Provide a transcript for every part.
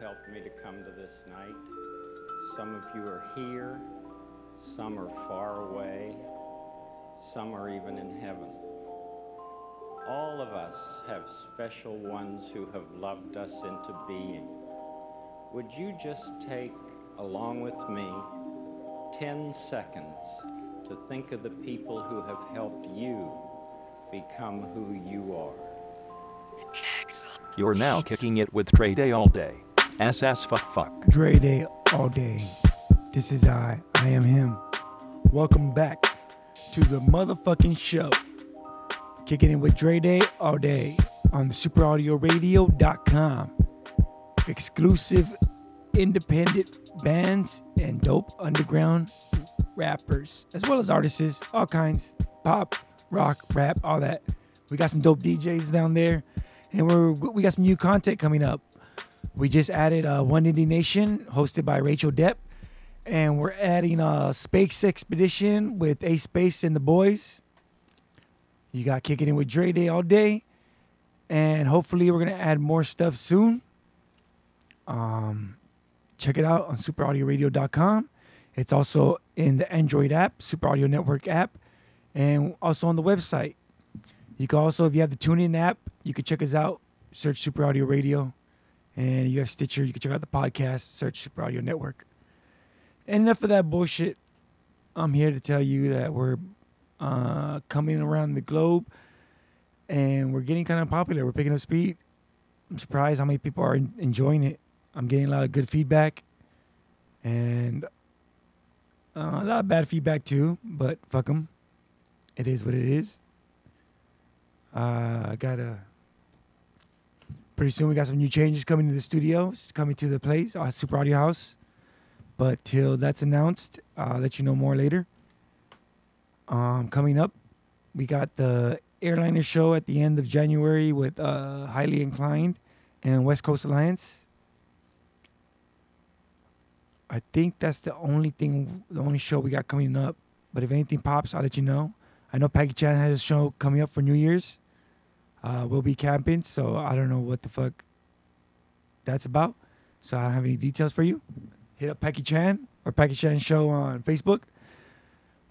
helped me to come to this night. Some of you are here, some are far away, some are even in heaven. All of us have special ones who have loved us into being. Would you just take, along with me, 10 seconds to think of the people who have helped you become who you are? You're now kicking it with Dre Day all day. Ass fuck fuck. Dre Day all day. This is I. I am him. Welcome back to the motherfucking show. Kicking in with Dre Day all day on the superaudioradio.com. Exclusive independent bands and dope underground rappers, as well as artists, all kinds. Pop, rock, rap, all that. We got some dope DJs down there. And we're we got some new content coming up. We just added uh, One Indie Nation, hosted by Rachel Depp, and we're adding a Space Expedition with A Space and the Boys. You got kicking in with Dre Day all day, and hopefully we're gonna add more stuff soon. Um, check it out on superaudioradio.com. It's also in the Android app, Super Audio Network app, and also on the website. You can also, if you have the TuneIn app, you can check us out. Search Super Audio Radio. And you have Stitcher, you can check out the podcast. Search Super Audio Network. And enough of that bullshit. I'm here to tell you that we're uh, coming around the globe and we're getting kind of popular. We're picking up speed. I'm surprised how many people are en- enjoying it. I'm getting a lot of good feedback and uh, a lot of bad feedback too, but fuck them. It is what it is. Uh, I got a. Pretty soon we got some new changes coming to the studio. Coming to the place, uh, Super Audio House. But till that's announced, I'll let you know more later. Um, coming up, we got the airliner show at the end of January with uh, Highly Inclined and West Coast Alliance. I think that's the only thing, the only show we got coming up. But if anything pops, I'll let you know. I know Peggy Chan has a show coming up for New Year's. Uh, we'll be camping, so I don't know what the fuck that's about. So I don't have any details for you. Hit up Peggy Chan or Peggy Chan Show on Facebook.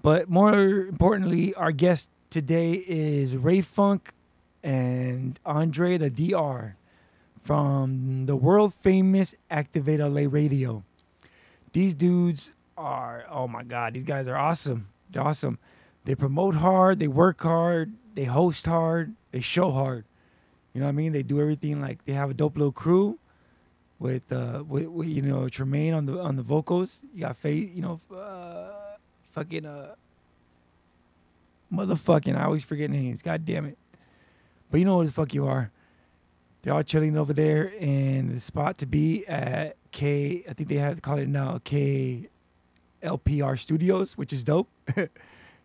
But more importantly, our guest today is Ray Funk and Andre the DR from the world famous Activate LA Radio. These dudes are, oh my God, these guys are awesome. They're awesome. They promote hard, they work hard, they host hard, they show hard. You know what I mean? They do everything like they have a dope little crew with uh with, with you know Tremaine on the on the vocals. You got Faith, you know, uh, fucking uh motherfucking I always forget names. God damn it. But you know what the fuck you are. They're all chilling over there in the spot to be at K I think they have to call it now K LPR Studios, which is dope.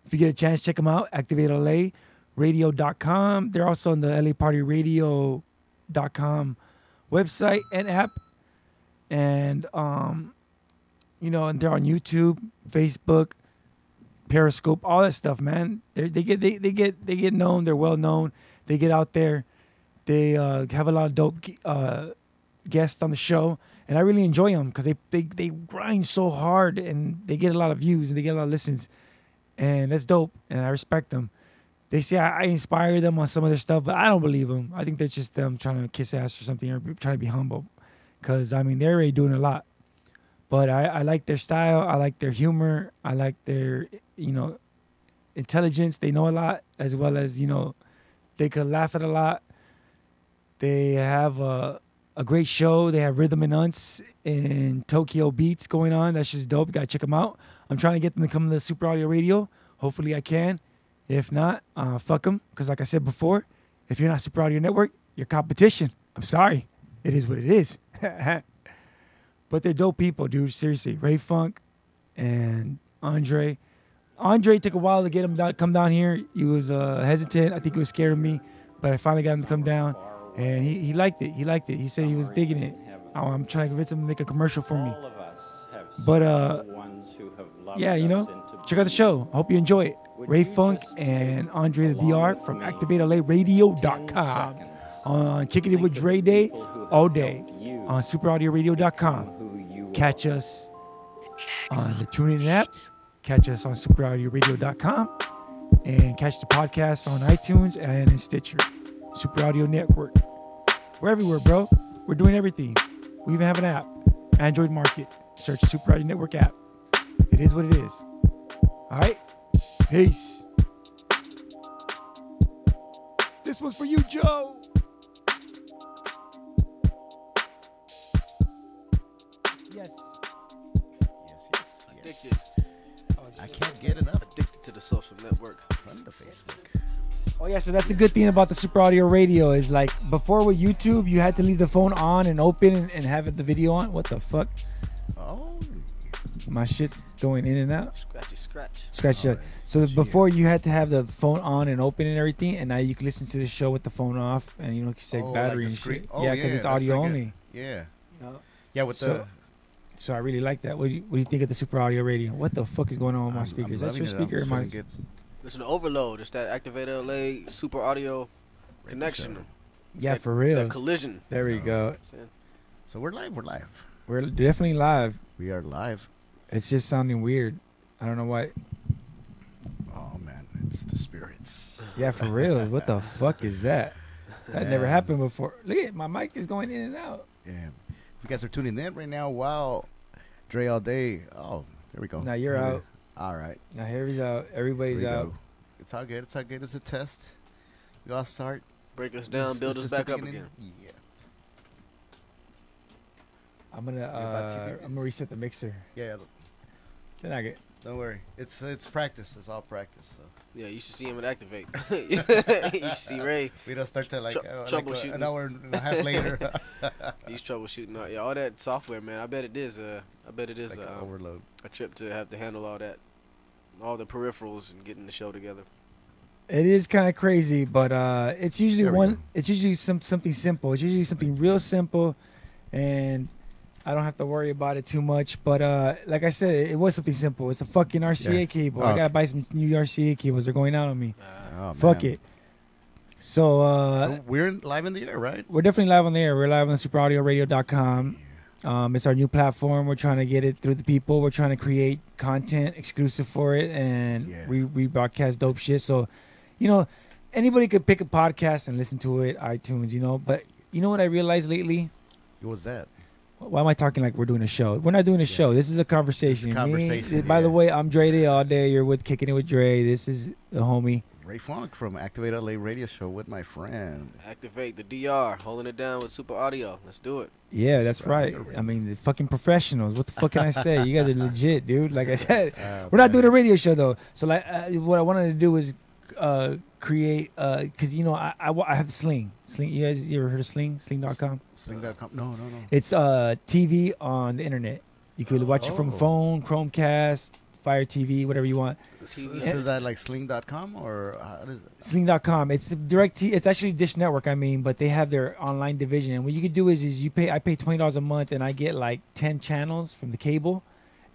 if you get a chance, check them out. Activate LA radio.com. They're also on the LA Party Radio.com website and app. And um, you know, and they're on YouTube, Facebook, Periscope, all that stuff, man. They they get they, they get they get known, they're well known. They get out there. They uh, have a lot of dope uh, guests on the show, and I really enjoy them because they, they they grind so hard and they get a lot of views and they get a lot of listens, and that's dope. And I respect them they say I, I inspire them on some of their stuff, but I don't believe them. I think that's just them trying to kiss ass or something or trying to be humble. Because, I mean, they're already doing a lot. But I, I like their style. I like their humor. I like their, you know, intelligence. They know a lot, as well as, you know, they could laugh at a lot. They have a, a great show. They have Rhythm and Unts and Tokyo Beats going on. That's just dope. You got to check them out. I'm trying to get them to come to the Super Audio Radio. Hopefully I can. If not, uh, fuck them. Because like I said before, if you're not Super Audio Network, you're competition. I'm sorry. It is what it is. but they're dope people, dude. Seriously. Ray Funk and Andre. Andre took a while to get him to come down here. He was uh, hesitant. I think he was scared of me. But I finally got him to come down. And he, he liked it. He liked it. He said he was digging it. Oh, I'm trying to convince him to make a commercial for me. But uh, yeah, you know, check out the show. I hope you enjoy it. Ray Funk and Andre the DR from ActivateLARadio.com on Kicking It with Dre Day all day. on superaudioradio.com. Catch us on the TuneIn app. Catch us on superaudioradio.com. And catch the podcast on iTunes and in Stitcher. Super Audio Network. We're everywhere, bro. We're doing everything. We even have an app. Android Market. Search Super Audio Network app. It is what it is. All right? Peace. This one's for you, Joe. Yes. Yes, yes, yes. Addicted. I can't get enough Addicted to the social network. from the Facebook. Oh yeah, so that's a good thing about the Super Audio Radio is like before with YouTube, you had to leave the phone on and open and, and have it, the video on. What the fuck? Oh, My shit's going in and out. Scratchy scratch. Scratch Oh, that. So before you had to have the phone on and open and everything, and now you can listen to the show with the phone off, and you know, you can save Oh, battery the and screen- shit. oh, yeah, because yeah, it's audio only. yeah, You know? yeah. With So- the So I really like that. What do you What do you think of the Super Audio Radio? What the fuck is going on with my I'm- I'm speakers? That's your it. I'm speaker. or my feeling good. an Overload. It's that Activator LA super audio connection. show. yeah, That- for real. That collision. There we go. So we're live. We're live. We're definitely live. We are live. It's just sounding weird. I don't know why. Oh man, it's the spirits. Yeah, for real. What the fuck is that? That never Yeah. happened before. Look at my mic is going in and out. Yeah. If you guys are tuning in right now, wow, Dre all day. Oh, there we go. Now you're Maybe- out. All right. Now here's out. Here Everybody's out. go. It's all good. It's all good. It's a test. We all start. break us down, this build us back up again. Yeah. I'm gonna about to uh, I'm gonna reset the mixer. Yeah. Then I get. Don't worry. It's it's practice. It's all practice. So Yeah, you should see him at Activate. you should see Ray. we don't start to like, Trou- uh, like uh, troubleshooting. an hour and a half later. He's troubleshooting. Out. Yeah, all that software, man. I bet it is. Uh, I bet it is like uh, overload. A trip to have to handle all that, all the peripherals and getting the show together. It is kind of crazy, but uh, it's usually There one. go. It's usually some something simple. It's usually something real simple, and I don't have to worry about it too much. But uh, like I said, it, it was something simple. It's a fucking RCA Yeah. cable. Oh, I gotta buy some new RCA cables. They're going out on me. Oh, Fuck man. it. So, uh, So we're live in the air, right? we're definitely live on the air. We're live on superaudioradio.com. Um, it's our new platform. We're trying to get it through the people. We're trying to create content exclusive for it, and Yeah. we we broadcast dope shit. So, you know, anybody could pick a podcast and listen to it, iTunes. You know, but you know what I realized lately? What was that? Why am I talking like we're doing a show? We're not doing a show. This is a conversation. Me- conversation, by the way, I'm Dre Day all day. You're with Kicking It with Dre. This is the homie. Ray Funk from Activate LA Radio Show with my friend. Activate the DR, holding it down with super audio. Let's do it. Yeah, that's right. Super I mean, the fucking professionals. What the fuck can I say? You guys are legit, dude. Like I said, Uh, we're not doing a radio show though. So like, uh, what I wanted to do was uh, create, uh, cause you know, I, I I have Sling. Sling. You guys, you ever heard of Sling? Sling.com. Sling.com. No, no, no. It's uh TV on the internet. You could watch it from Oh. phone, Chromecast, Fire TV, whatever you want. So, TV. so is that like Sling.com or how does it? Sling.com. It's direct. T- it's actually Dish Network. I mean, but they have their online division. And what you could do is, is you pay. I pay twenty dollars a month, and I get like ten channels from the cable.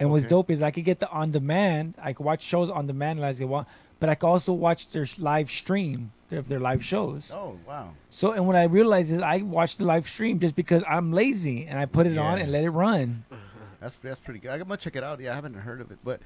And what's dope is I could get the on demand. I could watch shows on demand as I want, but I could also watch their live stream of their live shows. Oh, wow. So, and what I realized is I watch the live stream just because I'm lazy, and I put it on and let it run. Uh-huh. That's that's pretty good. I'm gonna check it out. Yeah, I haven't heard of it, but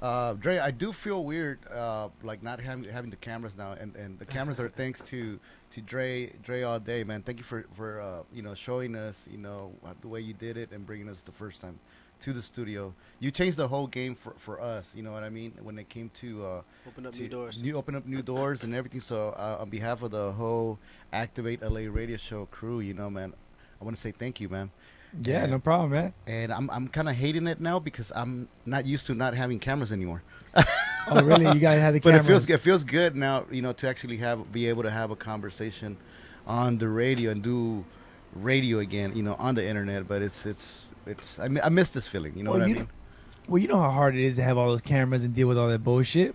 uh, Dre, I do feel weird, uh, like not having having the cameras now, and, and the cameras are thanks to to Dre Dre all day, man. Thank you for for uh, you know showing us you know the way you did it and bringing us the first time to the studio. You changed the whole game for for us. You know what I mean? When it came to uh, Open up to new doors. You open up new doors and everything. So uh, on behalf of the whole Activate LA Radio Show crew, you know, man, I want to say thank you, man. Yeah, Yeah. no problem, man. And I'm I'm kind of hating it now because I'm not used to not having cameras anymore. Oh, really? You guys have the camera. But it feels it feels good now, you know, to actually have be able to have a conversation on the radio and do radio again, you know, on the internet. But it's it's it's I, I miss this feeling. You know Well, what you I mean? Well, you know how hard it is to have all those cameras and deal with all that bullshit.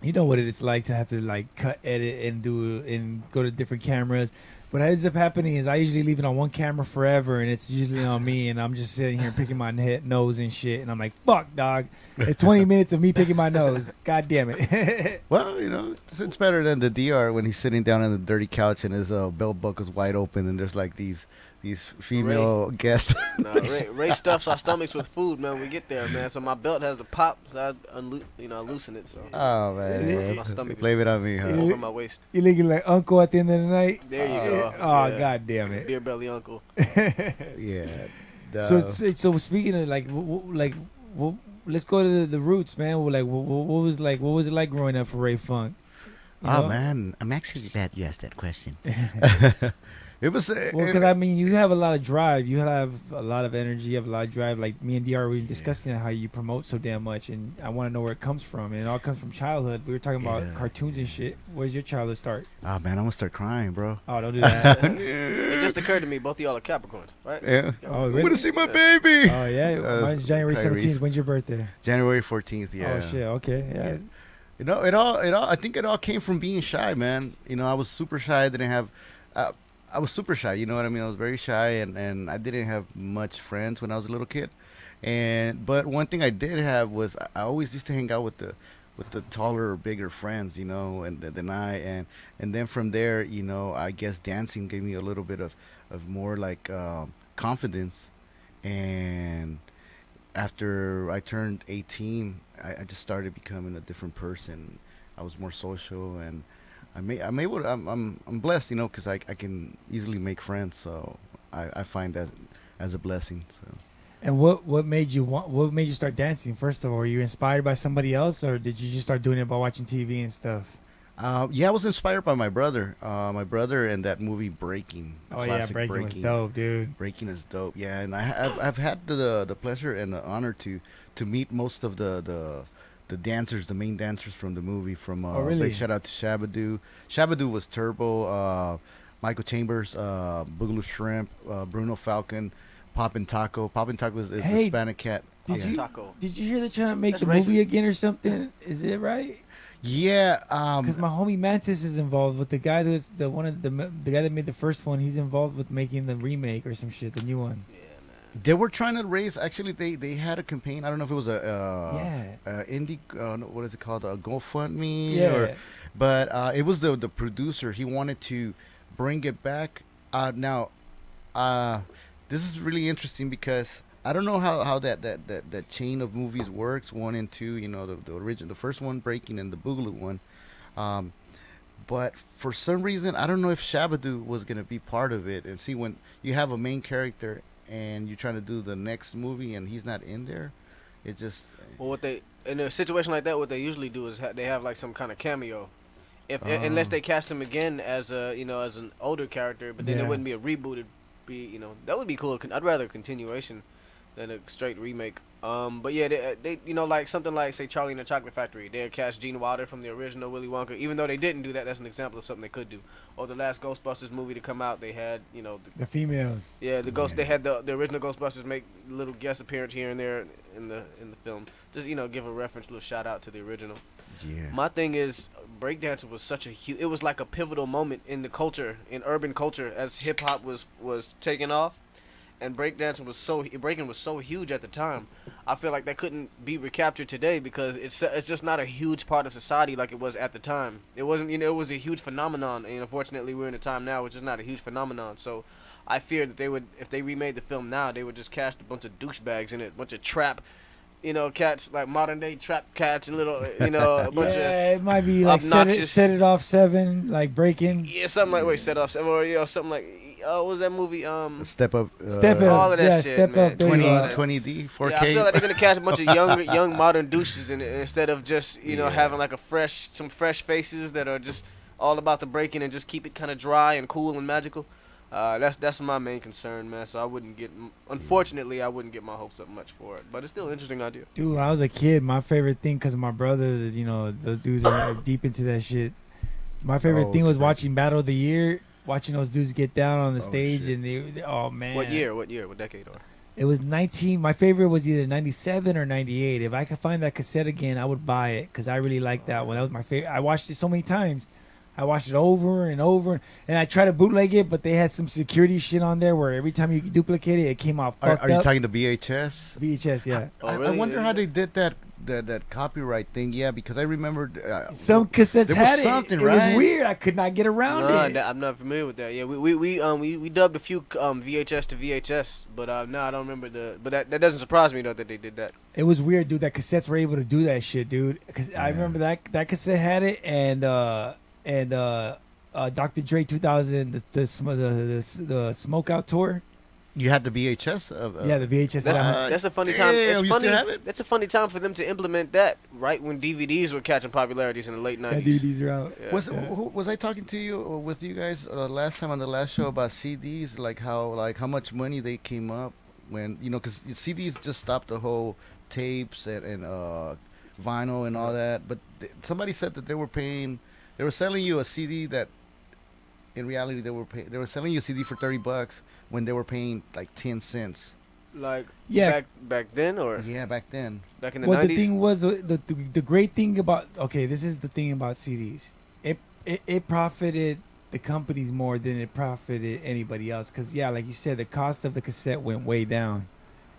You know what it's like to have to like cut, edit, and do and go to different cameras. What ends up happening is I usually leave it on one camera forever, and it's usually on me, and I'm just sitting here picking my head, nose and shit, and I'm like, "Fuck, dog!" It's 20 minutes of me picking my nose. God damn it! Well, you know, it's, it's better than the DR when he's sitting down on the dirty couch and his uh, belt buckle's wide open, and there's like these these female guests. Nah, Ray, Ray stuffs our stomachs with food, man. We get there, man. So my belt has to pop, so I unlo- you know, loosen it. So oh man, My stomach blame it on me, huh? over my waist. you looking like Uncle at the end of the night. There you go. Oh Yeah. god damn it! Beer belly uncle. Yeah. So Duh. so, so speaking of like w- w- like w- let's go to the, the roots, man. Well, Like what, what was like what was it like growing up for Ray Funk? You oh know? man, I'm actually glad you asked that question. it was. Uh, Well, because I mean, you have a lot of drive. You have a lot of energy. You have a lot of drive. Like me and Dr. we were discussing how you promote so damn much, and I want to know where it comes from. And it all comes from childhood. We were talking about Yeah. cartoons and shit. Where's your childhood start? oh man, I'm gonna start crying, bro. Oh, don't do that. It just occurred to me, both of y'all are Capricorns, right? Yeah. Oh, I'm gonna see my baby. oh yeah, Uh, mine's January seventeenth. When's your birthday? January 14th. Yeah. Oh shit. Okay. Yeah. You know, it all, it all. I think it all came from being shy, man. You know, I was super shy. I didn't have, uh, I was super shy. You know what I mean? I was very shy, and and I didn't have much friends when I was a little kid. And but one thing I did have was I- always used to hang out with the, with the taller or bigger friends, you know, and than I and and then from there, you know, I guess dancing gave me a little bit of of more like um, confidence, and after I turned 18, I, I just started becoming a different person. I was more social, and I may I'm able to, I'm I'm I'm blessed, you know, because I I can easily make friends. So I I find that as a blessing. So And what what made you want? What made you start dancing? First of all, were you inspired by somebody else, or did you just start doing it by watching TV and stuff? uh, yeah, I was inspired by my brother. Uh, my brother and that movie Breaking. Oh yeah, classic breaking, was dope, dude. Breaking is dope. Yeah, and I, have I've had the the pleasure and the honor to to meet most of the the the dancers, the main dancers from the movie. From uh, Oh, really? big shout out to Shabba-Doo. Shabba-Doo was Turbo. Uh, Michael Chambers, uh, Boogaloo Shrimp, uh, Bruno Falcon, Poppin' Taco. Poppin' Taco is, is Hey, the Hispanic cat. did you- Taco. Did you hear they're trying to make That's the movie again or something? Is it right? Yeah. Um, Because my homie Mantis is involved with the guy that's the one of the the guy that made the first one. He's involved with making the remake or some shit, the new one. Yeah, man. They were trying to raise. Actually, they they had a campaign. I don't know if it was a uh, yeah, uh, indie. Uh, what is it called? A GoFundMe. yeah. Or, but uh, it was the the producer. He wanted to bring it back. Uh, now, uh, this is really interesting because I don't know how, how that, that, that, that chain of movies works. One and two, you know, the the original, the first one breaking and the Boogaloo one. Um, but for some reason, I don't know if Shabba-Doo was gonna be part of it. And see, when you have a main character and you're trying to do the next movie and he's not in there, it just Well, what they in a situation like that, what they usually do is ha- they have like some kind of cameo. If Oh. unless they oh. cast him again as a you know as an older character, but then Yeah. it wouldn't be a rebooted. Be you know that would be cool. I'd rather a continuation than a straight remake. Um, but yeah, they, they you know like something like say Charlie and the Chocolate Factory. They cast Gene Wilder from the original Willy Wonka. Even though they didn't do that, that's an example of something they could do. Or the last Ghostbusters movie to come out, they had you know the The females. yeah, the ghost. Yeah. They had the the original Ghostbusters make little guest appearance here and there in the in the film. Just you know, give a reference, little shout out to the original. yeah. My thing is, breakdancing was such a huge. It was like a pivotal moment in the culture, in urban culture, as hip hop was was taking off, and breakdancing was so breaking was so huge at the time. I feel like that couldn't be recaptured today because it's it's just not a huge part of society like it was at the time. It wasn't you know it was a huge phenomenon, and unfortunately we're in a time now which is not a huge phenomenon. So. I fear that they would, if they remade the film now, they would just cast a bunch of douchebags in it, a bunch of trap, you know, cats like modern day trap cats and little, you know, a bunch of yeah, it might be like set it, obnoxious- set it off seven, like breaking. Yeah, something like wait, set off, seven, or you know, something like oh, what was that movie? Um, Step up. Uh, Step up, All of that yeah, shit, step man. up. 20, you All go. that- 20D, 4K. yeah, I feel like they're gonna catch a bunch of young, young modern douches in it instead of just you know Yeah. having like a fresh, some fresh faces that are just all about the breaking and just keep it kind of dry and cool and magical. Uh, that's that's my main concern, man. So I wouldn't get, unfortunately, I wouldn't get my hopes up much for it. But it's still an interesting idea. Dude, I was a kid, my favorite thing, because my brother, you know, those dudes are deep into that shit. My favorite Oh, thing was crazy. watching Battle of the Year, watching those dudes get down on the Oh, stage, shit. and they, they- oh man, What year? What year? What decade? Or It was 19. My favorite was either 97 or 98. If I could find that cassette again, I would buy it because I really liked that one. That was my favorite. I watched it so many times. I watched it over and over, and I tried to bootleg it, but they had some security shit on there where every time you duplicate it, it came out Are, fucked are you up. talking to VHS? VHS, yeah. Oh, I, I really? wonder how they did that that that copyright thing. Yeah, because I remembered uh, Some cassettes there was had it. something, it right? was weird. I could not get around No, it. that- I'm not familiar with that. Yeah, we, we, we um we, we dubbed a few um VHS to VHS, but uh no, I don't remember the. But that, that doesn't surprise me though that they did that. It was weird, dude. That cassettes were able to do that shit, dude. Because I remember that that cassette had it, and uh and uh, uh Dr. Dre 2000, the the sm- the, the, the Smoke Out tour. you had the VHS of. Uh, yeah, the VHS. That's, Uh, that's a funny time. damn, It's you funny. still have it? That's a funny time for them to implement that right when DVDs were catching popularities in the late that nineties. DVDs are out. Yeah. Was Yeah. who, was I talking to you or with you guys uh, last time on the last show about CDs? Like how like how much money they came up when you know because CDs just stopped the whole tapes and, and uh, vinyl and all that. But th- somebody said that they were paying, they were selling you a CD that, in reality, they were pay- they were selling you a CD for thirty bucks when they were paying like ten cents. Like Yeah. back back then or Yeah, back then. back in the Well, the thing was uh, the, the the great thing about okay, this is the thing about CDs. It it, it profited the companies more than it profited anybody else. Because yeah, like you said, the cost of the cassette went way down.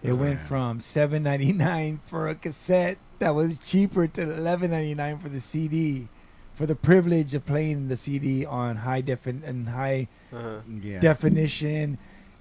It went Yeah. from seven ninety nine for a cassette that was cheaper to eleven ninety nine for the CD, for the privilege of playing the CD on high defin and high uh-huh. Yeah. definition,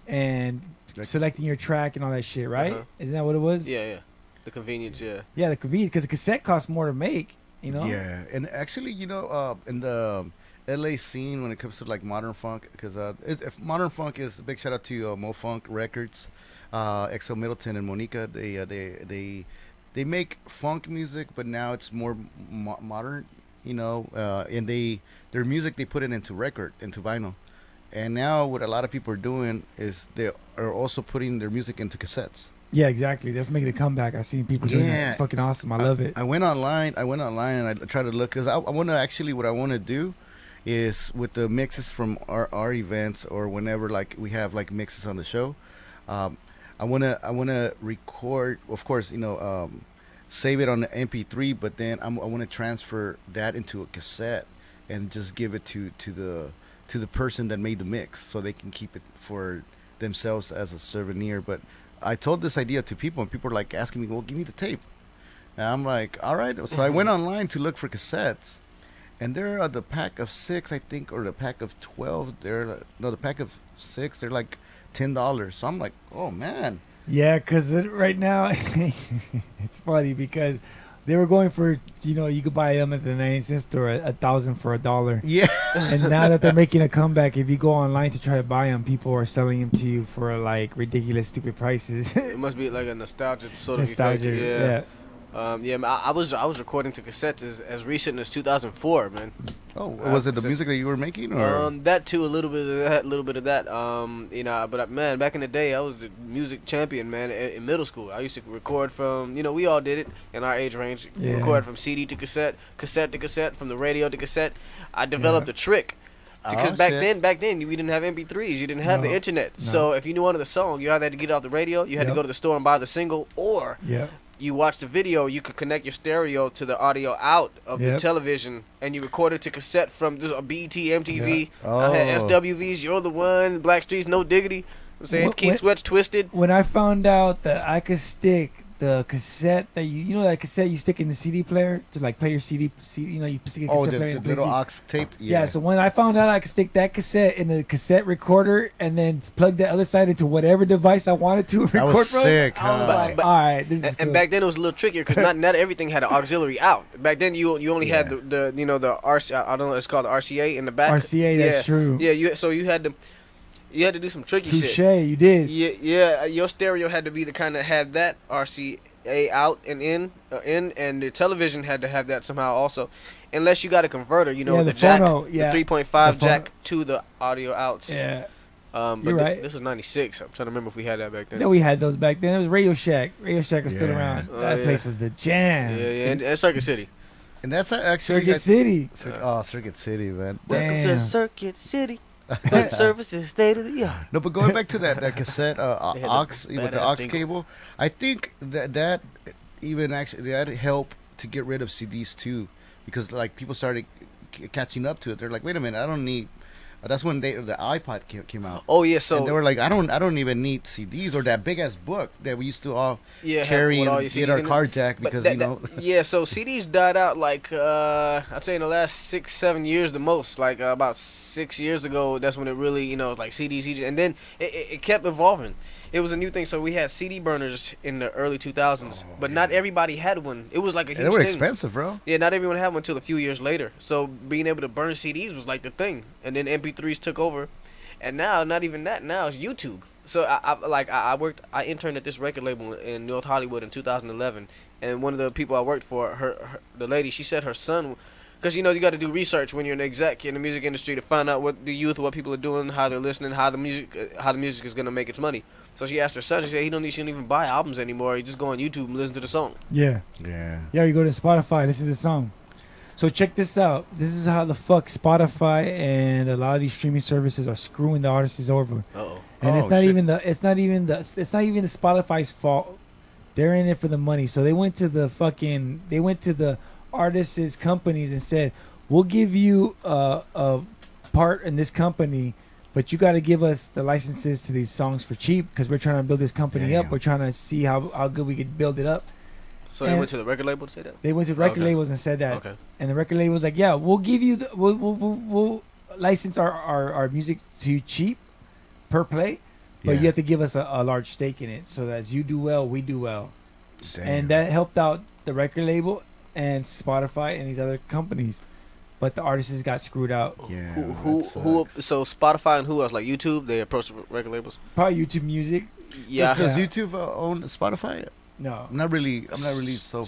and Like- selecting your track and all that shit. Right? Uh-huh. Isn't that what it was? Yeah, yeah. The convenience, yeah. Yeah, the convenience because the cassette costs more to make. You know. Yeah, and actually, you know, uh, in the um, LA scene when it comes to like modern funk, because uh, if modern funk is a big shout out to uh, Mo Funk Records, uh, XL Middleton and Moniquea. They uh, they they they make funk music, but now it's more mo- modern, you know. Uh, and they their music they put it into record, into vinyl. And now what a lot of people are doing is they are also putting their music into cassettes. Yeah, exactly. That's making a comeback. I've seen people doing that. It's fucking awesome. I love it. I went online. I went online and I tried to look because I, I want to actually what I want to do is with the mixes from our, our events or whenever like we have like mixes on the show. Um, I want to I want to record. Of course, you know, um, save it on the MP3, but then I'm, I want to transfer that into a cassette and just give it to to the to the person that made the mix so they can keep it for themselves as a souvenir. But I told this idea to people and people are like asking me, "Well, give me the tape." And I'm like, "All right." So I went online to look for cassettes, and there are the pack of six, I think, or the pack of twelve. They're no, the pack of six. They're like ten dollars. So I'm like, "Oh man." Yeah, because right now it's funny because they were going for you know you could buy them at the 99 cent store a, a thousand for a dollar, Yeah. and now that they're making a comeback, if you go online to try to buy them, people are selling them to you for like ridiculous, stupid prices. It must be like a nostalgic sort of Nostalgia, yeah. Yeah. Um, yeah, man, I, I was I was recording to cassettes as, as recent as 2004, man. Oh, was it the music that you were making, or Um, that too, a little bit of that, a little bit of that. Um, you know, but uh, man, back in the day, I was the music champion, man. In, in middle school, I used to record from, you know, we all did it in our age range. Yeah. Record from CD to cassette, cassette to cassette, from the radio to cassette. I developed a trick. Because Oh, back shit. then, back then, we didn't have MP3s. You didn't have the internet. No. So if you knew wanted the song, you either had to get it off the radio, you had Yep. to go to the store and buy the single, or yeah, you watch the video, you could connect your stereo to the audio out of the television, and you record it to cassette from this uh, a BET, MTV. Oh, I had Oh. SWVs, You're the One, Blackstreet's, No Diggity. I'm saying Wh- Keith when- Sweat's Twisted. when I found out that I could stick the cassette that you you know that cassette you stick in the CD player to like play your CD, CD you know you stick a oh, the, player the and play little CD. aux tape? Yeah. so when I found out I could stick that cassette in the cassette recorder and then plug the other side into whatever device I wanted to record was from, sick, I was huh? like, But- all right, this is And, cool. and back then it was a little trickier because not not everything had an auxiliary out. Back then you you only had the, the you know the RC I don't know it's called the RCA in the back. RCA, yeah, that's true. Yeah, you so you had to you had to do some tricky Touche, shit. you did. Yeah, yeah. Your stereo had to be the kind that had that RCA out and in, uh, in, and the television had to have that somehow also, unless you got a converter, you know, Yeah, the, the jack, phono, yeah. the three point five phono- jack to the audio outs. Yeah. Um, but You're thi- right. this was '96. I'm trying to remember if we had that back then. Then we had those back then. It was Radio Shack. Radio Shack was still around. Oh, that yeah. place was the jam. yeah, yeah, and, and Circuit City. and that's actually Circuit I- City. Cir- oh, Circuit City, man. Damn. Welcome to Circuit City. Good service is state of the art. No, but going back to that, that cassette uh, They had aux the with the badass aux cable, I think that that even actually that helped to get rid of CDs too, because like people started c- catching up to it. They're like, wait a minute, I don't need. Uh, that's when they the iPod came, came out. Oh yeah, so and they were like, I don't, I don't even need CDs or that big ass book that we used to all yeah, carry with all and get our car jack because that- you know. that- yeah, so CDs died out like uh, I'd say in the last six, seven years the most. Like uh, about six years ago, that's when it really, you know, like CDs, CDs and then it, it, it kept evolving. It was a new thing. So we had CD burners in the early 2000s, but not everybody had one. It was like a huge And they were thing. expensive, bro. Yeah, not everyone had one until a few years later. So being able to burn CDs was like the thing, and then MP3s took over, and now not even that. Now it's YouTube. So I, I like I, I worked, I interned at this record label in North Hollywood in 2011, and one of the people I worked for, her, her the lady, she said her son, because you know you got to do research when you're an exec in the music industry to find out what the youth, what people are doing, how they're listening, how the music, how the music is gonna make its money. So she asked her son. She said he don't, he shouldn't even buy albums anymore. He just go on YouTube and listen to the song. Yeah. Yeah. Yeah, you go to Spotify. This is the song. So check this out. This is how the fuck Spotify and a lot of these streaming services are screwing the artists over. Uh oh. And it's Oh, not shit. even the it's not even the it's not even the Spotify's fault. They're in it for the money. So they went to the fucking they went to the artists' companies and said, "We'll give you a, a part in this company, but you got to give us the licenses to these songs for cheap because we're trying to build this company up. We're trying to see how how good we could build it up." So they went to the record label to say that. They went to record Okay. labels and said that, Okay. and the record label was like, "Yeah, we'll give you the we'll we'll, we'll, we'll license our, our our music to you cheap per play, but Yeah. you have to give us a, a large stake in it, so that as you do well, we do well." Damn. And that helped out the record label and Spotify and these other companies, but the artists got screwed out. Yeah. who who who? So Spotify and who else? Like YouTube, they approach record labels. Probably YouTube Music. Yeah. Does, does Yeah. YouTube uh, own Spotify? No, I'm not really. I'm not really so.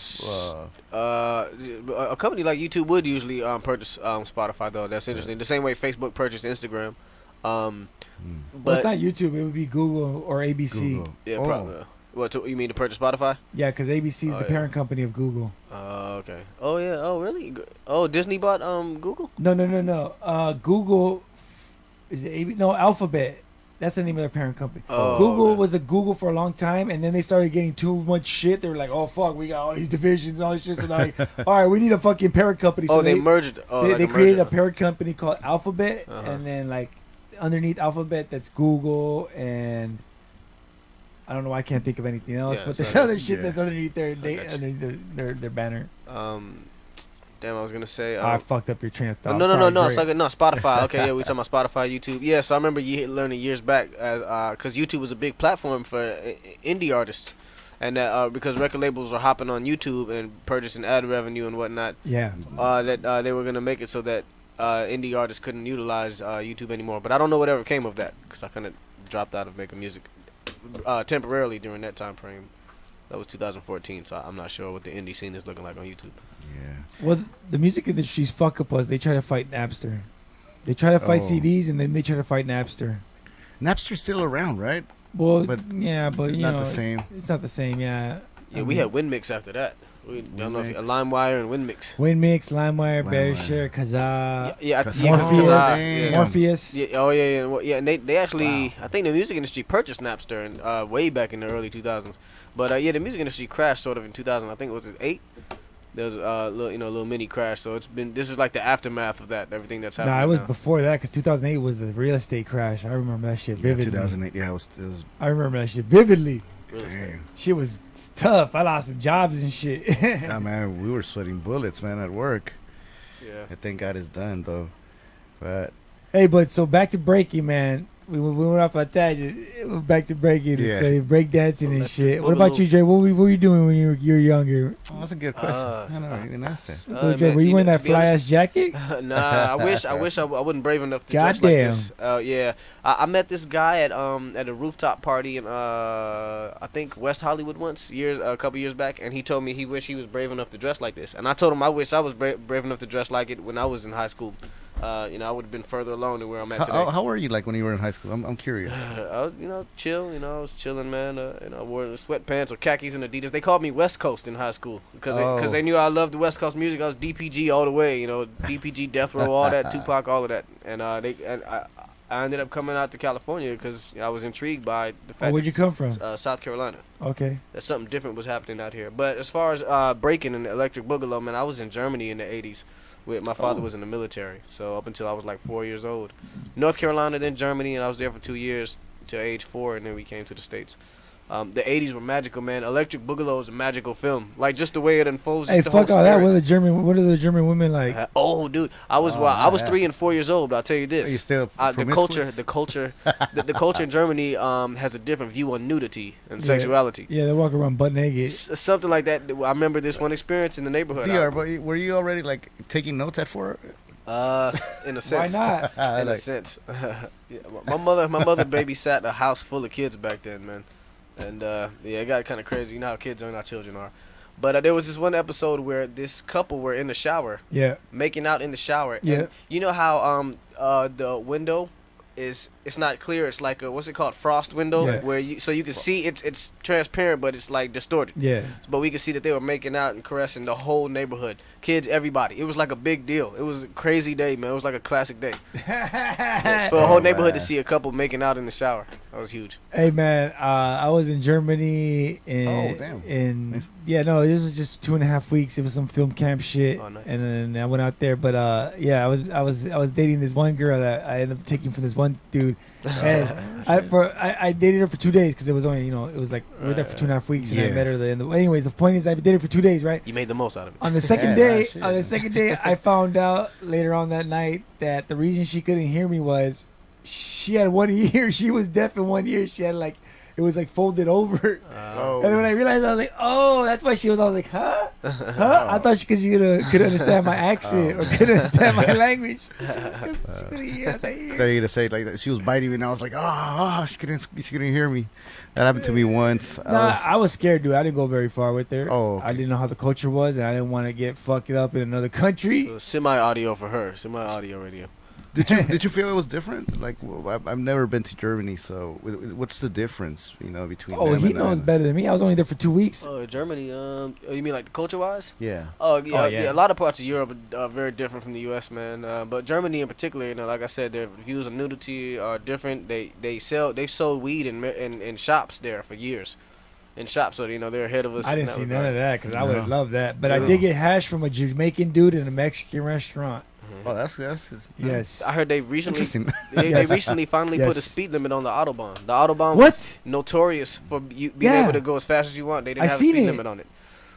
Uh, Uh, a company like YouTube would usually um, purchase um, Spotify though. That's interesting. The same way Facebook purchased Instagram. Um, hmm, but well, it's not YouTube. It would be Google or ABC. Google. yeah, Oh. probably. What to, you mean to purchase Spotify? Yeah, because ABC is Oh, the yeah. parent company of Google. Uh, okay. Oh yeah. Oh really? Oh Disney bought um Google. No, no, no, no. Uh, Google f- is it AB? No, Alphabet. That's the name of their parent company. Oh, Google okay. was a Google for a long time, and then they started getting too much shit. They were like, "Oh fuck, we got all these divisions, and all this shit." So like, all right, we need a fucking parent company. So oh, they, they merged. Oh, they, like they a created a parent company called Alphabet, Uh-huh. and then like underneath Alphabet, that's Google, and I don't know. why I can't think of anything else, Yeah, but there's so- other shit yeah. that's underneath their they, got you. underneath their, their their banner. Um, damn, I was gonna say. I Um, fucked up your train of Oh, thought. no, no, no, Sorry, no, it's like, no, Spotify. Okay, yeah, we talking about Spotify, YouTube. Yeah, so I remember you learning years back, because uh 'cause YouTube was a big platform for uh, indie artists, and that uh, because record labels are hopping on YouTube and purchasing ad revenue and whatnot, Yeah, uh, that uh, they were gonna make it so that uh, indie artists couldn't utilize uh, YouTube anymore. But I don't know whatever came of that, because I kind of dropped out of making music uh, temporarily during that time frame. That was 2014, so I'm not sure what the indie scene is looking like on YouTube. yeah. Well, the music industry's fuck up us. They try to fight Napster. They try to fight Oh. CDs, and then they try to fight Napster. Napster's still around, right? Well, But yeah, but you Not know, the same. it's not the same. Yeah. Yeah, I we mean, had WinMX after that. We don't know if you, WinMX. LimeWire and WinMX. WinMX, LimeWire, LimeWire. Bearshare, Kazaa, yeah, yeah, I- Cause- Morpheus, uh, yeah. Morpheus. Yeah, oh yeah, yeah, well, yeah. And they they actually, Wow. I think the music industry purchased Napster and uh, way back in the early 2000s. But uh, yeah, the music industry crashed sort of in 2000. I think it was it eight. There was a uh, little, you know, a little mini crash. So it's been this is like the aftermath of that. Everything that's happening. Nah, it was now. before that because 2008 was the real estate crash. I remember that shit Yeah, vividly. 2008. Yeah, it was. It was I remember that shit vividly. Real damn. Shit was tough. I lost some jobs and shit. yeah, man, we were sweating bullets, man, at work. Yeah. I thank God it's done though. But hey, but so back to breaking, man. We, we went off a tangent. We're Back to breaking, Yeah. so break dancing and Electric shit. What about Boogaloo. you, Dre? What were, what were you doing when you were, you were younger? oh, that's a good question. Uh, I know you didn't ask that. Uh, Dre, man, were you you wearing that to be fly honest- ass jacket? nah, I wish I wish I, w- I wasn't brave enough to dress like Goddamn. this. Uh, yeah, I, I met this guy at um at a rooftop party in uh I think West Hollywood once years a couple years back, and he told me he wished he was brave enough to dress like this, and I told him I wish I was bra- brave enough to dress like it when I was in high school. Uh, you know, I would have been further along than where I'm at How, today. how, how were you like when you were in high school? I'm, I'm curious. I was, you know, chill. You know, I was chilling, man. Uh, you know, I wore sweatpants or khakis and Adidas. They called me West Coast in high school because they, Oh. cause they knew I loved the West Coast music. I was DPG all the way. You know, DPG, Death Row, all that, Tupac, all of that. And uh, they and I, I ended up coming out to California because I was intrigued by the Or fact where'd you come from? uh, South Carolina Okay. that something different was happening out here. But as far as uh, breaking and electric boogaloo, man, I was in Germany in the '80s. With my father Oh. was in the military, so up until I was like four years old, North Carolina, then Germany, and I was there for two years till age four, and then we came to the states. Um, the '80s were magical, man. Electric Boogaloo is a magical film. Like just the way it unfolds. Hey, the fuck all that. What are the German? What are the German women like? Uh, Oh, dude, I was Oh, well, I was yeah. three and four years old. But I'll tell you Are you this: still uh, the culture, the culture, the, the culture in Germany um, has a different view on nudity and Yeah. sexuality. Yeah, they walk around butt naked. S- something like that. I remember this one experience in the neighborhood. I- DR, but were you already like taking notes at four? Uh, in a sense. Why sense. not? In a sense. yeah, my mother, my mother babysat a house full of kids back then, man. And uh, yeah, it got kind of crazy. You know how kids are and how children are. But uh, there was this one episode where this couple were in the shower, Yeah. making out in the shower. Yeah. And you know how um uh the window is it's not clear. It's like a what's it called frost window Yeah. where you so you can see it's it's transparent but it's like distorted. Yeah. But we could see that they were making out and caressing the whole neighborhood, kids, everybody. It was like a big deal. It was a crazy day, man. It was like a classic day for a whole neighborhood to see a couple making out in the shower. That was huge. Hey man, uh, I was in Germany in Oh, damn. in Nice. yeah no this was just two and a half weeks. It was some film camp shit, Oh, nice. and then I went out there. But uh, yeah, I was I was I was dating this one girl that I ended up taking from this one dude, and I for I, I dated her for two days because it was only you know it was like we were there for two and a half weeks, and I Yeah. met her. The end. Anyways, the point is I dated her for two days, right? You made the most out of it. On the second Yeah, day, shit. on the second day, I found out later on that night that the reason she couldn't hear me was she had one ear. She was deaf in one ear. She had like it was like folded over. Oh. And then when I realized, I was like, oh, that's why she was. I was like, huh, huh? I thought she because she could could understand my accent or could understand my language. Just 'cause she couldn't hear that ear. They to say like that. She was biting me, and I was like, ah, she couldn't, she couldn't hear me. That happened to me once. I No, was- I was scared, dude. I didn't go very far with her. Oh, okay. I didn't know how the culture was, and I didn't want to get fucked up in another country. Semi audio for her. Semi audio radio. Did you did you feel it was different? Like w- I've, I've never been to Germany, so wh- wh- what's the difference? You know, between Oh, them he and- knows and- better than me. I was only there for two weeks. Oh, Germany. Um, oh, you mean like culture wise? Yeah. Oh yeah, Oh, yeah, yeah. A lot of parts of Europe are uh, very different from the U.S., man. Uh, but Germany in particular, you know, like I said, their views on nudity are different. They they sell they sold weed in in, in shops there for years, in shops. So you know they're ahead of us. I didn't see none of that because I would have loved that. But I did get hash from a Jamaican dude in a Mexican restaurant. Oh, that's that's Yes. I heard they recently interesting. they, Yes. they recently finally put a Yes. speed limit on the autobahn. The autobahn was What? notorious for you being Yeah. able to go as fast as you want. They didn't I have a seen speed it. limit on it.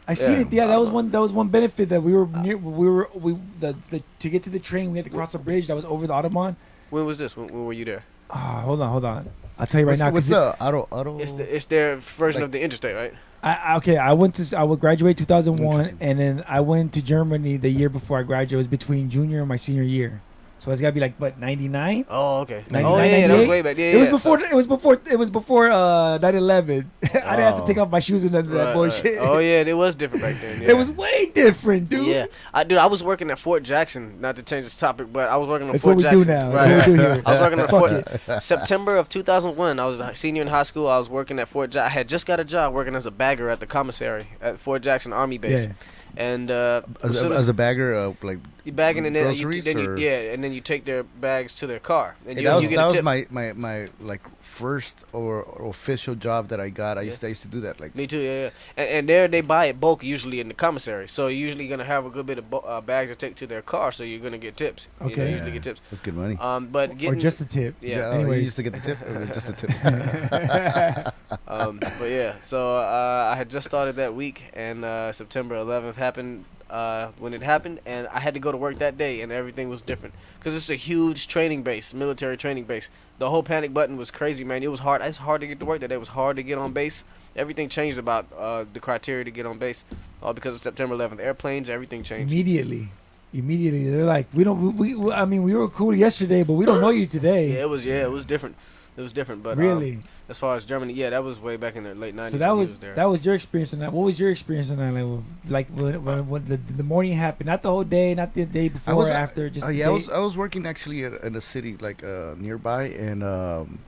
I seen it. Yeah, that was one. That was one benefit that we were near. We were we the, the to get to the train. We had to cross a bridge that was over the autobahn. When was this? When, when were you there? Ah, hold on, hold on. I'll tell you right what's now. what's 'cause it- the auto auto? It's the, it's their version Like- of the interstate, right? I, I- okay, I went to I would graduate 2001, and then I went to Germany the year before I graduated. It was between junior and my senior year, so it's got to be like what 99. Oh, okay. 99, oh, yeah, yeah, that was way back. Yeah, it was yeah, before. so- it was before. It was before uh 9/11. I didn't have to Oh. take off my shoes and none of that Right, right. bullshit. Oh yeah, it was different back then. Yeah. It was way different, dude. Yeah, I dude, I was working at Fort Jackson. Not to change this topic, but I was working at That's Fort what we do Jackson. now. That's what we do here. I was working at Fort September of 2001. I was a senior in high school. I was working at Fort. I had just got a job working as a bagger at the commissary at Fort Jackson Army Base. Yeah. And uh, as, as a, as a bagger, uh, like you bagging and then you, groceries, then you yeah, and then you take their bags to their car. And Hey, you, that was that was my, my my like first or, or official job that I got. I Yeah. used to, I used to do that. Like Me too, yeah, yeah. And, and there they buy it bulk usually in the commissary. So you're usually gonna have a good bit of bo- uh, bags to take to their car. So you're gonna get tips. You know, Okay. usually get tips. that's good money. Um, but getting, Or just a tip. yeah. oh, you used to get the tip. Just a tip. um, but yeah, so uh, I had just started that week, and uh, September 11th happened uh, when it happened, and I had to go to work that day, and everything was different because it's a huge training base, military training base. The whole panic button was crazy, man. It was hard. It's hard to get to work that day. It was hard to get on base. Everything changed about uh, the criteria to get on base, all because of September 11th. Airplanes, everything changed. Immediately, immediately they're like, we don't. We, we I mean, we were cool yesterday, but we don't know you today. Yeah, it was. Yeah, it was different. It was different, but um, really. as far as Germany, yeah, that was way back in the late 90s. So that when he was there. that was your experience in that. What was your experience in that? Like, when, when, when the the morning happened, not the whole day, not the day before, was, or uh, after. Just Oh the yeah, I was I was working actually at, in a city like uh, nearby, and um,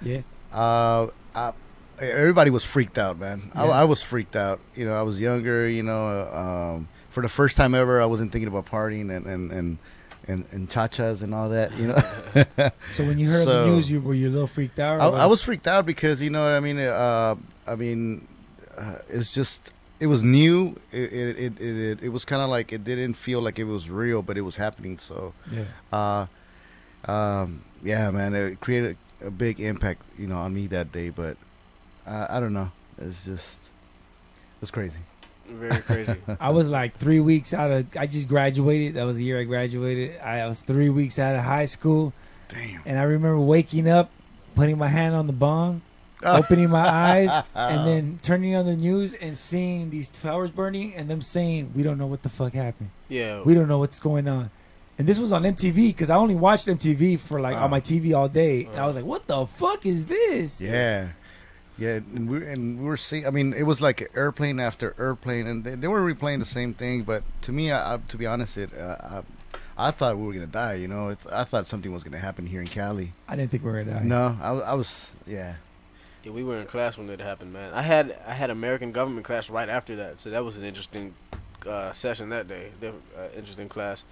yeah. uh, I, everybody was freaked out, man. Yeah. I, I was freaked out. You know, I was younger. You know, uh, um, for the first time ever, I wasn't thinking about partying and and and and, and chachas and all that. You know. So when you heard So- the news, you were you a little freaked out. I. I was freaked out because you know what I mean. Uh, I mean, uh, it's just it was new. It it it it, it was kind of like it didn't feel like it was real, but it was happening. So, Yeah. uh, um, yeah, man, it created a big impact, you know, on me that day. But uh, I don't know. It's just it was crazy. Very crazy. I was like three weeks out of. I just graduated. That was the year I graduated. I, I was three weeks out of high school, Damn. and I remember waking up, putting my hand on the bong, ah. opening my eyes, and then turning on the news and seeing these flowers burning, and them saying, "We don't know what the fuck happened. yeah. We don't know what's going on." And this was on MTV because I only watched MTV for like on ah. my TV all day, and I was like, "What the fuck is this?" Yeah. Yeah, and we and we were seeing. I mean, it was like airplane after airplane, and they, they were replaying the same thing. But to me, I, I, to be honest, it uh, I, I thought we were gonna die. You know, it's, I thought something was gonna happen here in Cali. I didn't think we were gonna die. No, I, I was. Yeah, Yeah, we were in class when it happened, man. I had I had American government class right after that, so that was an interesting uh, session that day. The, uh, interesting class.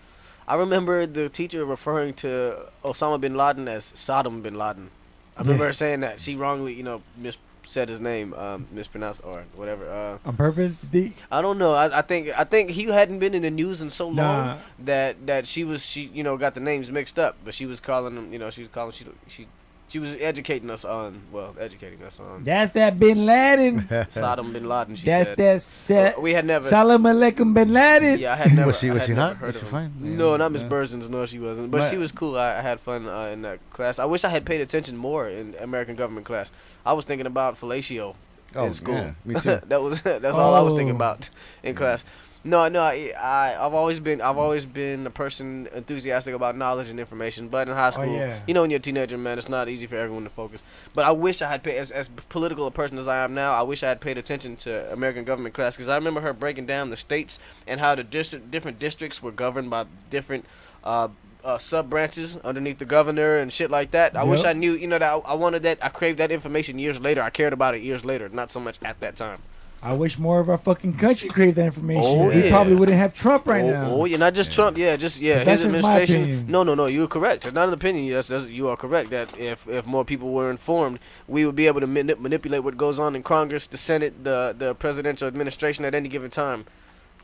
I remember the teacher referring to Osama bin Laden as Saddam bin Laden. I remember Yeah. her saying that she wrongly, you know, mis said his name, um, mispronounced or whatever. Uh, On purpose, the I don't know. I, I think I think he hadn't been in the news in so long Nah. that that she was she you know got the names mixed up, but she was calling him. You know, she was calling she she she was educating us on well educating us on that's that Bin Laden. Saddam bin Laden. She That's said. that set. We had never. Salam alaikum Bin Laden. Yeah, I had never. Was she- was she never hot? Was she fine? Yeah, No, not Miss yeah. Bursons. No, she wasn't. But My- she was cool. I, I had fun uh, in that class. I wish I had paid attention more in American government class. I was thinking about fellatio Oh, in school. yeah, me too. that was that's all I was thinking Oh. about in class. No, no, I, I I've always been I've always been a person enthusiastic about knowledge and information. But in high school, yeah. you know, when you're a teenager, man, it's not easy for everyone to focus. But I wish I had paid as as political a person as I am now. I wish I had paid attention to American government class because I remember her breaking down the states and how the district different districts were governed by different. Uh, uh, sub branches underneath the governor and shit like that. I wish I knew, you know, that I, I wanted that. I craved that information years later. I cared about it years later, not so much at that time. I wish more of our fucking country craved that information. Oh, we yeah. probably wouldn't have Trump right oh, now. Oh, yeah, not just Trump. Yeah, just yeah, But that's his just my administration. opinion. No, no, no. You're correct. Not an opinion. Yes, that's, you are correct. That if if more people were informed, we would be able to manip- manipulate what goes on in Congress, the Senate, the the presidential administration at any given time.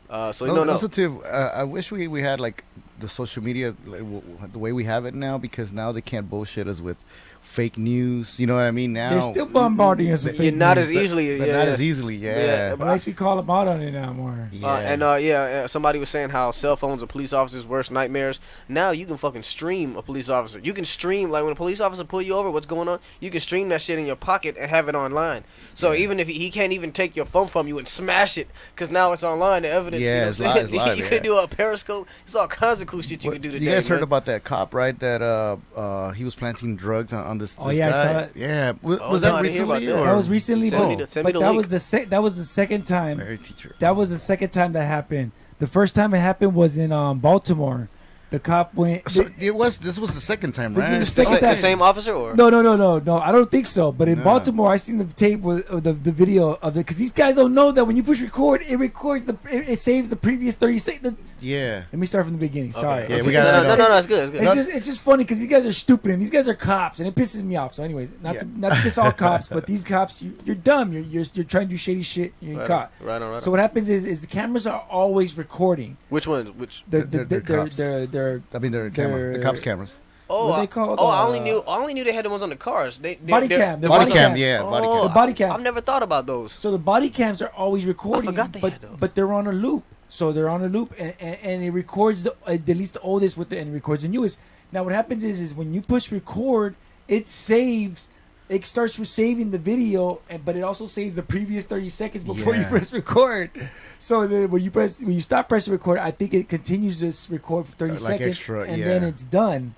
Uh, so No, no, no. Also, too, uh, I wish we, we had like the social media like, w- w- the way we have it now because now they can't bullshit us with fake news. You know what I mean? Now They're still bombarding us with You're fake not news. as easily. but yeah, not as easily. Yeah, Yeah, At least we call them out on it now more. yeah. Uh, and uh, yeah, uh, somebody was saying how cell phones are police officers' worst nightmares. Now you can fucking stream a police officer. You can stream like when a police officer pull you over, what's going on? You can stream that shit in your pocket and have it online. So even if he, he can't even take your phone from you and smash it, because now it's online, the evidence. Yeah, you know it's what I'm live- it's saying? live, you yeah. could do a periscope. It's all kinds of cool shit you What- can do today. you today. guys heard man. about that cop, right? That uh, uh, he was planting drugs on, on this. Oh, this yeah, I saw guy. that. Yeah, was, Oh, was no, that I didn't hear about recently? that. Or? That was recently, Send me but, the- send me but the that link. was the sec- that was the second time. Mary teacher. That was the second time that happened. The first time it happened was in um, Baltimore. The cop went. So it was. This was the second time, This is right? the the, second sa- the time. same officer or No, no, no, no, no. I don't think so. But in No. Baltimore, I seen the tape with of the the video of it because these guys don't know that when you push record, it records the it, it saves the previous thirty seconds. yeah. Let me start from the beginning. Sorry. Yeah, It's we gotta- no, no, no, no, it's good, it's good. It's just it's just funny because these guys are stupid and these guys are cops and it pisses me off. So, anyways, not to not to piss all cops, but these cops, you, you're dumb. You're, you're you're trying to do shady shit. You're right, caught. on, right on, right So on. what happens is is the cameras are always recording. Which one? Which? The, They're- the, they're- the, they're they're, cops. they're, they're I mean, they're camera, the cops' cameras. Oh, What I, they called, oh, I only uh, knew. I only knew they had the ones on the cars. They, they Body cam, the Body body cam, cam. yeah, body Oh, cam. The body cam. I've never thought about those. So the body cams are always recording, forgot they but had those. but they're on a loop. So they're on a loop, and, and, and it records the at least the oldest with the and it records the newest. Now what happens is is when you push record, it saves. It starts with saving the video, and but it also saves the previous thirty seconds before you press record. So then when you press when you stop pressing record, I think it continues to record for thirty Uh, like seconds, extra, and then it's done.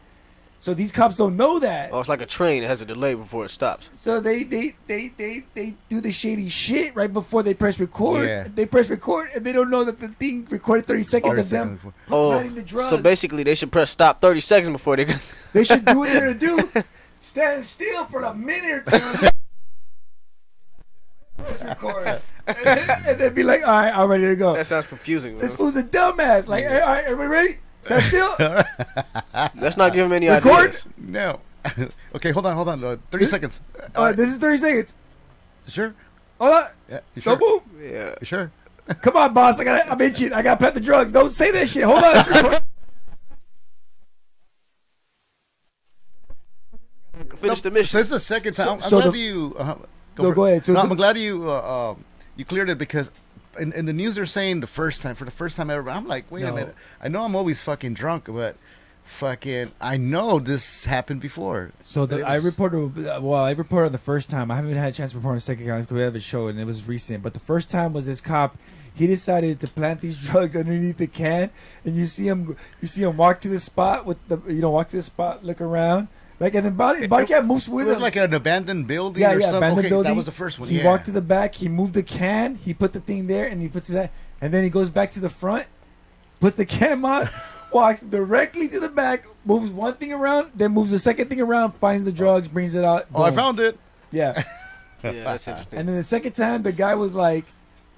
So these cops don't know that. Oh, it's like a train. It has a delay before it stops. So they, they, they, they, they do the shady shit right before they press record. Yeah. They press record and they don't know that the thing recorded 30 seconds 30 of them seconds. Oh, planting the drugs. so basically they should press stop 30 seconds before they. they should do what they're going to do. Stand still for a minute or two. press record. And then, and be like, all right, I'm ready to go. that sounds confusing. This Man. fool's a dumbass. Like, all right, everybody ready? Stand still. Let's not give him any Record? ideas. No. okay, hold on, hold on. Uh, Thirty seconds. All right, this is 30 seconds. Sure. Hold on. Yeah. You sure? Don't move. Yeah. You sure? Come on, boss. I got. I'm itching. I got to plant the drugs. Don't say that shit. Hold on. Finish the mission. this is the second time. I'm, so glad the- you. Uh, No, for go ahead. So no, the- I'm glad you uh, um, you cleared it because in, in the news they're saying the first time for the first time ever. I'm like, wait a minute. I know I'm always fucking drunk, but fucking I know this happened before. So the, It I reported. Well, I reported on the first time. I haven't had a chance to report on the second time because we have a show and it was recent. But the first time was this cop. He decided to plant these drugs underneath the can, and you see him. You see him walk to the spot with the. You know, walk to the spot, look around, like, and then body body cat moves with It was him. like an abandoned building yeah, or yeah, something. abandoned okay, building. that was the first one. He yeah. walked to the back. He moved the can. He put the thing there, and he puts it. At, and then he goes back to the front, puts the can on, walks directly to the back, moves one thing around, then moves the second thing around, finds the oh. drugs, brings it out. oh, I found it. Yeah. Yeah, that's interesting. And then the second time, the guy was like,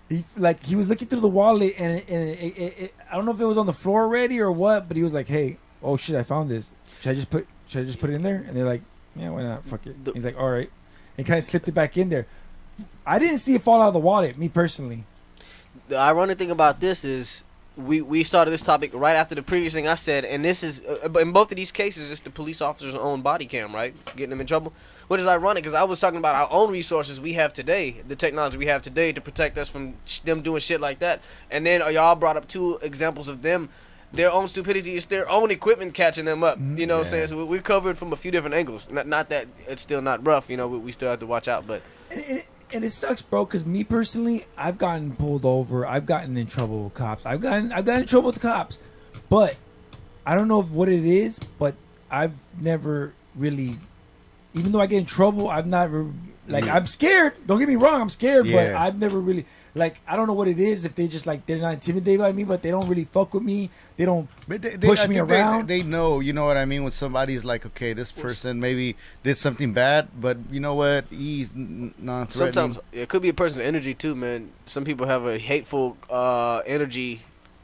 he like he was looking through the wallet, and, it, and it, it, it, I don't know if it was on the floor already or what, but he was like, "Hey, oh shit, I found this. Should I just put should I just put it in there?" And they're like, "Yeah, why not? Fuck it." The- He's like, "All right," and kind of slipped it back in there. I didn't see it fall out of the wallet, me personally. the ironic thing about this is we we started this topic right after the previous thing I said, and this is uh, in both of these cases, it's the police officer's own body cam, right, getting them in trouble. Which is ironic because I was talking about our own resources we have today, the technology we have today to protect us from sh- them doing shit like that. And then uh, y'all brought up two examples of them. Their own stupidity is their own equipment catching them up. You know what I'm saying? So we- we're covered from a few different angles. Not, not that it's still not rough. You know, we, we still have to watch out. But And it, and it sucks, bro. Because me personally, I've gotten pulled over. I've gotten in trouble with cops. I've gotten I've gotten in trouble with the cops. But I don't know if what it is. But I've never really, even though I get in trouble, I've never like I'm scared. Don't get me wrong, I'm scared. But I've never really like I don't know what it is. If they just like they're not intimidated by me, but they don't really fuck with me. They don't But they, they, push I me think they- around. They, know, you know what I mean. When somebody's like, okay, this person maybe did something bad, but you know what, he's n- non-threatening. Sometimes it could be a person's energy too, man. Some people have a hateful uh, energy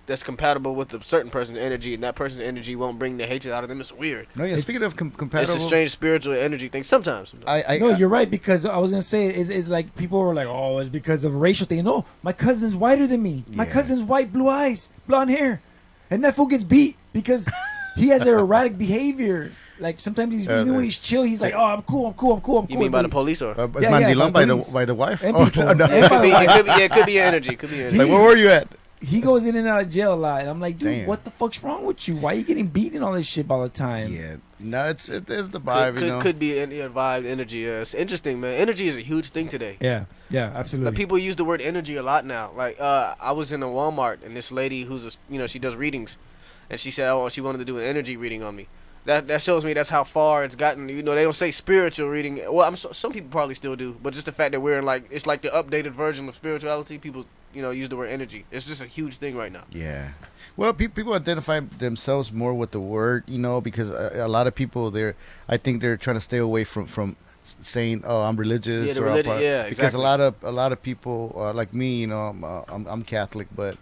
that's compatible with a certain person's energy, and that person's energy won't bring the hatred out of them. It's weird. No, yeah. It's- Speaking of com- compatible, It's a strange spiritual energy thing. Sometimes. I, I, no, I- you're right because I was gonna say it's, it's like people were like, oh, it's because of racial thing. No, my cousin's whiter than me. My Yeah. cousin's white, blue eyes, blonde hair, and that fool gets beat because he has an erratic behavior. Like sometimes he's even when he's chill, he's like, oh, I'm cool, I'm cool, I'm cool, I'm cool." You cool. mean by the police or? Uh, Yeah, yeah, Mandilon by by the by the wife? And Oh, no, no. it, could be, it, could be, yeah, it could be energy. Could be energy. Like, where were you at? He goes in and out of jail a lot, and I'm like, dude, Damn. what the fuck's wrong with you? Why are you getting beaten all this shit all the time? Yeah, no, it's it is the vibe, could, you know. could be any vibe, energy. Yeah, it's interesting, man. Energy is a huge thing today. yeah, yeah, absolutely. Like absolutely. people use the word energy a lot now. Like uh, I was in a Walmart and this lady who's a, you know she does readings, and she said oh she wanted to do an energy reading on me. That that shows me that's how far it's gotten. You know they don't say spiritual reading. Well, I'm so, some people probably still do, but just the fact that we're in like it's like the updated version of spirituality. People you know use the word energy. It's just a huge thing right now. Yeah. Well, pe- people identify themselves more with the word, you know, because a, a lot of people they're I think they're trying to stay away from from saying, "Oh, I'm religious." Yeah, or religi- part-" yeah, Because a lot of a lot of people uh, like me, you know, I'm, uh, I'm I'm Catholic, but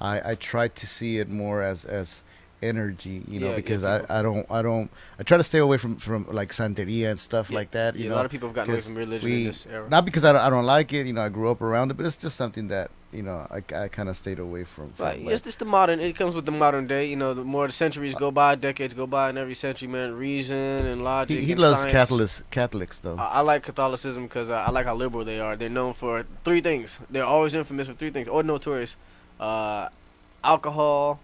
I I try to see it more as as energy, you know, Yeah, yeah, because I, people- I don't I don't I try to stay away from from like santeria and stuff Yeah, like that. You yeah, know, a lot of people have gotten away from religion in this era. not because I don't, I don't like it, you know, I grew up around it, but it's just something that you know I, I kind of stayed away from. from Right, like- it's just the modern. It comes with the modern day. You know, the more the centuries go by, decades go by, and every century, man, reason and logic. he, he and loves science. Catholics Catholics though. I, I like Catholicism because I, I like how liberal they are. They're known for three things. They're always infamous for three things, or notorious: uh, alcohol,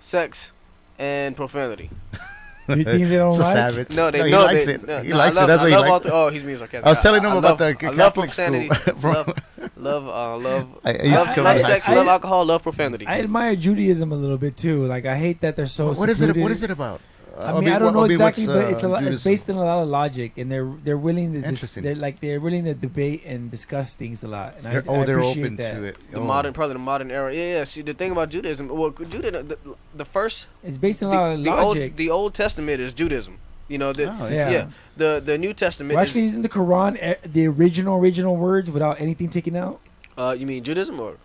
sex, and profanity. Three things they don't It's a like. savage. No, they no, he know likes they, it. no, he no, likes I it. That's I what he love all likes. th- oh, he's being sarcastic. I was telling him I about love, the I Catholic profanity. school. Love, love, uh, love, I- I love, love out of high sex, school. love alcohol, love profanity. I admire Judaism a little bit too. Like I hate that they're so. what is it? What secluded. is it about? I mean, I don't know exactly, but it's a lot. It's based. based on a lot of logic, and they're they're willing to. Dis- they're like they're willing to debate and discuss things a lot. And They're, I, oh, I they're appreciate open that. to it. the Oh. modern, probably the modern era. Yeah, yeah. See, the thing about Judaism, well, Judaism, the, the first, It's based on the, a lot of the old, logic. the Old Testament is Judaism. You know, the, Oh, Yeah. yeah. The the New Testament. well, actually, isn't the Quran eh, the original original words without anything taken out? uh, you mean Judaism or?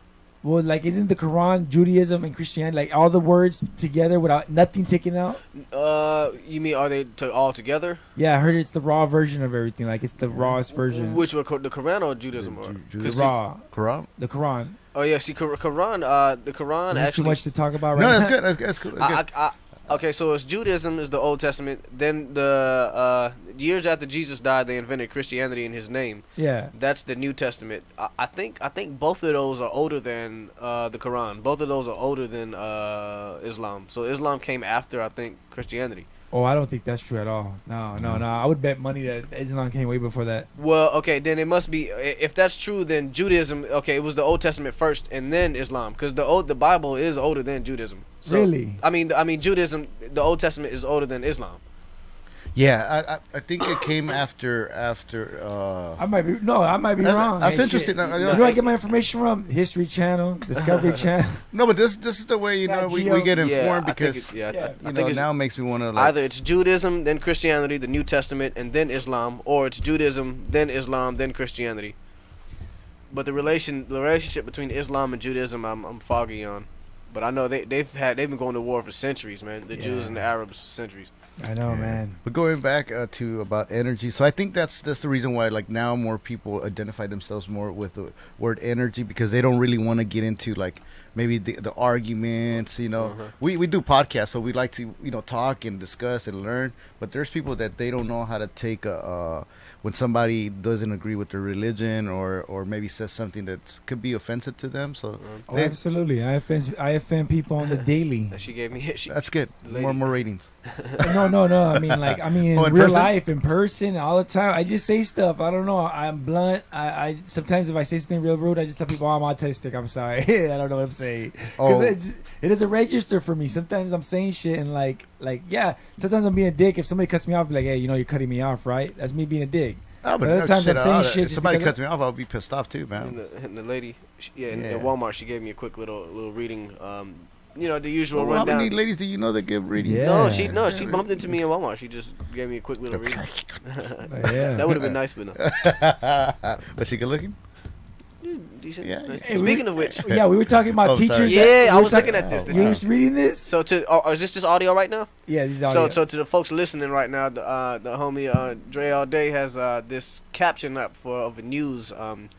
Well, like, isn't the Quran Judaism and Christianity like all the words together without nothing taken out? Uh, you mean are they to all together? Yeah, I heard it's the raw version of everything. Like, it's the rawest version. Which were co- the Quran or Judaism? Or, Ju- the 'cause raw, Quran? the Quran. Oh yeah, see, Qur- Quran. Uh, the Quran Is this too much to talk about right No, now? that's good. That's, that's cool. I, Good. I, I, okay, so it's Judaism is the Old Testament. Then the uh, years after Jesus died, they invented Christianity in His name. Yeah. That's the New Testament. I, I think I think both of those are older than uh, the Quran. Both of those are older than uh, Islam. So Islam came after I think Christianity. Oh, I don't think that's true at all. No, no, no. I would bet money that Islam came way before that. Well, okay, then it must be. If that's true, then Judaism. Okay, it was the Old Testament first, and then Islam, because the old the Bible is older than Judaism. So, Really? I mean, I mean Judaism. The Old Testament is older than Islam. Yeah, I, I, I think it came after after. Uh, I might be no, I might be That's- wrong. that's Hey, interesting. shit. I- I- Where do I get my information from? History Channel, Discovery Channel. no, but this this is the way you know we, we get informed I think because it, yeah, I- Yeah. You think know it's now it makes me want to like either it's Judaism, then Christianity, the New Testament, and then Islam, or it's Judaism, then Islam, then Christianity. But the relation, the relationship between Islam and Judaism, I'm, I'm foggy on. But I know they they've had they've been going to war for centuries, man. The Jews and the Arabs for centuries. I know, Yeah. man. But going back uh, to about energy, so I think that's that's the reason why like now more people identify themselves more with the word energy because they don't really want to get into like maybe the, the arguments. You know, Uh-huh. we we do podcasts, so we like to you know talk and discuss and learn. But there's people that they don't know how to take a. Uh, when somebody doesn't agree with their religion or, or maybe says something that could be offensive to them, so mm-hmm. Oh, they- absolutely. I offend I offend people on the daily. She gave me. She, that's good. Lady. More more ratings. no, no, no. I mean, like, I mean, oh, in, Oh, in real person? life, in person, all the time. I just say stuff. I don't know. I'm blunt. I, I sometimes if I say something real rude, I just tell people oh, I'm autistic. I'm sorry. I don't know what I'm saying. Oh. It's it is a register for me. Sometimes I'm saying shit and like like yeah. Sometimes I'm being a dick. If somebody cuts me off, I'll be like, hey, you know, you're cutting me off, right? That's me being a dick. Oh, But other no, times I'm saying I'll- shit If somebody cuts me off, I'll be pissed off too, man. and, the, and the lady, she, yeah, in, Yeah. in Walmart, she gave me a quick little little reading. Um, you know the usual Well, how many ladies do you know that give readings? Yeah. No, she no, she bumped into me in Walmart. She just gave me a quick little reading. Yeah. that would have been nice, but no. Was she good looking? Decent. Yeah, nice. yeah. Hey, Speaking of which, yeah, we were talking about Oh, sorry. teachers. Yeah, that- I we were was talking- looking at this. You was reading this? so to oh, is this just audio right now? Yeah, these So audio. so to the folks listening right now, the uh, the homie uh, Dre All Day has uh, this caption up for of a news um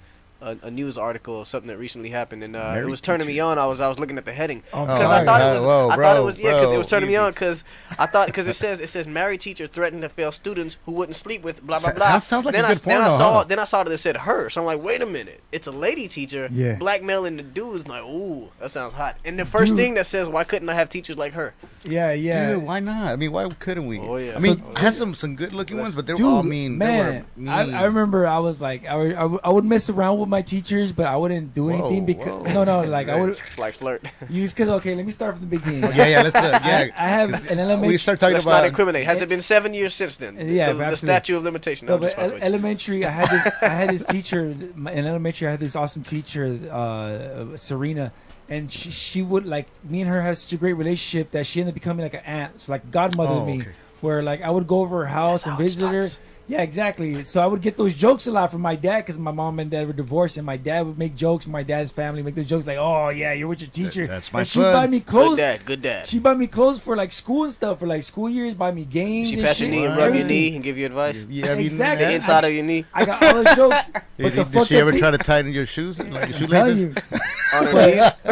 a, a news article or something that recently happened, and uh, it was turning me on. I was I was looking at the heading Oh, I'm because sorry. I thought it was whoa, I thought it was yeah because it was turning me on because I thought because it says it says married teacher threatened to fail students who wouldn't sleep with blah blah blah. sounds- sounds like then a I good then I saw huh? then I saw that it said her, so I'm like wait a minute, it's a lady teacher Yeah. blackmailing the dudes. I'm like ooh that sounds hot. And the first Dude. thing that says why couldn't I have teachers like her? yeah, yeah. Dude, why not? I mean, why couldn't we? Oh, yeah. I mean, So- I had some some good looking ones, but they were Dude, all mean. man, they were I, mean. I remember I was like, I I I would mess around with my teachers, but I wouldn't do anything Whoa, because whoa. no, no, like I would Like flirt. use because okay, let me start from the beginning. Oh, yeah, yeah. Let's. Uh, I, yeah. I have an elementary. we start talking Let's about. not incriminate. Has it been seven years since then? Yeah, the, the absolutely. statute of limitation. No, I'm but just fucking ele- with you. elementary, I had this, I had this teacher in elementary. I had this awesome teacher, uh, Serena, and she, she would like me and her had such a great relationship that she ended up becoming like an aunt, so like godmother Oh, to me. okay. Where like I would go over her house That's and visit her. Starts. Yeah, exactly. So I would get those jokes a lot from my dad because my mom and dad were divorced, and my dad would make jokes. My dad's family make those jokes like, "Oh yeah, you're with your teacher." that's my and she son. buy me Good clothes. dad. Good dad. She buy me clothes for like school and stuff for like school years. Buy me games. She and pat your knee and Wow. rub your knee and give you advice. Yeah, I mean, Exactly. The yeah. inside of your knee. I got all the jokes. But Did, the did she ever thing- try to tighten your shoes, like your I'm shoelaces? you. On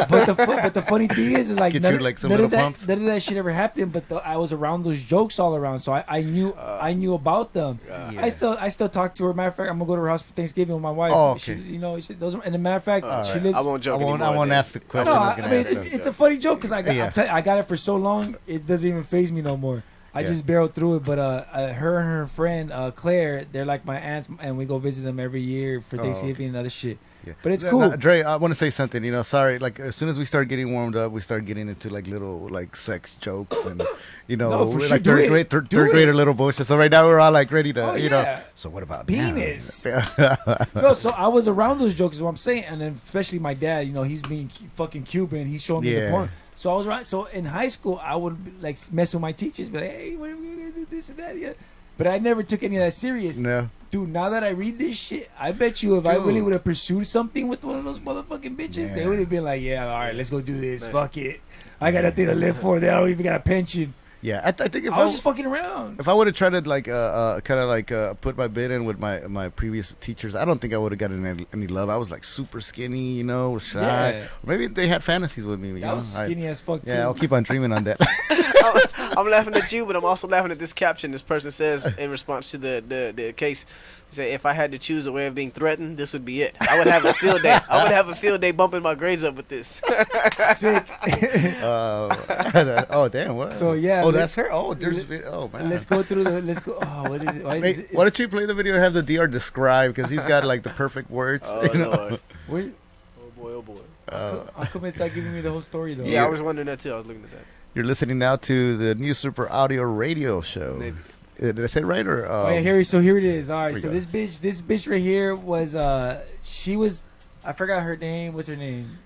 but the but the funny thing is, is like Get none, you, like, some none of that pumps? none of that shit ever happened. But the, I was around those jokes all around, so I, I knew Uh, I knew about them. I still I still talk to her. Matter of fact, I'm gonna go to her house for Thanksgiving with my wife. Oh, She, you know, she, those. Are, and a matter of fact, All she right. lives. I won't joke I won't. anymore. I won't then. ask the no, question. I I, mean it's, it's a funny joke because I got Yeah. I'm tell- I got it for so long it doesn't even phase me no more. I Yeah. just barrel through it. But uh, uh, her and her friend uh, Claire, they're like my aunts, and we go visit them every year for Oh, Thanksgiving and other shit. Yeah. But it's cool. no, Dre, I want to say something. You know, sorry. Like as soon as we start getting warmed up, we start getting into like little like sex jokes and you know, No, sure. like third grade, third, third grader little bullshit. So right now we're all like ready to, Oh, you yeah. know. So what about? Penis. no, so I was around those jokes, is what I'm saying, and then especially my dad. You know, he's being fucking Cuban. He's showing me the porn. So I was right. So in high school, I would like mess with my teachers, be like, "Hey, what are we gonna do? This and that." Yeah. But I never took any of that serious, no. dude. Now that I read this shit, I bet you if I really would have pursued something with one of those motherfucking fucking bitches, they would have been like, yeah, all right, let's go do this. Nice. Fuck it. I got nothing to live for. They don't even got a pension. Yeah, I, th- I think if I I, was just fucking around. if I would have tried to like uh, uh kind of like uh, put my bid in with my my previous teachers, I don't think I would have gotten any, any love. I was like super skinny, you know, shy. Yeah. Or maybe they had fantasies with me. You That know? was I- skinny as fuck too. yeah, I'll keep on dreaming on that. I'm laughing at you, but I'm also laughing at this caption. This person says in response to the the, the case, say if I had to choose a way of being threatened, this would be it. I would have a field day. I would have a field day bumping my grades up with this. Sick. uh, oh damn! What? So, yeah, Oh, that's her. Oh, there's. a vid- Oh man. let's go through the. Let's go. Oh, what is it? Why, Hey, is it why don't you play the video? and Have the DR describe because he's got like the perfect words. oh you know? lord. where, Oh boy. Oh boy. Uh, how come it's not giving me the whole story though? Yeah, I was wondering that too. I was looking at that. you're listening now to the new Super Audio Radio Show. Maybe. Uh, Did I say it right or? Um, Oh, yeah, here, so here it is. All right, so go. this bitch, this bitch right here was, uh, she was, I forgot her name. What's her name?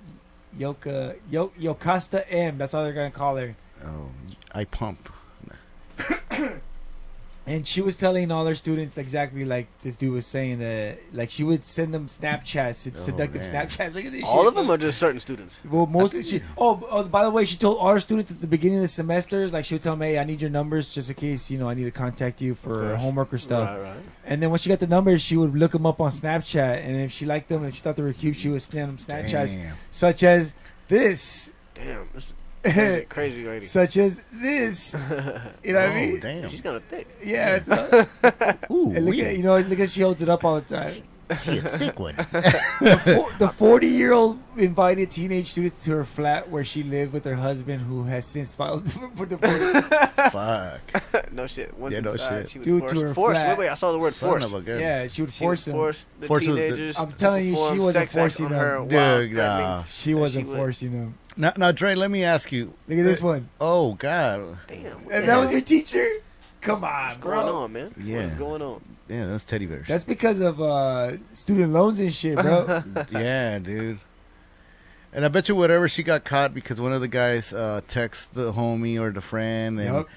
Yoka, Yo, Yocasta M. That's all they're gonna call her. Oh, I pump. And she was telling all her students exactly like this dude was saying that, like she would send them Snapchats, it's Oh, seductive man. Snapchats. Look at this. All shit. of them, are just certain students? Well, mostly she. Oh, oh, by the way, she told all her students at the beginning of the semesters, like she would tell them, "Hey, I need your numbers just in case you know I need to contact you for homework or stuff." Right, right. And then when she got the numbers, she would look them up on Snapchat, and if she liked them, if she thought they were cute, she would send them Snapchats Damn. such as this, Damn, this crazy, crazy lady. such as this. You know what I Oh, mean? damn. She's kind of thick. Yeah, it's not, Ooh, and look at you know look at she holds it up all the time. She a thick one. The forty-year-old invited teenage students to her flat where she lived with her husband, who has since filed for divorce. Fuck. no shit. Once Yeah, no inside, shit. She would Due force. to her force. flat. Wait, wait. I saw the word Son force. of a gun. Yeah, she would She force would him. force the Force was the- teenagers. I'm telling you, she perform wasn't sex acts forcing on them. her Dude, while nah. threatening- She Yeah, wasn't she would. forcing him. Now, now, Dre, let me ask you. Look at this Uh, one. Oh God. Damn. what And the that was your teacher? Come on, What's bro. going on, man? Yeah. What's going on? Yeah, that's teddy bears. That's because of uh, student loans and shit, bro. yeah, dude. And I bet you whatever she got caught because one of the guys uh, texts the homie or the friend, and Yup.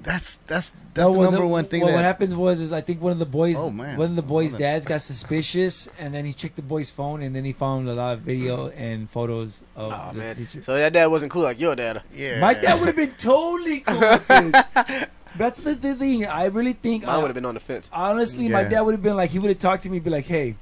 That's that's that's No, the well, number the- one thing Well, that what happens was is I think one of the boys, Oh, man. one of the boys' Hold on. dads got suspicious, and then he checked the boy's phone, and then he found a lot of video and photos of Oh the man. teacher. So that dad wasn't cool like your dad. yeah. My dad would have been totally cool with this. That's the, the thing. I really think. I- would have been on the fence. honestly, my dad would have been like, he would have talked to me, be like, "Hey,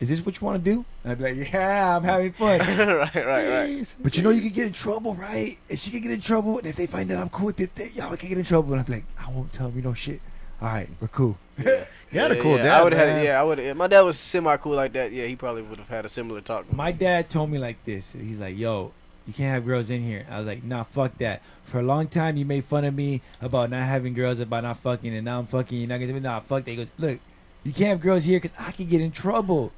is this what you want to do?" And I'd be like, "Yeah, I'm having fun." right, right, right. But you know you could get in trouble, right? And she could get in trouble, and if they find out I'm cool with it, they, y'all can get in trouble. And I'm like, I won't tell me no shit. All right, we're cool. Yeah. You had a cool yeah. dad, I would have had. Yeah, I would. If my dad was semi cool like that, yeah, he probably would have had a similar talk. My dad told me like this. He's like, "Yo, you can't have girls in here." I was like, "Nah, fuck that." For a long time, you made fun of me about not having girls, about not fucking, and now I'm fucking. You're not gonna be nah, fuck that. He goes, "Look, you can't have girls here because I can get in trouble.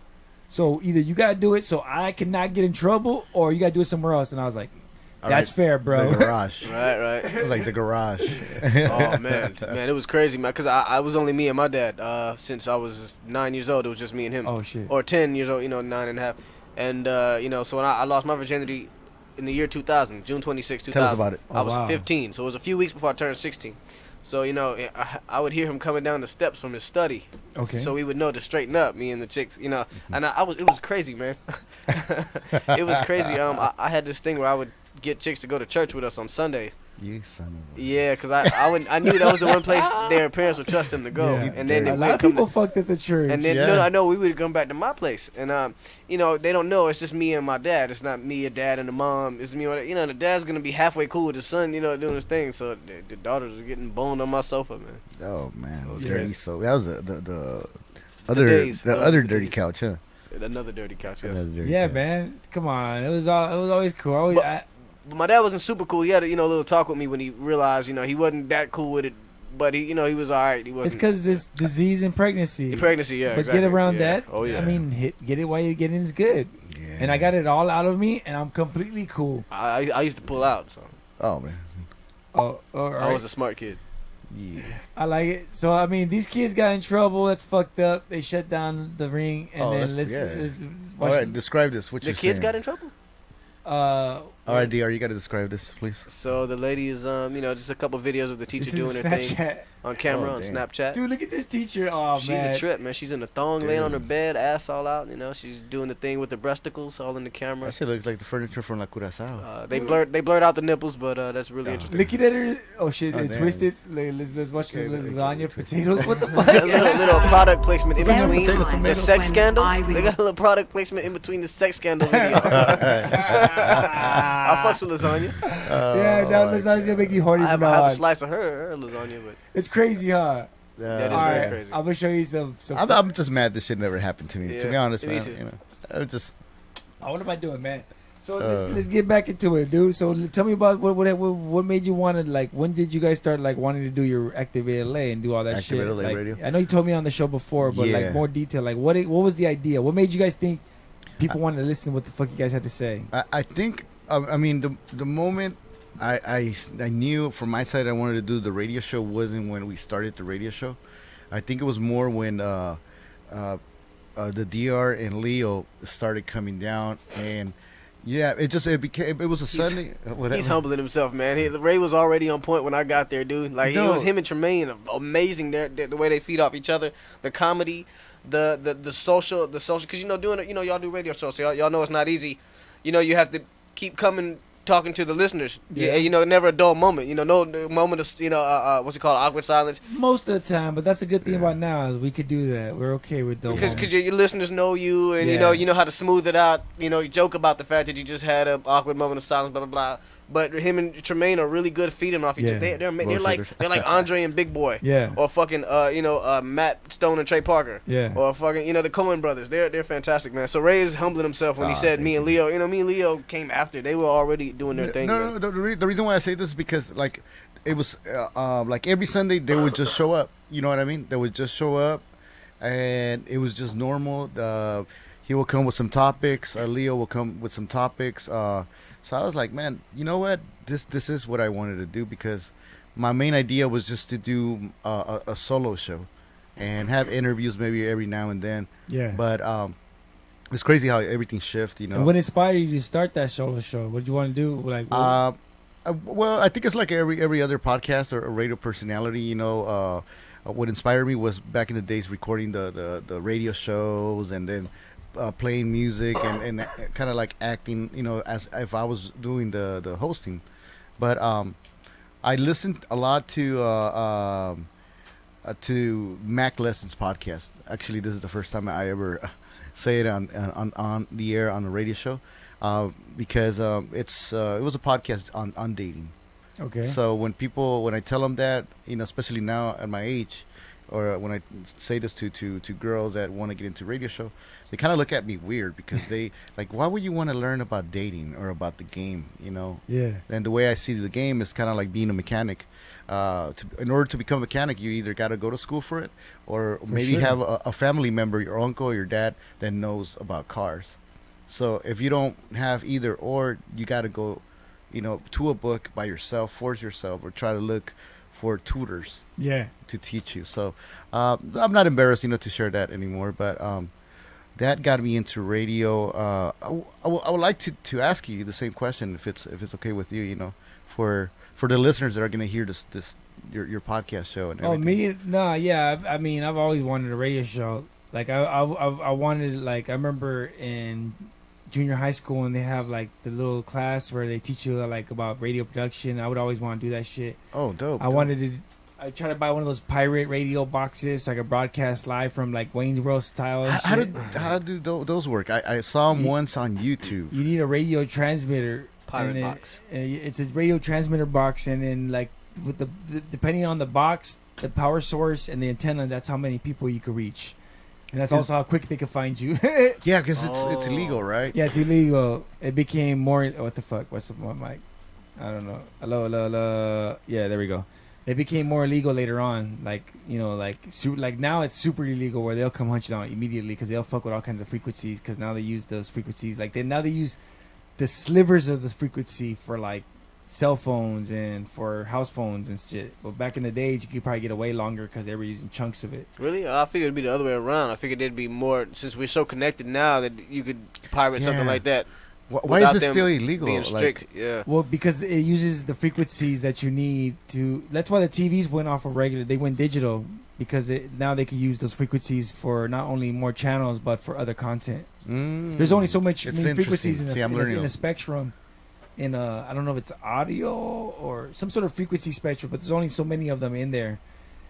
So either you gotta do it so I cannot get in trouble, or you gotta do it somewhere else." And I was like, "That's right, fair, The bro." garage. Right, right. like the garage. oh man, man, it was crazy, man. Cause I, I was only me and my dad. Uh, since I was nine years old, it was just me and him. oh shit. Or ten years old, you know, nine and a half. And uh, you know, so when I, I lost my virginity in the year 2000, June 26, 2000. Tell us about it. Oh, I was wow. 15, so it was a few weeks before I turned 16. So you know, I, I would hear him coming down the steps from his study. Okay. So we would know to straighten up, me and the chicks, you know. And I, I was, it was crazy, man. it was crazy. Um, I, I had this thing where I would get chicks to go to church with us on Sundays. you son of a. Yeah, cause I, I would, I knew that was the one place their parents would trust them to go. Yeah. And then they a would lot of come people to, fucked at the church. and then Yeah. no, no, I know we would come back to my place, and um, you know, they don't know it's just me and my dad. It's not me, a dad, and a mom. It's me. and- You know, the dad's gonna be halfway cool with his son, you know, doing his thing. So the, the daughters are getting boned on my sofa, man. Oh man, was dirty crazy. so that was the the, the other days, the other the dirty days. couch, huh? Another dirty couch. Yes. Another dirty yeah, couch. man. Come on. It was all. It was always cool. I always, But- I, But my dad wasn't super cool. He had a, you know a little talk with me when he realized you know he wasn't that cool with it, but he you know he was all right. He it's wasn't. because it's disease and pregnancy. pregnancy, yeah. but exactly. get around yeah. that. Oh yeah. I mean, hit, get it while you're getting is good. Yeah. And I got it all out of me, and I'm completely cool. I I used to pull out, so Oh man. Oh, all right. I was a smart kid. Yeah. I like it. So I mean, these kids got in trouble. That's fucked up. They shut down the ring, and Oh, then let's, yeah. let's All watch right, describe this. What The you're kids saying. got in trouble. Uh, All right, Dr. You got to describe this, please. So the lady is, um, you know, just a couple videos of the teacher This doing is her thing Snapchat. On camera Oh, on. Snapchat. Dude, look at this teacher. Oh she's man. a trip, man. She's in a thong, laying on her bed, ass all out. You know, she's doing the thing with the breasticles all in the camera. That shit looks like the furniture from La Curacao. Uh, they blurred, they blurred out the nipples, but uh, that's really Oh. interesting. Looking at her. Oh shit! Oh, twisted. Like, let's, let's watch Okay, this lasagna, twisted. potatoes. What the fuck? a little, little product placement in between potatoes, the sex scandal. I They got a little product placement in between the sex scandal video. I fucks with lasagna. yeah, now lasagna's gonna make you horny I have, I now have a slice of her, her lasagna, but It's crazy, huh? That is All very right, crazy. I'm gonna show you some. some I'm, I'm just mad this shit never happened to me. to be honest, me man. too. You know, I was just Oh, what am I doing, man? So let's, Uh. let's get back into it, dude. So l- tell me about what what what, what made you want to like? When did you guys start like wanting to do your Activate LA and do all that Activate shit? LA Like, radio? I know you told me on the show before, but Yeah. like more detail. Like what it, what was the idea? What made you guys think people wanted to listen to what the fuck you guys had to say? I, I think um, I mean the the moment I, I I knew from my side I wanted to do the radio show wasn't when we started the radio show. I think it was more when uh, uh, uh, the DR and Leo started coming down and yeah, it just it became it was a Sunday. uh, Whatever. he's humbling himself, man. He, Ray was already on point when I got there, dude. Like it No. was him and Tremaine, amazing. Their, their, the way they feed off each other, the comedy, the the the social, the social. Because you know, doing it, you know, y'all do radio shows, so y'all, y'all know it's not easy. You know, you have to keep coming talking to the listeners. Yeah, Yeah. you know, never a dull moment. You know, no moment of you know, uh, uh, what's it called, awkward silence. Most of the time, but that's a good thing about now is we could do that. We're okay with those. Because cause your, your listeners know you, and you know you know how to smooth it out. You know, you joke about the fact that you just had an awkward moment of silence, blah blah blah. But him and Tremaine are really good feeding off each Yeah. other. They, they're they're like they're like Andre and Big Boy, Yeah. or fucking uh you know uh Matt Stone and Trey Parker, Yeah. or fucking you know the Coen brothers. They're they're fantastic, man. So Ray is humbling himself when he said thank me and Leo. You know, me and Leo came after. They were already doing their thing. No, man. no, the, the, re- the reason why I say this is because like it was uh, uh, like every Sunday they would just show up. You know what I mean? They would just show up, and it was just normal. Uh, he will come with some topics. Uh, Leo will come with some topics. So I was like, man, you know what? This this is what I wanted to do because my main idea was just to do uh, a, a solo show and have interviews maybe every now and then. Yeah. But um, it's crazy how everything shifts. You know. and what inspired you to start that solo show? What did you want to do? Like, what- Uh, uh, well, I think it's like every every other podcast or, or radio personality. You know, uh, uh, what inspired me was back in the days recording the the, the radio shows and then uh, playing music and and kind of like acting. You know, as if I was doing the the hosting. But um, I listened a lot to uh, um, uh, to Mac Lessons podcast. Actually, this is the first time I ever uh, say it on on on the air on the radio show uh, because um, it's uh, it was a podcast on on dating. okay. So when people when I tell them that you know especially now at my age, or when I say this to to to girls that want to get into radio show, they kind of look at me weird because they like why would you want to learn about dating or about the game? You know. yeah. And the way I see the game is kind of like being a mechanic. Uh, to, in order to become a mechanic, you either got to go to school for it, or maybe sure. have a, a family member, your uncle or your dad, that knows about cars. So if you don't have either or, you got to go, you know, to a book by yourself, force yourself, or try to look for tutors Yeah. to teach you. So uh, I'm not embarrassed, you know, to share that anymore. But um, that got me into radio. Uh, I, w- I w- I would like to, to ask you the same question, if it's if it's okay with you, you know, for for the listeners that are going to hear this this your your podcast show and Oh, me? Nah, yeah. I've, I mean, I've always wanted a radio show. Like, I, I, I, I wanted, like, I remember in junior high school and they have like the little class where they teach you like about radio production. I would always want to do that shit. Oh, dope. I dope. wanted to. I tried to buy one of those pirate radio boxes so I could broadcast live from like Wayne's World style. How, how did how do those work? I, I saw them You- once on YouTube. you need a radio transmitter. Pirate and box. It's a radio transmitter box, and then like with the, the depending on the box, the power source, and the antenna, that's how many people you could reach, and that's also how quick they can find you. Yeah, because it's it's Oh. illegal, right? yeah, it's illegal. It became more. What the fuck? What's the my mic? I don't know. Hello, hello, hello. Yeah, there we go. It became more illegal later on. Like you know, like su- like now it's super illegal where they'll come hunt you down immediately because they'll fuck with all kinds of frequencies because now they use those frequencies. Like they now they use the slivers of the frequency for like cell phones and for house phones and shit. But back in the days, you could probably get away longer because they were using chunks of it. Really? I figured it'd be the other way around. I figured there'd be more since we're so connected now that you could pirate something like that. Wh- Why is without it still illegal? Being Like, strict, yeah. Well, because it uses the frequencies that you need to. That's why the TVs went off of regular. They went digital because it, now they can use those frequencies for not only more channels but for other content. mm, There's only so much It's many frequencies interesting. in See, a, I'm in, a, in a a- spectrum. In a, I don't know if it's audio or some sort of frequency spectrum, but there's only so many of them in there.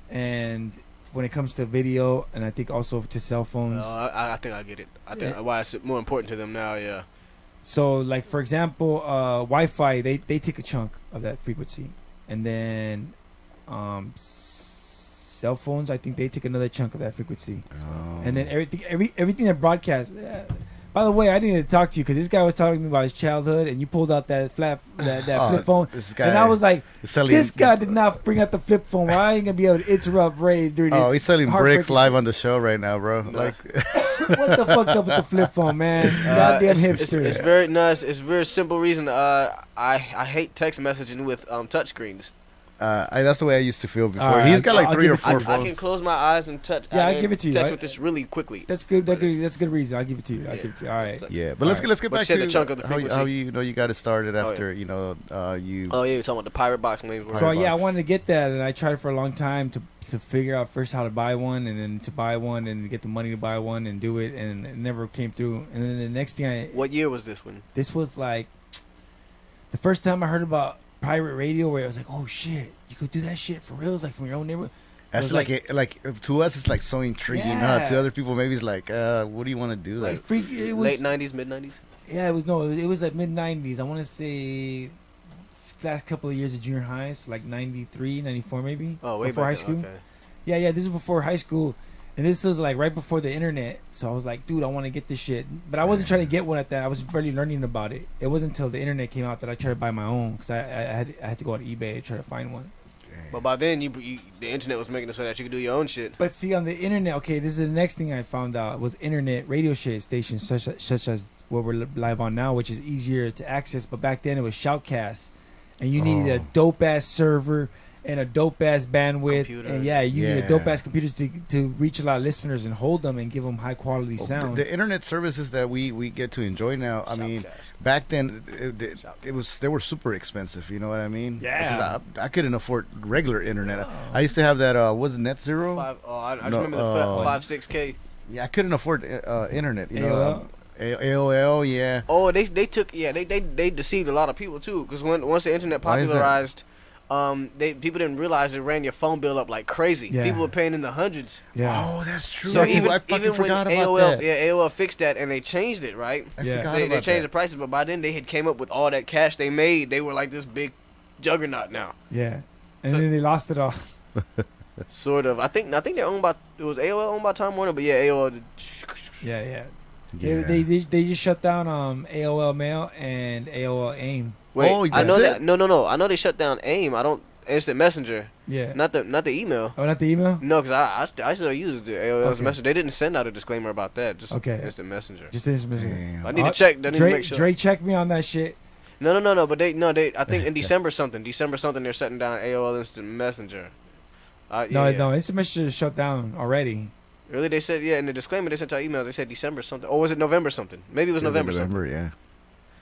And when it comes to video, and I think also to cell phones, Uh, I, I think I get it. I think Yeah. why it's more important to them now. Yeah. So, like for example, uh, Wi-Fi they they take a chunk of that frequency, and then um, cell phones I think they take another chunk of that frequency, Oh. and then everything every everything that broadcasts. Yeah. By the way, I didn't to talk to you because this guy was talking to me about his childhood, and you pulled out that flat that, that Oh, flip phone, This guy, and I was like, selling, this guy did not bring out the flip phone. Well, I ain't gonna be able to interrupt Ray during this. Oh, he's selling bricks live on the show right now, bro. Like, what the fuck's up with the flip phone, man? Uh, Goddamn it's, hipster. It's, it's very nice. It's very simple reason. Uh, I I hate text messaging with um touchscreens. Uh, I, that's the way I used to feel before. Alright, he's got like I'll three or it to I, four. I can close my eyes and touch. Yeah, I can give it to you. Text I- with this really quickly. that's good. That good. That's a good reason. I'll give it to you. I'll Yeah. give it to you. All right. Yeah, but let's Alright. get let's get But back to the chunk of the how, you, how you know you got it started Oh, after you know uh, you. Oh yeah, you're talking about the pirate box names. So Pirate yeah, I wanted to get that, and I tried for a long time to to figure out first how to buy one, and then to buy one, and get the money to buy one, and do it, and it never came through. And then the next thing I, What year was this one? this was like the first time I heard about pirate radio, where I was like, oh shit, you could do that shit for real, It's like from your own neighborhood. That's like like- it, like to us it's like so intriguing. Huh? To other people maybe it's like, uh, what do you want to do? Like Like, freak, it was Late '90s, mid '90s. yeah, it was no, it was like mid '90s. I want to say last couple of years of junior high, so like 93, 94 maybe. Oh, way before back high then, school. Okay. Yeah, yeah, this is before high school. And this was like right before the internet. So I was like, dude, I want to get this shit. But I wasn't trying to get one at that. I was barely learning about it. It wasn't until the internet came out that I tried to buy my own because I, I, I, had, I had to go on eBay to try to find one. But by then, you, you the internet was making it so that you could do your own shit. But see, on the internet, okay, this is the next thing I found out was internet radio shit stations such as, such as what we're live on now, which is easier to access. But back then it was Shoutcast, and you needed a Oh. dope ass server and a dope ass bandwidth, Computer. and yeah, you needed Yeah. dope ass computers to to reach a lot of listeners and hold them and give them high quality the, sound. the internet services that we we get to enjoy now. I mean, back then it, it, it was they were super expensive. You know what I mean? Yeah. Because I, I couldn't afford regular internet. I used to have that. Uh, was it Net Zero? Five, oh, I, I just No, remember the uh, fa- five six k. Yeah, I couldn't afford uh, internet. You know, AOL? um, A- AOL. Yeah. Oh, they they took yeah they they, they deceived a lot of people too because when once the internet Why is popularized, um they people didn't realize it ran your phone bill up like crazy. Yeah. People were paying in the hundreds. yeah, Oh, that's true. So even I fucking even when forgot about AOL that. yeah AOL fixed that and they changed it right. I Yeah. forgot They, they about changed the prices, but by then they had came up with all that cash they made. They were like this big juggernaut now. yeah, and So- then they lost it all. Sort of. I think I think they're owned by it was AOL owned by Time Warner, but yeah, AOL. Did, Yeah, yeah. Yeah. They, they they they just shut down um AOL Mail and AOL AIM. Wait, Oh, I know it? that. No, no, no. I know they shut down AIM. I don't Instant Messenger, Yeah. not the not the email. oh, not the email. No, because I, I I still use the AOL's Okay. messenger. They didn't send out a disclaimer about that. Just Okay. Instant Messenger. Just instant messenger. Damn. I need Uh, to check. I need Dre, to make sure. Dre, check me on that shit. No, no, no, no. But they no, they. I think in December something. December something. They're shutting down AOL Instant Messenger. Uh, No, yeah, yeah. no, instant messenger is shut down already. Really, they said yeah. In the disclaimer, they sent out emails. They said December something, or was it November something? Maybe it was November, something. November, yeah.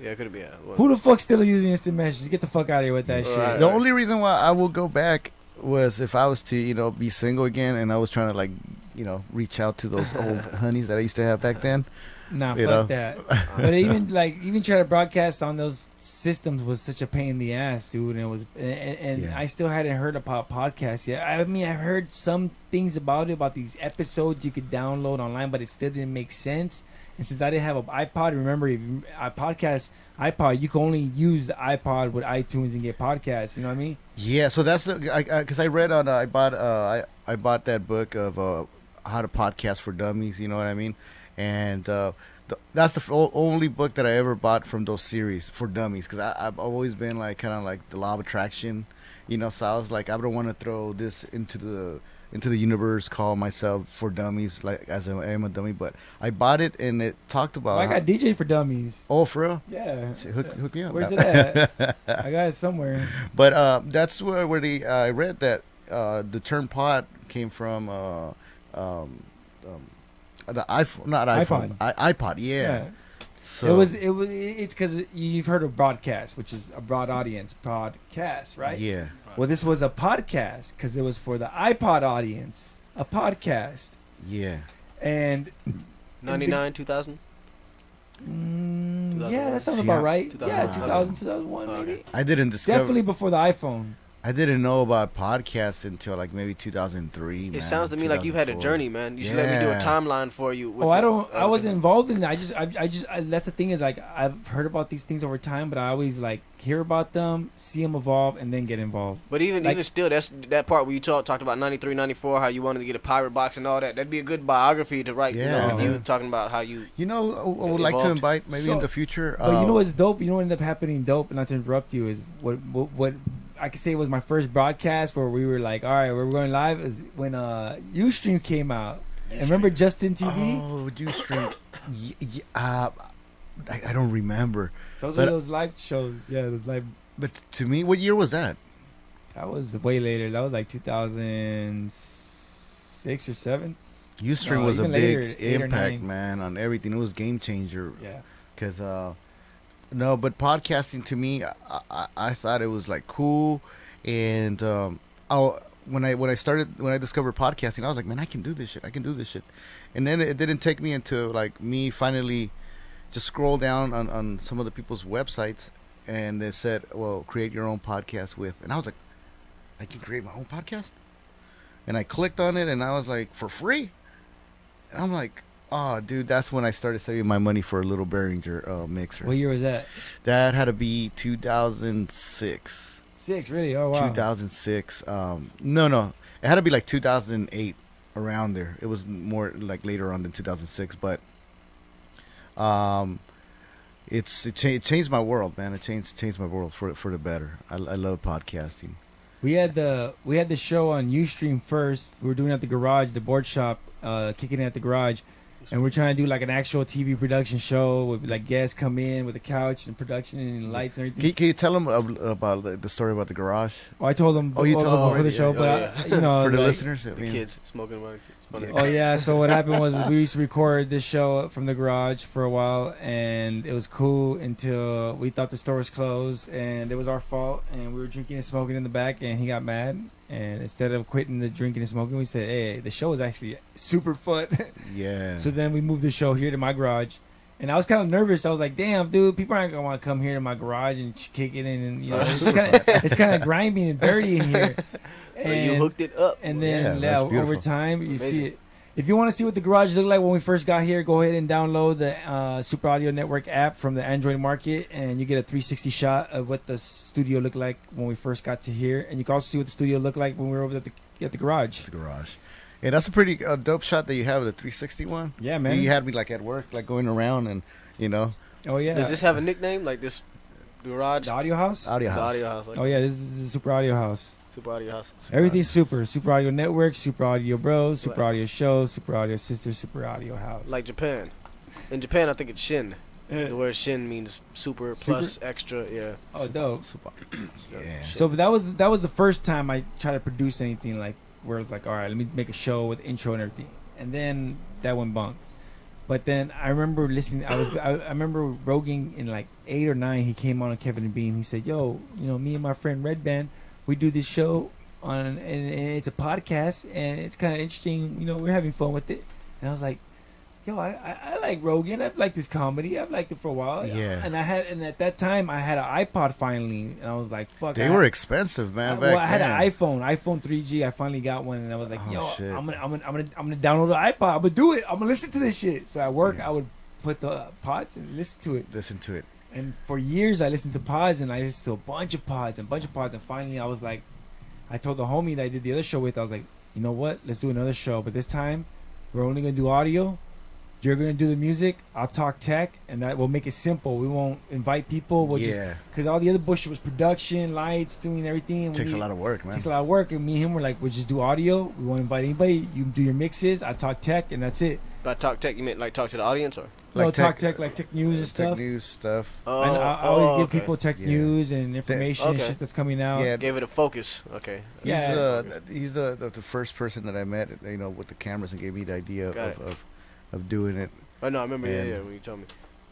Yeah, it could be. Yeah. Who the fuck still using instant message? Get the fuck out of here with that shit. Right. The only reason why I will go back was if I was to, you know, be single again and I was trying to like, you know, reach out to those old honeys that I used to have back then. Nah, You fuck know? that. but even like even try to broadcast on those systems was such a pain in the ass, dude. And it was, and, and Yeah. I still hadn't heard about podcasts yet. I mean, I've heard some things about it, about these episodes you could download online, but it still didn't make sense. And since I didn't have an iPod, remember, a podcast iPod, you can only use the iPod with iTunes and get podcasts. You know what I mean? Yeah, so that's the I because I, read on uh, I bought uh I I bought that book of uh how to podcast for dummies. You know what I mean? And uh, th- that's the o- only book that I ever bought from those series for dummies because I've always been like kind of like the law of attraction. You know, so I was like I don't want to throw this into the into the universe, call myself for dummies like as I am a dummy. But I bought it and it talked about. I how- got DJ for dummies. oh, for real? Yeah. Hook, hook me up. Where's it at? I got it somewhere. But uh, that's where where the uh, I read that uh, the term pod came from uh, um, um, the iPhone, not iPhone, iPod. I, iPod. Yeah. So it was it was it's because you've heard of broadcast, which is a broad audience podcast, right? Yeah. Well, this was a podcast because it was for the iPod audience, a podcast, Yeah. and 99, 2000. mm, yeah, that sounds See, about right. Yeah, 2001. 2000, 2001, maybe. I didn't discover. Definitely before the iPhone. I didn't know about podcasts until like maybe 2003. It man, sounds to me like you've had a journey, man. You should let me do a timeline for you. with Oh, I don't. I wasn't involved in it. I just, I, I just. I, that's the thing is like I've heard about these things over time, but I always like hear about them, see them evolve, and then get involved. But even Like- even still, that's that part where you talk, talked about 93, 94, how you wanted to get a pirate box and all that. That'd be a good biography to write. You know, Yeah. with you talking about how you. You know, I I would like to invite maybe So- in the future. But you uh, know what's dope? You know what ended up happening dope? Not to interrupt you is what what, what I could say it was my first broadcast where we were like, all right, we're going live. Is when uh UStream came out. And remember Justin TV? Oh, Ustream. y- y- uh, I, I don't remember. those but- were those live shows. Yeah, those live. But to me, what year was that? That was way later. That was like 2006 or seven. Ustream No, was a big later, impact, man, on everything. It was game changer. Yeah. Cause uh, no, but podcasting to me, I, I, I thought it was like cool, and um, when I when I started when I discovered podcasting, I was like, man, I can do this shit. I can do this shit, and then it didn't take me until like me finally just scroll down on on some of the people's websites, and they said, well, create your own podcast with, and I was like, I can create my own podcast, and I clicked on it, and I was like, for free, and I'm like. Oh, dude, that's when I started saving my money for a little Behringer uh, mixer. What year was that? That had to be 2006. Six, really? Oh wow. 2006. Um, no, no, it had to be like 2008, around there. It was more like later on than 2006, but um, it's it, cha- it changed my world, man. It changed changed my world for for the better. I, I love podcasting. We had the we had the show on UStream first. We were doing it at the garage, the board shop, uh, kicking it at the garage, and we're trying to do like an actual TV production show with like guests come in with a couch and production and lights and Can, everything. you- can you tell them about the- the story about the garage Oh, I told them. Oh, you told them before the show, yeah, but yeah, I, you know, for the like- listeners? I The mean, kids smoking one. It's funny. Oh yeah, so what happened was we used to record this show from the garage for a while, and it was cool until we thought the store was closed, and it was our fault, and we were drinking and smoking in the back, and he got mad, and instead of quitting the drinking and smoking, we said, "Hey, the show is actually super fun." Yeah. so then we moved the show here to my garage, and I was kind of nervous. I was like, "Damn, dude, people aren't gonna want to come here to my garage and kick it in, and you know, it's kind of it's kind of grimy and dirty in here." But you hooked it up. And then that's yeah, over time, you Amazing. see it. If you want to see what the garage looked like when we first got here, go ahead and download the uh, Super Audio Network app from the Android market, and you get a 360 shot of what the studio looked like when we first got to here. And you can also see what the studio looked like when we were over at the at the garage. the garage. Yeah, that's a pretty uh, dope shot that you have, of the 360 one. Yeah, man. You had me like at work, like going around and you know, oh yeah. Does this have a nickname like this? Garage. the audio house? audio house. The house. audio house. Like Oh yeah, this is the Super Audio House. Super audio house. Everything's super. Super Audio Network, Super Audio Bros, Super Right. Audio Show, Super Audio Sister, Super Audio House. Like Japan. In Japan, I think it's shin. Eh. The word shin means super, Super? plus extra. Yeah. oh, dope. Super- yeah. So but that was that was the first time I tried to produce anything like where it's like, all right, let me make a show with intro and everything, and then that went bunk. But then I remember listening. I was I, I remember Rogan in like eight or nine. He came on on Kevin and Bean. He said, "Yo, you know, me and my friend Redban, we do this show on, and, and it's a podcast, and it's kind of interesting. You know, we're having fun with it." And I was like, "Yo, I, I, I like Rogan. I've liked this comedy. I've liked it for a while. Yeah. And I had, and at that time, I had an iPod finally, and I was like, "Fuck." They I- were expensive, man. I, back well, I had then. an iPhone, iPhone 3G. I finally got one, and I was like, Oh, "Yo, shit. I'm gonna, I'm gonna, I'm gonna, I'm gonna download the iPod. I'm gonna do it. I'm gonna listen to this shit." So at work, Yeah. I would put the pods and listen to it. Listen to it. And for years, I listened to pods, and I listened to a bunch of pods and a bunch of pods. And finally, I was like, I told the homie that I did the other show with, I was like, you know what? Let's do another show, but this time, we're only gonna do audio. You're gonna do the music. I'll talk tech, and that will make it simple. We won't invite people. We'll yeah, because all the other bullshit was production, lights, doing everything. and takes we- a lot of work, man. takes a lot of work. And me and him were like, we'll just do audio. We won't invite anybody. You do your mixes. I talk tech, and that's it. By talk tech, you meant like talk to the audience or? No, Like talk tech- tech, like tech news and stuff. Tech news stuff. Oh, And I, I always oh, give okay. people tech Yeah. news and information and shit that's coming out. Yeah, Gave it a focus. Okay. He's, Yeah. uh, he's the, the the first person that I met, you know, with the cameras and gave me the idea of, of of doing it. Oh no, I remember. Yeah, And- yeah. When you told me.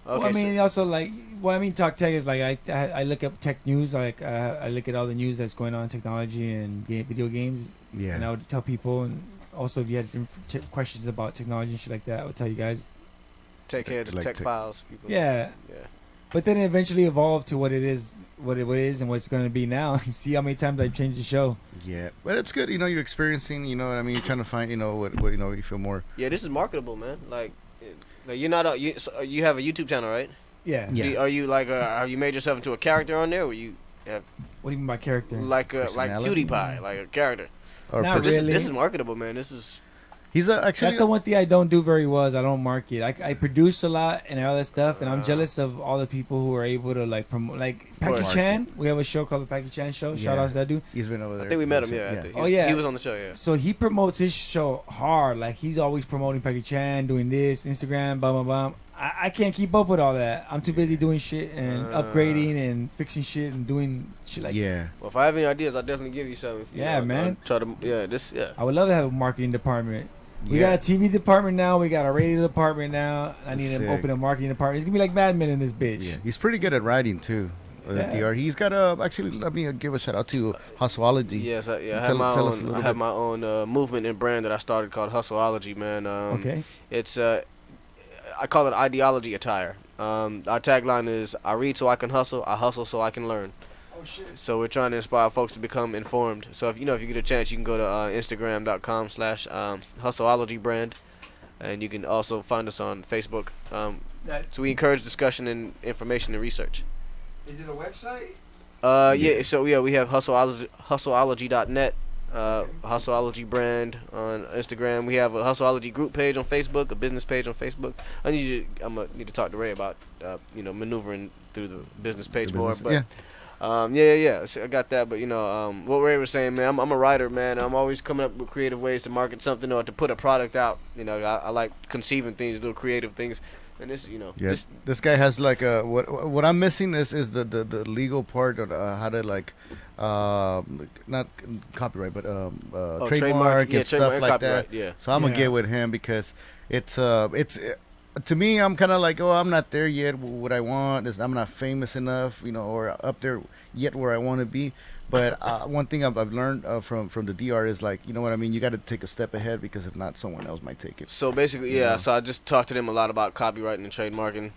Okay, well, I so- mean, also like, well, I mean, talk tech is like I I, I look up tech news, like uh, I look at all the news that's going on in technology and game, video games, Yeah. and I would tell people, and also if you had questions about technology and shit like that, I would tell you guys. Take care of the Like tech tech- files. People. Yeah, Yeah. but then it eventually evolved to what it is, what it, what it is, and what it's going to be now. See how many times I've changed the show. Yeah, but it's good. You know, you're experiencing. You know what I mean. You're trying to find. You know what? What you know? You feel more. Yeah, this is marketable, man. Like, like you're not a, you. So you have a YouTube channel, right? Yeah. Yeah. Do- Are you like a, have you made yourself into a character on there? Or you have What do you mean by character? like a like PewDiePie, like a character? Or Not But this, is, really. this is marketable, man. This is He's a, actually. That's the one thing I don't do very well is I don't market. I, I produce a lot and all that stuff, and I'm Uh. jealous of all the people who are able to like promote. Like Packy Chan, we have a show called the Packy Chan Show. Shout Yeah. out to that dude. He's been over there. I think we met him. Yeah. I think. He Oh, yeah. He was on the show. Yeah. So he promotes his show hard. Like he's always promoting Packy Chan, doing this, Instagram, blah blah blah. I, I can't keep up with all that. I'm too busy doing shit and Uh. upgrading and fixing shit and doing shit like. yeah. Well, if I have any ideas, I'll definitely give you some. If you Yeah, know, man. I'll try to. Yeah. This. Yeah. I would love to have a marketing department. We yeah. got a TV department now. We got a radio department now. I need to open a marketing department. It's gonna be like Mad Men in this bitch. Yeah, he's pretty good at writing too. Uh, Yeah. DR. He's got a actually. Let me uh, give a shout out to Hustleology. Yes. I, yeah. I have Tell- my us a own. little I have my own uh, movement and brand that I started called Hustleology, man. Um, Okay. It's uh, I call it ideology attire. Um, our tagline is I read so I can hustle, I hustle so I can learn. Shit. So we're trying to inspire folks to become informed. So if you know if you get a chance, you can go to uh, Instagram.com slash um, Hustleology brand, and you can also find us on Facebook. Um, so we encourage discussion and information and research. Is it a website? Uh, yeah. So yeah, we have hustleology, hustleology.net, uh, hustleology brand on Instagram. We have a hustleology group page on Facebook, a business page on Facebook. I need you. I'm gonna need to talk to Ray about, uh, you know, maneuvering through the business page The more. But yeah. Um, yeah, yeah, yeah. So I got that. But you know, um, what Ray was saying, man, I'm, I'm a writer, man. I'm always coming up with creative ways to market something or to put a product out. You know, I, I like conceiving things, little creative things. And this, you know, Yeah, this, this guy has like a what what I'm missing is is the the, the legal part of uh, how to like um not copyright but um uh, oh, trademark, yeah, and stuff trademark, like copyright, that. Yeah. So I'm gonna get with him because it's uh it's to me I'm kind of like oh I'm not there yet. What I want is I'm not famous enough, you know, or up there yet where I want to be. But uh, one thing I've, I've learned uh, from from the DR is like you know what I mean. You got to take a step ahead because if not, someone else might take it. So basically, yeah. Yeah. So I just talked to them a lot about copywriting and trademarking.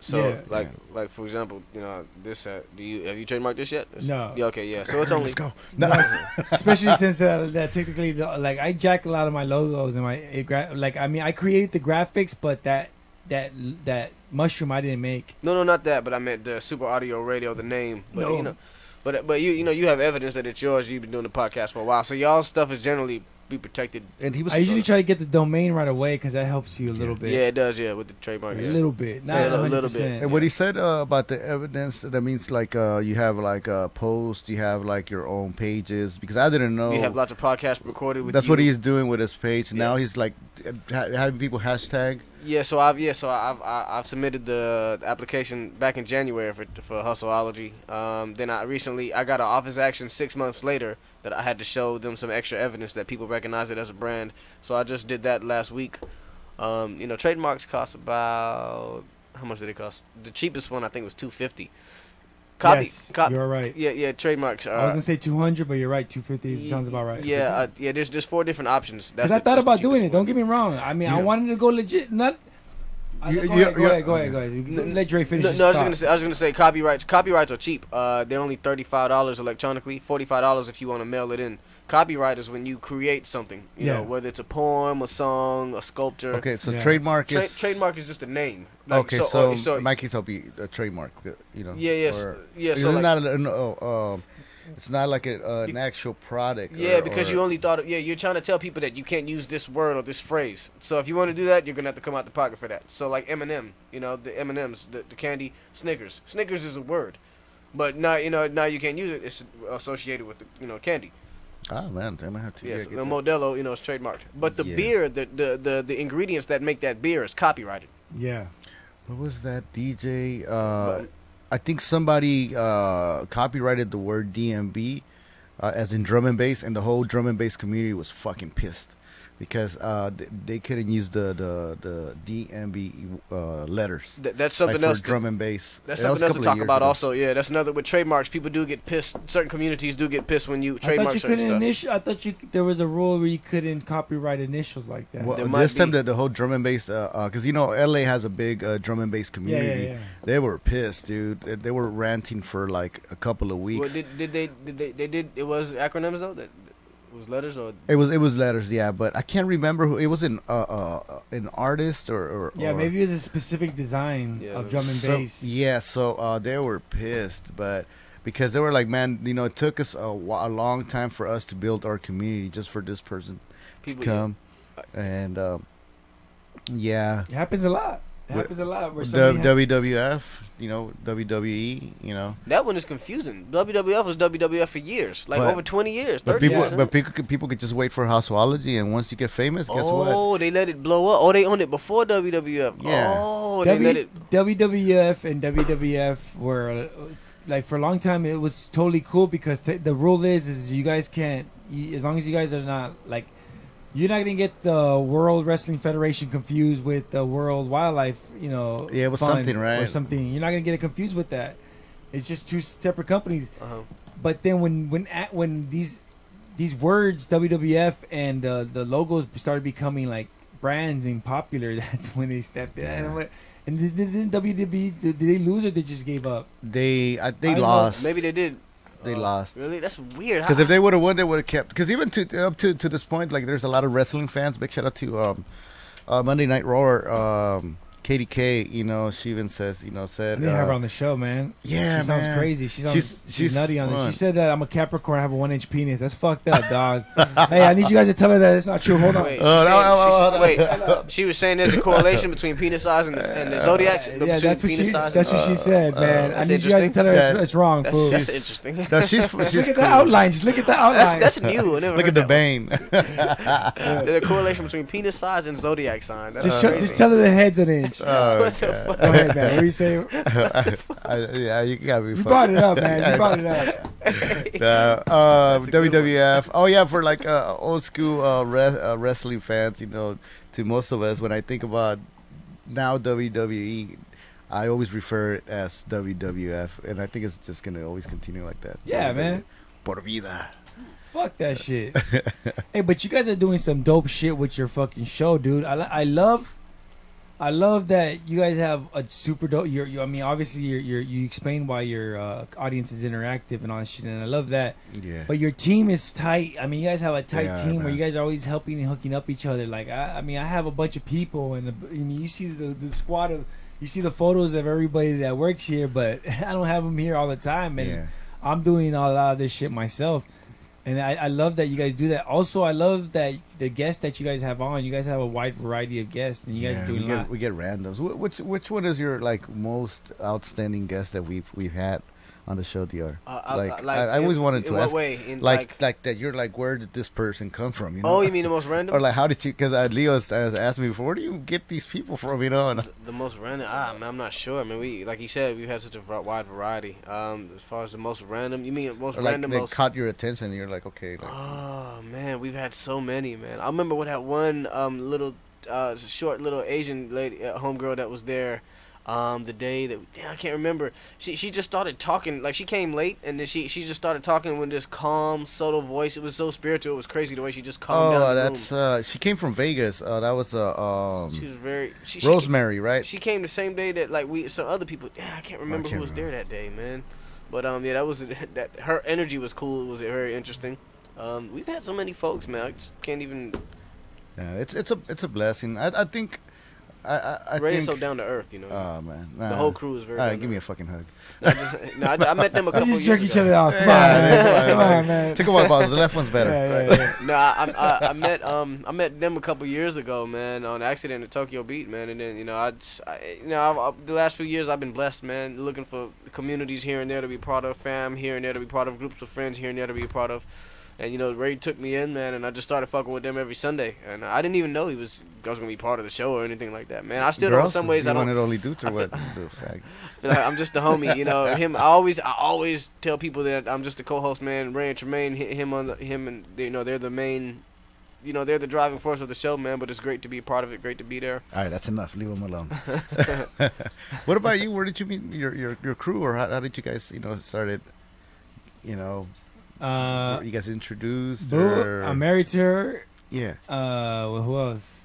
So Yeah. like, Yeah. like for example, you know, this. Uh, do you have you trademarked this yet? It's- No. Yeah. Okay. Yeah. So it's only. Let's go. No, especially since uh, that technically, the, like I jack a lot of my logos and my it gra- like I mean I created the graphics, but that that that mushroom I didn't make. No, no, not that. But I meant the Super Audio Radio, the name. But No. you know, but but you you know you have evidence that it's yours. You've been doing the podcast for a while, so y'all stuff is generally be protected. And he was I usually try to get the domain right away because that helps you a little bit. Yeah, it does. Yeah, with the trademark. a Yeah. little bit, not Yeah, a a little little bit. bit. And what he said uh, about the evidence, that means like uh, you have like a post, you have like your own pages. Because I didn't know. You have lots of podcasts recorded with. that's you. what he's doing with his page. Yeah. Now he's like having people hashtag. Yeah, so I've yeah, so I've I've submitted the application back in January for for Hustleology. Um, then I recently I got an office action six months later that I had to show them some extra evidence that people recognize it as a brand. So I just did that last week. Um, you know, trademarks cost about how much did it cost? The cheapest one I think was two fifty. Copy, yes, cop- you're right. yeah, yeah, trademarks. Uh, I was gonna say 200, but you're right. 250 sounds about right. Yeah, uh, yeah. There's just four different options. Because That's I thought that's about doing cheapest it. Don't get me wrong. I mean, I wanted to go legit. Not. I- go, ahead, go you're- ahead, go ahead, go ahead. Let Dre finish. No, no I was gonna say I was gonna say copyrights. Copyrights are cheap. Uh, they're only thirty five dollars electronically. Forty five dollars if you want to mail it in. Copyright is when you create something. You Yeah. know, whether it's a poem, a song, a sculpture. Okay, so Yeah. trademark Tra- is trademark is just a name. Like, okay, so, so, uh, so in my case, I'll be a trademark. uh, You know. yeah, yes, or- yeah. it's So like, not a, no, um, it's not like a, uh, an actual product. yeah, or- because or- you only thought. Yeah, you're trying to tell people that you can't use this word or this phrase. So if you want to do that, you're gonna have to come out the pocket for that. So like Eminem, you know, the M and M's, the, the candy, Snickers. Snickers is a word, but now you know now you can't use it. It's associated with the, you know candy. Ah man, I might have to. Yes, yeah, get the that. Modelo, you know, is trademarked. But the Yeah. beer, the, the the the ingredients that make that beer is copyrighted. Yeah. What was that DJ? Uh, I think somebody uh, copyrighted the word DnB uh, as in drum and bass, and the whole drum and bass community was fucking pissed. Because uh, th- they couldn't use the the the DnB uh, letters. Th- that's like something for else. to- drum and bass. That's That something a else to talk about. ago. Also, yeah, that's another with trademarks. People do get pissed. Certain communities do get pissed when you I trademark thought you certain couldn't stuff. initi- I thought you there was a rule where you couldn't copyright initials like that. Well, There might this time be. the, the whole drum and bass, because uh, uh 'cause you know LA has a big uh, drum and bass community. yeah, yeah. They were pissed, dude. They, they were ranting for like a couple of Well, weeks. did, did they did they they did it was acronyms though that it was letters or it was it was letters, yeah, but I can't remember who it was. An uh, uh, an artist or, or Yeah, or maybe it was a specific design Yeah, of drum and So- bass. Yeah, so uh, they were pissed, but because they were like, man, you know, it took us a, a long time for us to build our community just for this person people? to come, and um, yeah, It happens a lot. It Wh- happens a lot. Where the WWF, you know, WWE, you know, That one is confusing. WWF was WWF for years, like But- over twenty years, but thirty people, years. but people, could, people could just wait for Hustleology, and once you get famous, guess what? oh, they let it blow up. Oh, they owned it before WWF. Yeah. Oh, they W- let it. WWF and WWF were like for a long time. It was totally cool because t- the rule is is you guys can't you, as long as you guys are not like you're not gonna get the World Wrestling Federation confused with the World Wildlife. You know, Yeah, it was Fund something, or something. You're not gonna get it confused with that. It's just two separate companies. Uh-huh. But then when when at, when these these words WWF and uh, the logos started becoming like brands and popular, that's when they stepped in. Yeah. And, and did, did, did WWE did they lose or they just gave up? They, I, they I know- lost. Maybe they did. They Uh, lost. Really? That's weird. Because if they would have won, they would have kept. Because even to up to to this point, like there's a lot of wrestling fans. Big shout out to um, uh, Monday Night Raw. Um, KDK, you know, she even says, you know, said, didn't have her uh, on the show, man. yeah, she sounds crazy. She's, on, She's- she's, she's nutty on this. She said that I'm a Capricorn. I have a one inch penis. That's fucked up, dog. hey, I need you guys to tell her that it's not true. Hold on. Wait, Oh, she, no, said- no, she no, wait, she was saying there's a correlation between penis size and the, and the zodiacs. yeah, between that's what she. size That's and- what she said, man. I need you guys to tell her interesting. it's, it's wrong, That's, fool. that's interesting. No, she's she's Look at the outline. Just look at the outline. That's, that's new. Look at the vein. There's a correlation between penis size and zodiac sign. Just, just tell her the head's an inch. Oh, What the God. Go ahead, man. What are you saying? I- yeah, you gotta be. You funny. brought it up, man. You brought it up. Uh, uh, That's a good. WWF. Oh yeah, for like uh, old school uh, re- uh, wrestling fans, you know, to most of us, when I think about now WWE, I always refer it as WWF, and I think it's just gonna always continue like that. Yeah, WWF. man. Por vida. Fuck that shit. hey, but you guys are doing some dope shit with your fucking show, dude. I, I love, I love that you guys have a super dope. You're, you I mean, obviously, you're, you're, you explain why your uh, audience is interactive and all that shit, and I love that. Yeah. But your team is tight. I mean, you guys have a tight Yeah, team where you guys are always helping and hooking up each other. Like, I, I mean, I have a bunch of people, and the, mean, you see the, the squad of, you see the photos of everybody that works here, but I don't have them here all the time, and yeah. I'm doing a lot of this shit myself. And I, I love that you guys do that. Also, I love that the guests that you guys have on, you guys have a wide variety of guests, and you guys yeah, are doing we a get lot. we get randoms. Which which one is your like most outstanding guest that we've we've had on the show, Dr. Uh, uh, Like, uh, I- I always in- wanted to ask, way? In Like, like, like that you're like where did this person come from? You know? oh, you mean the most random? or like how did you? Because uh, Leo has, has asked me before, where do you get these people from? You know, and The- the most random? Ah, man, I'm not sure. I mean, we like you said, we've had such a wide variety. Um, as far as the most random, you mean most or like random? they most, caught your attention, and you're like, okay, like, Oh man, we've had so many, man. I remember with that one um little uh short little Asian lady uh, homegirl that was there um the day that damn, I can't remember. She she just started talking like she came late and then she she just started talking with this calm, subtle voice. It was so spiritual. It was crazy the way she just calmed oh, down the that's uh, she came from Vegas. Uh, that was uh, She um, was very she, she, Rosemary, right? She came the same day that like we some other people. Yeah, I can't remember can't who was there that day, man. But um, yeah, that was that. Her energy was cool. It was very interesting. Um, we've had so many folks, man. I just can't even. yeah, it's it's a it's a blessing. I I think I I, I Ray is think. so down to earth, you know. Oh man, the whole crew is very. All right, down give to me a fucking hug. No, I, just, no, I, I met them a Let's couple just years jerk each ago. other off. Come Yeah, on, man. yeah, Come yeah. on, man. Take one pause. The left one's better. Yeah, yeah, yeah. no, I, I, I met um I met them a couple years ago, man, on accident at Tokyo Beat, man, and then you know I, just, I you know I've, i the last few years I've been blessed, man, looking for communities here and there to be part of, fam here and there to be part of, groups of friends here and there to be a part of, and you know Ray took me in, man, and I just started fucking with them every Sunday, and I didn't even know he was I was gonna be part of the show or anything like that, man. I still don't. In some ways I don't. wanted only or I what? Little fag. feel like I'm just the homie, you know. Him, I always, I always tell people that I'm just the co-host, man. Ray and Tremaine, him on the, him and you know they're the main, you know they're the driving force of the show, man. But it's great to be a part of it. Great to be there. All right, that's enough. Leave him alone. what about you? Where did you meet your your, your crew, or how, how did you guys, you know, started? You know, Uh, you guys introduced, Boo, or I'm married to her. yeah, Uh, well, who else?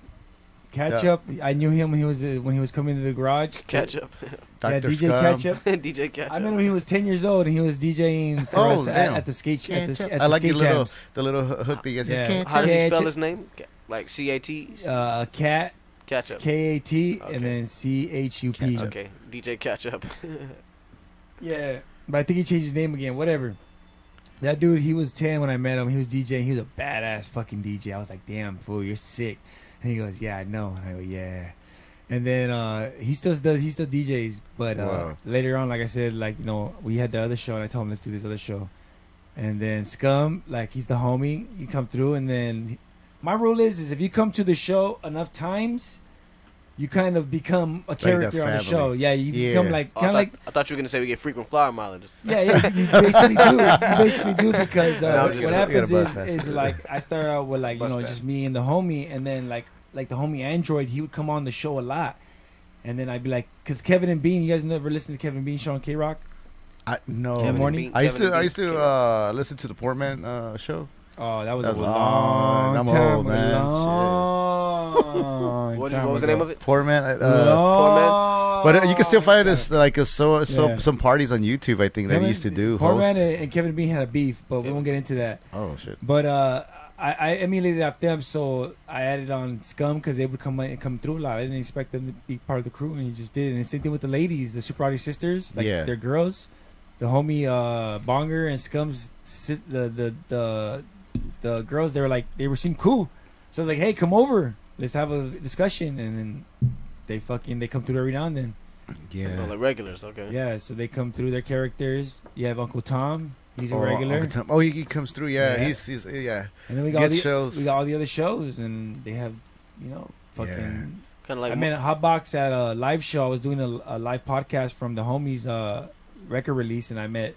Catch Yeah. up. I knew him when he was uh, when he was coming to the garage. Catch up, Yeah, Doctor DJ Scum. Catch up. DJ Catch I up. met him when he was ten years old, and he was DJing for Oh, us at, at the skate at the, Catch at I the like skate your little jams. the little hook that you guys Yeah. get. How does he spell his name? Like C A T. Uh, cat Catch up. K A T Okay. and then C H U P. Okay, DJ Catch up. Yeah, but I think he changed his name again. Whatever. That dude, he was ten when I met him. He was DJing. He was a badass fucking DJ. I was like, damn fool, you're sick. And he goes, yeah, I know. And I go, yeah. And then uh, he still does. He still DJs. But uh, Wow. later on, like I said, like you know, we had the other show, and I told him let's do this other show. And then Scum, like he's the homie. You come through, and then my rule is, is if you come to the show enough times, you kind of become a that character on the show. Yeah, you Yeah. become like Oh, I, kind of thought, like I thought you were gonna say we get frequent flyer mileages. yeah, yeah, you basically do. You basically do because No, uh, I'm just- what you happens gotta bust is, that. is like I started out with like you Bust know that. just me and the homie, and then like like the homie Android, he would come on the show a lot, and then I'd be like, because Kevin and Bean, you guys never listened to Kevin Bean show on KROQ? I no. Kevin and morning. Bean- I used Kevin to and I used Bean to came uh, listen to the Poorman uh, show. Oh, that was, That a was long, long- time, old, man. long What, time what was the name of it? Poorman. Uh, Long but uh, you can still find us like uh, so so Yeah. some parties on YouTube. I think that he used to do. Poor host. Man and, and Kevin Bean had a beef, but we won't get into that. Oh shit. But uh, I, I emulated after them, so I added on Scum because they would come come through a lot. I didn't expect them to be part of the crew, and he just did. And the same thing with the ladies, the Super Audio sisters, like Yeah. they're girls. The homie uh, Bonger and Scum's sis- the the the the girls, they were like they were seemed cool. So I was like, hey, come over, let's have a discussion, and then they fucking they come through every now and then. Yeah. like regulars. Okay. Yeah, so they come through their characters. You have Uncle Tom, he's a Oh, regular, Uncle Tom. Oh, he, he comes through. Yeah, Yeah. he's he's yeah. and then we got all Get the, shows. we got all the other shows, and they have you know fucking. Yeah. Kind of like I met at Hotbox at a live show. I was doing a, a live podcast from the homies' uh, record release, and I met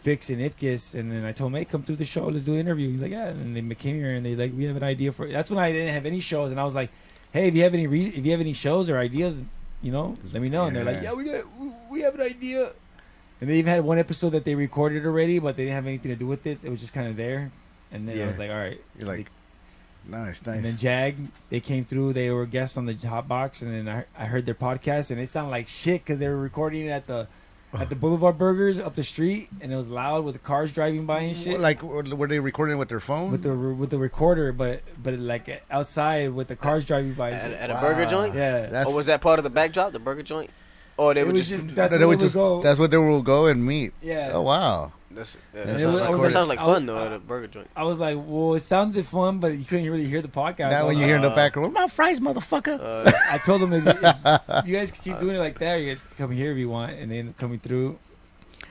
Fix and Ipkiss, and then I told him, "Hey, come through the show. Let's do an interview." He's like, "Yeah," and they came here, and they like, "We have an idea for." That's when I didn't have any shows, and I was like, "Hey, if you have any re- if you have any shows or ideas, you know, let me know." And they're like, Yeah. "Yeah, we got we, we have an idea." And they even had one episode that they recorded already, but they didn't have anything to do with it. It was just kind of there. And then I Yeah. was like, "All right." You're So like, nice, nice. and then. Jag, they came through. They were guests on the Hot Box, and then I, I heard their podcast, and it sounded like shit because they were recording it at the at the Boulevard Burgers up the street, and it was loud with the cars driving by and shit. Like, were they recording with their phone? with the with the recorder, but but like outside with the cars driving by. At, at a burger joint. yeah, That's, Or was that part of the backdrop, the burger joint? Oh, they it would was just. just that's that where would just, go. That's what they would go and meet. yeah. Oh wow. That's, yeah, that, sounds was- like, that sounds like I was- fun though at a burger joint. I was like, well, it sounded fun, but you couldn't really hear the podcast. Now I when you like, hear in the background, "Where my fries, motherfucker?" Uh, I told them if, if you guys can keep doing it like that, you guys can come here if you want, and they end up coming through.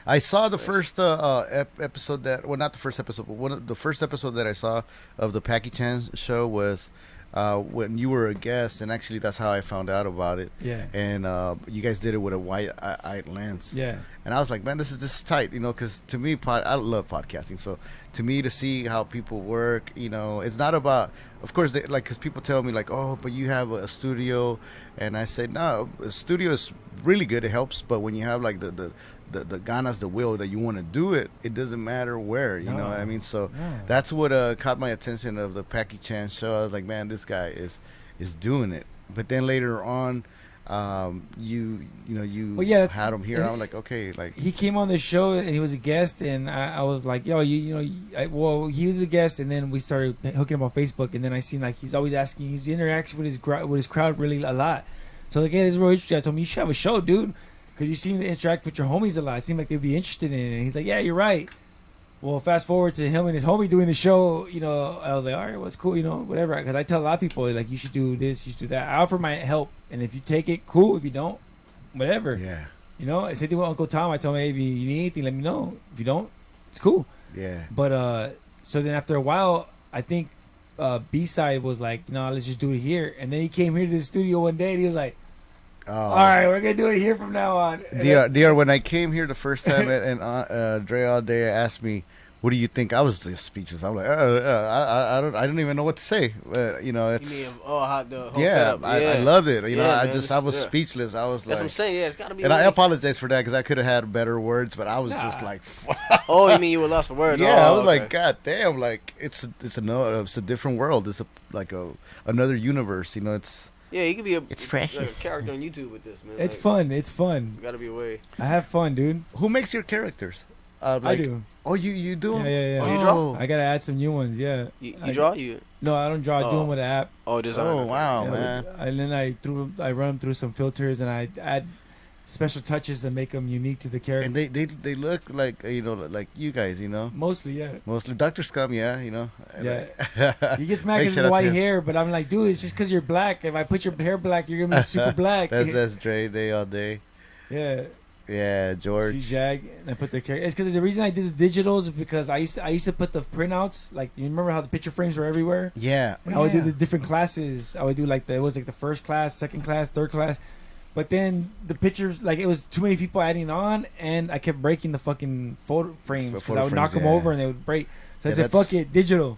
I saw the first uh, uh, ep- episode that well, not the first episode, but one of the first episode that I saw of the Packy Chan show was uh, when you were a guest, and actually that's how I found out about it. Yeah, And uh, you guys did it with a eye lens, yeah. and I was like, man, this is this is tight, you know, because to me, pod, I love podcasting. So to me, to see how people work, you know, it's not about, of course, they, like because people tell me like, oh, but you have a studio, and I say, no, a studio is really good. It helps, but when you have like the the the, the ganas, the will that you want to do it, it doesn't matter where, you know what I mean? So No. that's what uh, caught my attention of the Packy Chan show. I was like, man, this guy is is doing it. But then later on, um, you you know you Well, yeah, had him here. I'm like, okay, like he came on the show and he was a guest and I, I was like yo you you know I, well he was a guest and then we started hooking up on Facebook and then I seen like he's always asking he's interacts with his with his crowd really a lot so like yeah this is real interesting I told him you should have a show dude because you seem to interact with your homies a lot it seemed like they'd be interested in it and he's like yeah you're right well fast forward to him and his homie doing the show you know I was like all right well it's cool you know whatever because I tell a lot of people like you should do this you should do that I offer my help and if you take it cool if you don't whatever yeah, you know, same thing with Uncle Tom. I told him, hey, if you you need anything, let me know. If you don't, it's cool. yeah. But uh, so then after a while, I think uh, B side was like, no, let's just do it here. And then he came here to the studio one day and he was like, Oh. all right, we're gonna do it here from now on. And DR, DR, when I came here the first time and, and uh, uh, Dre all day asked me, what do you think? I was just speechless. I'm like, uh, uh, I, I, I don't, I didn't even know what to say. But you know, You it's mean oh how the whole yeah, setup. I, yeah. I loved it. You know, Yeah, I just, I was yeah. speechless. I was like, That's what I'm saying. Yeah, it's gotta be. and a I way. apologize for that because I could have had better words, but I was just Nah. like, Oh, you mean you were lost for words? yeah, I Oh, was like. God damn, like it's a, it's a no, it's a different world. It's a like a another universe. You know, it's yeah, he could be a It's like precious. a character on YouTube with this man. It's Like, fun. It's fun. Gotta be a way. I have fun, dude. who makes your characters? Uh, I do. Oh, you you do? Yeah, 'em? yeah, yeah. Oh, you draw? I gotta add some new ones. Yeah. You, you I- draw? You No, I don't draw. I do Oh. them with an app. oh design. Oh wow, Yeah, man. and then I through I run them through some filters and I add special touches that make them unique to the character. And they, they they look like you know like you guys, you know. Mostly, yeah. Mostly Doctor Scum, yeah, you know. Yeah. He gets mad because of out white hair, but I'm like, dude, it's just because you're black. If I put your hair black, you're gonna be super black. that's that's Dre Day all day. yeah. Yeah, George. See Jag, and I put the character. It's because the reason I did the digitals is because I used to, I used to put the printouts. Like you remember how the picture frames were everywhere. Yeah. I would do the different classes. I would do like the it was like the first class, second class, third class. But then the pictures, like it was too many people adding on, and I kept breaking the fucking photo frames because I would knock them yeah. over and they would break. So I said, "Fuck it, digital."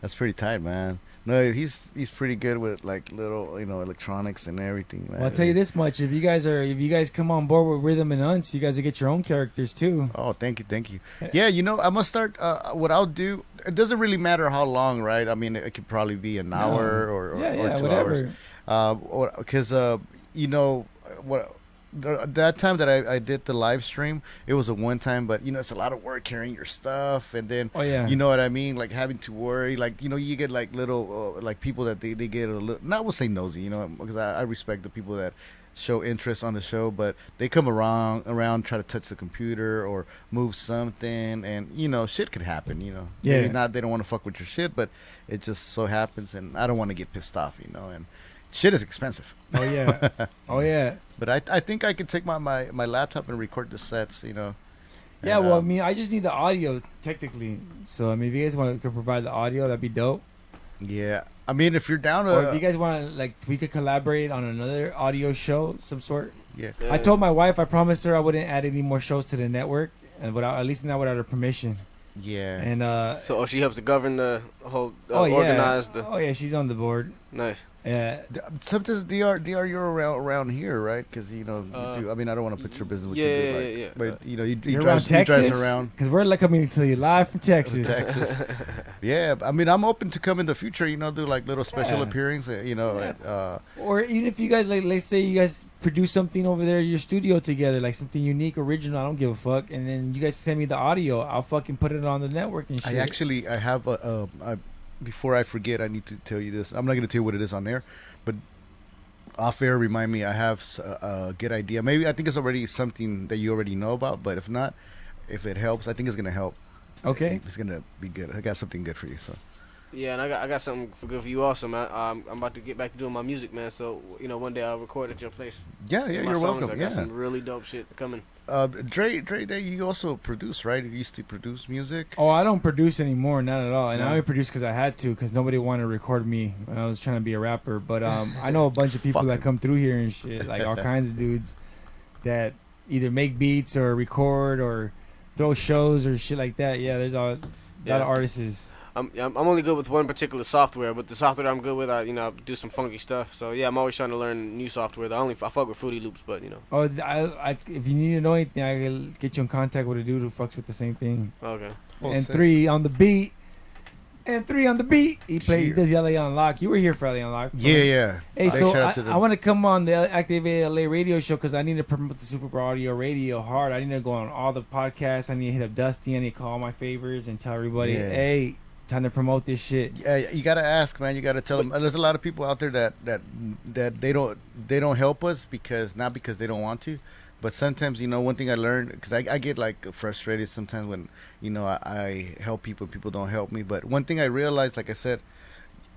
That's pretty tight, man. No, he's he's pretty good with like little you know electronics and everything, man. Well, I'll tell you this much: if you guys are, if you guys come on board with Rhythm and Unts, you guys will get your own characters too. Oh, thank you, thank you. Yeah, you know, I must start. Uh, what I'll do. It doesn't really matter how long, right? I mean, it could probably be an hour or, or, yeah, or two whatever. hours. Uh, because uh, you know what. That time that I, I did the live stream, it was a one time, but you know it's a lot of work carrying your stuff, and then Oh yeah, you know what I mean, like having to worry, like you know you get like little uh, like people that they, they get a little not will say nosy, you know, because I, I respect the people that show interest on the show, but they come around around try to touch the computer or move something, and you know shit could happen, you know. Yeah. Maybe not they don't want to fuck with your shit, but it just so happens, and I don't want to get pissed off, you know, and shit is expensive. oh yeah, oh yeah. But I I think I could take my my, my laptop and record the sets, you know. Yeah, And, well, I um, mean, I just need the audio technically. So I mean, if you guys want to provide the audio, that'd be dope. yeah. I mean, if you're down Or to, if you guys want to, like, we could collaborate on another audio show, some sort. yeah. I told my wife, I promised her I wouldn't add any more shows to the network, and without at least not without her permission. Yeah. And uh, So oh, she helps to govern the whole, uh, oh yeah, organize the. oh yeah, she's on the board. Nice. Yeah, D- Sometimes DR, DR, you're around around here, right? Because you know, you Uh, do, I mean, I don't want to put your business with yeah, you, yeah, but, yeah, like, yeah. but you know, you, you you're drive, around you drives around because we're like coming to you live from Texas. Texas. yeah, I mean, I'm open to come in the future. You know, do like little special Yeah. appearances. You know, Yeah. at, uh, Or even if you guys like, let's say you guys produce something over there in your studio together, like something unique, original. I don't give a fuck. And then you guys send me the audio. I'll fucking put it on the network and shit. I actually, I have a. Uh, I, before I forget, I need to tell you this. I'm not going to tell you what it is on air, but off air, remind me. I have a good idea. Maybe I think it's already something that you already know about. But if not, if it helps, I think it's going to help. okay. It's going to be good. I got something good for you. So. Yeah, and I got I got something for good for you also, man. Um, I'm about to get back to doing my music, man. So you know, one day I'll record at your place. Yeah, yeah, my you're songs. welcome. I got Yeah. some really dope shit coming. Uh, Dre, Dre, Day, you also produce, right? You used to produce music. Oh, I don't produce anymore, not at all. And I only produce because I had to, because nobody wanted to record me when I was trying to be a rapper. But um, I know a bunch of people that come through here and shit, like all kinds of dudes that either make beats or record or throw shows or shit like that. Yeah, there's a lot Yeah. of artists. I'm I'm I'm only good with one particular software, but the software I'm good with, I you know do some funky stuff. So yeah, I'm always trying to learn new software. I only I fuck with Fruity Loops, but you know. Oh, I, I, if you need to know anything, I can get you in contact with a dude who fucks with the same thing. Okay. Oh, and sick. three on the beat. And three on the beat. He plays. He Yeah. does LA Unlock. You were here for LA Unlock. Yeah, yeah. Hey, Big so shout out I, to them. I want to come on the Activate LA radio show because I need to promote the Super Bowl Audio Radio hard. I need to go on all the podcasts. I need to hit up Dusty. I need to call my favors and tell everybody, Yeah. hey, time to promote this shit. Yeah, you gotta ask, man. You gotta tell them. There's a lot of people out there that that that they don't they don't help us because not because they don't want to, but sometimes you know one thing I learned because I, I get like frustrated sometimes when you know I, I help people, people don't help me. But one thing I realized, like I said,